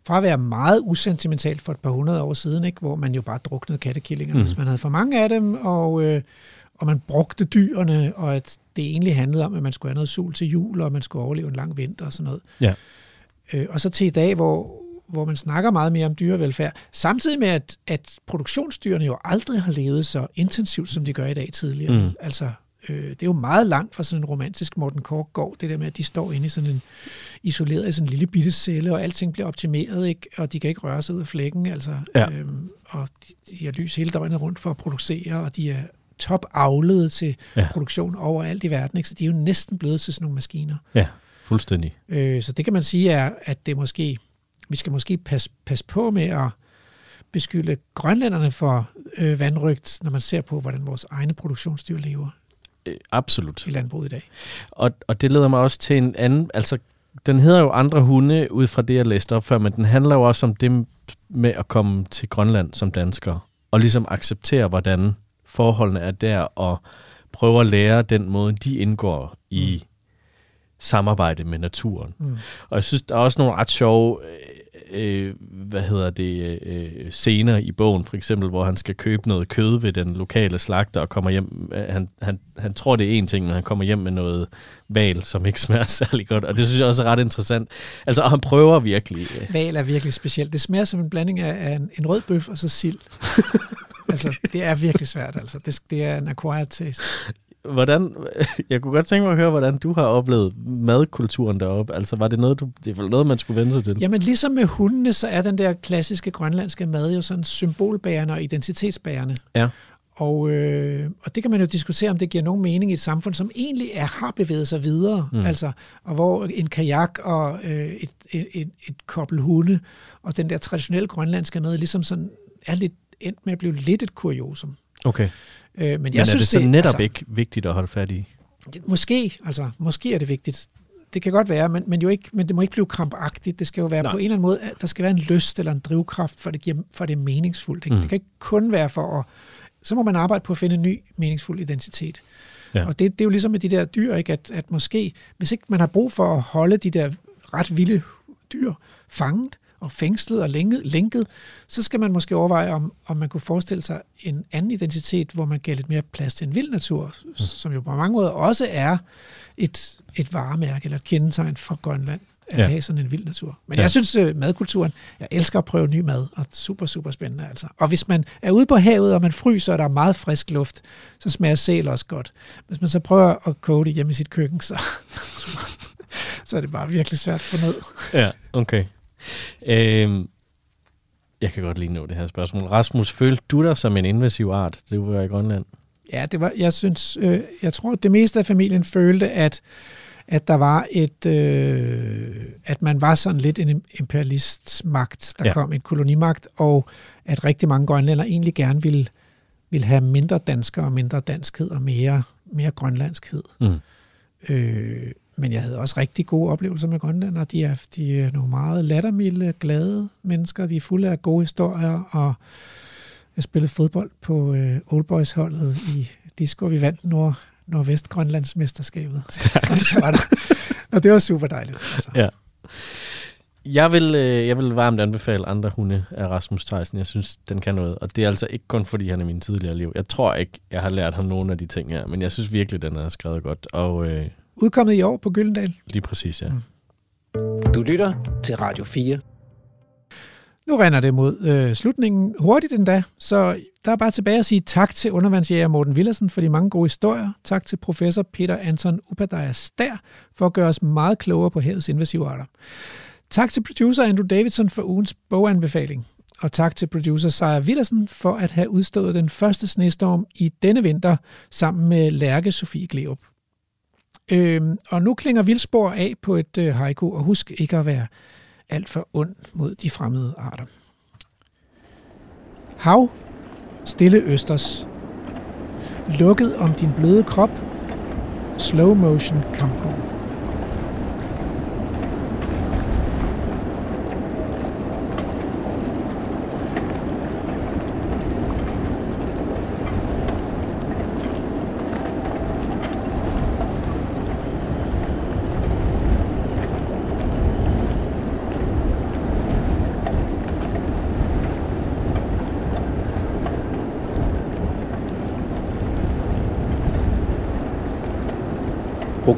B: fra at være meget usentimentalt for et par hundrede år siden, ikke, hvor man jo bare druknede kattekillingerne, mm. Hvis man havde for mange af dem, og, øh, og man brugte dyrene, og at det egentlig handlede om, at man skulle have noget sol til jul, og man skulle overleve en lang vinter og sådan noget.
C: Ja.
B: Øh, og så til i dag, hvor, hvor man snakker meget mere om dyrevelfærd, samtidig med, at, at produktionsdyrene jo aldrig har levet så intensivt, som de gør i dag tidligere.
C: Mm.
B: Altså, øh, det er jo meget langt fra sådan en romantisk Morten Korkgård, det der med, at de står inde i sådan en isoleret i sådan en lille bitte celle, og alting bliver optimeret, ikke? og de kan ikke røre sig ud af flækken, altså,
C: Ja.
B: øhm, og de, de har lys hele døgnet rundt for at producere, og de er top avlet til
C: ja.
B: produktion overalt i verden, ikke? så de er jo næsten blevet til sådan nogle maskiner.
C: Ja, fuldstændig.
B: Øh, så det kan man sige er, at det måske, vi skal måske passe, passe på med at beskylde grønlænderne for øh, vandrygt, når man ser på, hvordan vores egne produktionsdyr lever
C: Øh, absolut.
B: i landbruget i dag.
C: Og, og det leder mig også til en anden, altså den hedder jo andre hunde ud fra det, jeg læste op før, men den handler jo også om det med at komme til Grønland som dansker, og ligesom acceptere, hvordan forholdene er der, og prøve at lære den måde, de indgår i samarbejde med naturen.
B: Mm.
C: Og jeg synes, der er også nogle ret sjove, øh, øh, hvad hedder det, øh, scener i bogen, for eksempel, hvor han skal købe noget kød ved den lokale slagter, og kommer hjem, øh, han, han, han tror, det er én ting, men han kommer hjem med noget val, som ikke smager særlig godt, og det synes jeg også er ret interessant. Altså, og han prøver virkelig. Øh,
B: Val er virkelig specielt. Det smager som en blanding af, af en, en rød bøf og så sild. altså, det er virkelig svært. Altså. Det, det er en acquired taste.
C: hvordan, jeg kunne godt tænke mig at høre, hvordan du har oplevet madkulturen deroppe. Altså, var det noget, du, det vel noget, man skulle vende sig til?
B: Jamen ligesom med hundene, så er den der klassiske grønlandske mad jo sådan symbolbærende og identitetsbærende.
C: Ja.
B: Og, øh, og det kan man jo diskutere, om det giver nogen mening i et samfund, som egentlig er, har bevæget sig videre.
C: Mm.
B: Altså, og hvor en kajak og øh, et, et, et, et kobbel hunde og den der traditionelle grønlandske mad ligesom sådan er lidt endt med at blive lidt et kuriosum.
C: Okay.
B: Øh, men jeg
C: Men er
B: synes,
C: det så netop
B: altså,
C: ikke vigtigt at holde fat i?
B: det- Måske, altså, måske er det vigtigt. Det kan godt være, men, men, jo ikke, men det må ikke blive krampagtigt. Det skal jo være
C: Nej.
B: På en eller anden måde, at der skal være en lyst eller en drivkraft, for det, giver, for det er meningsfuldt. Ikke?
C: Mm.
B: Det kan ikke kun være for at... Så må man arbejde på at finde en ny meningsfuld identitet.
C: Ja.
B: Og det, det er jo ligesom med de der dyr, ikke? At, at måske, hvis ikke man har brug for at holde de der ret vilde dyr fanget og fængslet og lænket, lænket, så skal man måske overveje, om, om man kunne forestille sig en anden identitet, hvor man gav lidt mere plads til en vild natur, mm. som jo på mange måder også er et, et varemærke eller et kendetegn for Grønland, at
C: Ja.
B: have sådan en vild natur. Men
C: Ja.
B: jeg synes, øh, madkulturen, jeg elsker at prøve ny mad, og super, super spændende altså. Og hvis man er ude på havet, og man fryser, og der er meget frisk luft, så smager sæl også godt. Hvis man så prøver at koge det hjemme i sit køkken, så, så er det bare virkelig svært at få ned.
C: Ja, okay. Øhm, jeg kan godt lige nå det her spørgsmål. Rasmus, følte du dig som en invasiv art, du var i Grønland?
B: Ja, det var, jeg synes, øh, jeg tror, at det meste af familien følte, at, at der var et, øh, at man var sådan lidt en imperialistmagt, der
C: Ja.
B: kom en kolonimagt, og at rigtig mange grønlænder egentlig gerne ville, ville have mindre dansker og mindre danskhed og mere, mere grønlandskhed.
C: Mm.
B: Øh, men jeg havde også rigtig gode oplevelser med grønlændere. De er, de er nogle meget lattermilde, glade mennesker. De er fulde af gode historier, og jeg spillede fodbold på øh, Old Boys holdet i Disco. Vi vandt Nord, Nordvestgrønlandsmesterskabet.
C: Stærkt.
B: så var der, og det var super dejligt. Altså.
C: Ja. Jeg vil, øh, jeg vil varmt anbefale andre hunde af Rasmus Theisen. Jeg synes, den kan noget. Og det er altså ikke kun, fordi han er min tidligere liv. Jeg tror ikke, jeg har lært ham nogle af de ting her, men jeg synes virkelig, den er skrevet godt. Og øh,
B: Udkommet i år på Gyldendal.
C: lige præcis, ja.
A: Du lytter til Radio 4.
B: Nu render det mod øh, slutningen hurtigt endda, så der er bare tilbage at sige tak til undervandsjæger Morten Villersen for de mange gode historier. Tak til professor Peter Anton Upadaya Stær for at gøre os meget klogere på havets invasive arter. Tak til producer Andrew Davidson for ugens boganbefaling. Og tak til producer Sejer Villersen for at have udstået den første snestorm i denne vinter sammen med Lærke Sofie Gleup. Øhm, og nu klinger vildspor af på et øh, haiku, og husk ikke at være alt for ond mod de fremmede arter. Hav, stille østers, lukket om din bløde krop, slow motion kampvogn.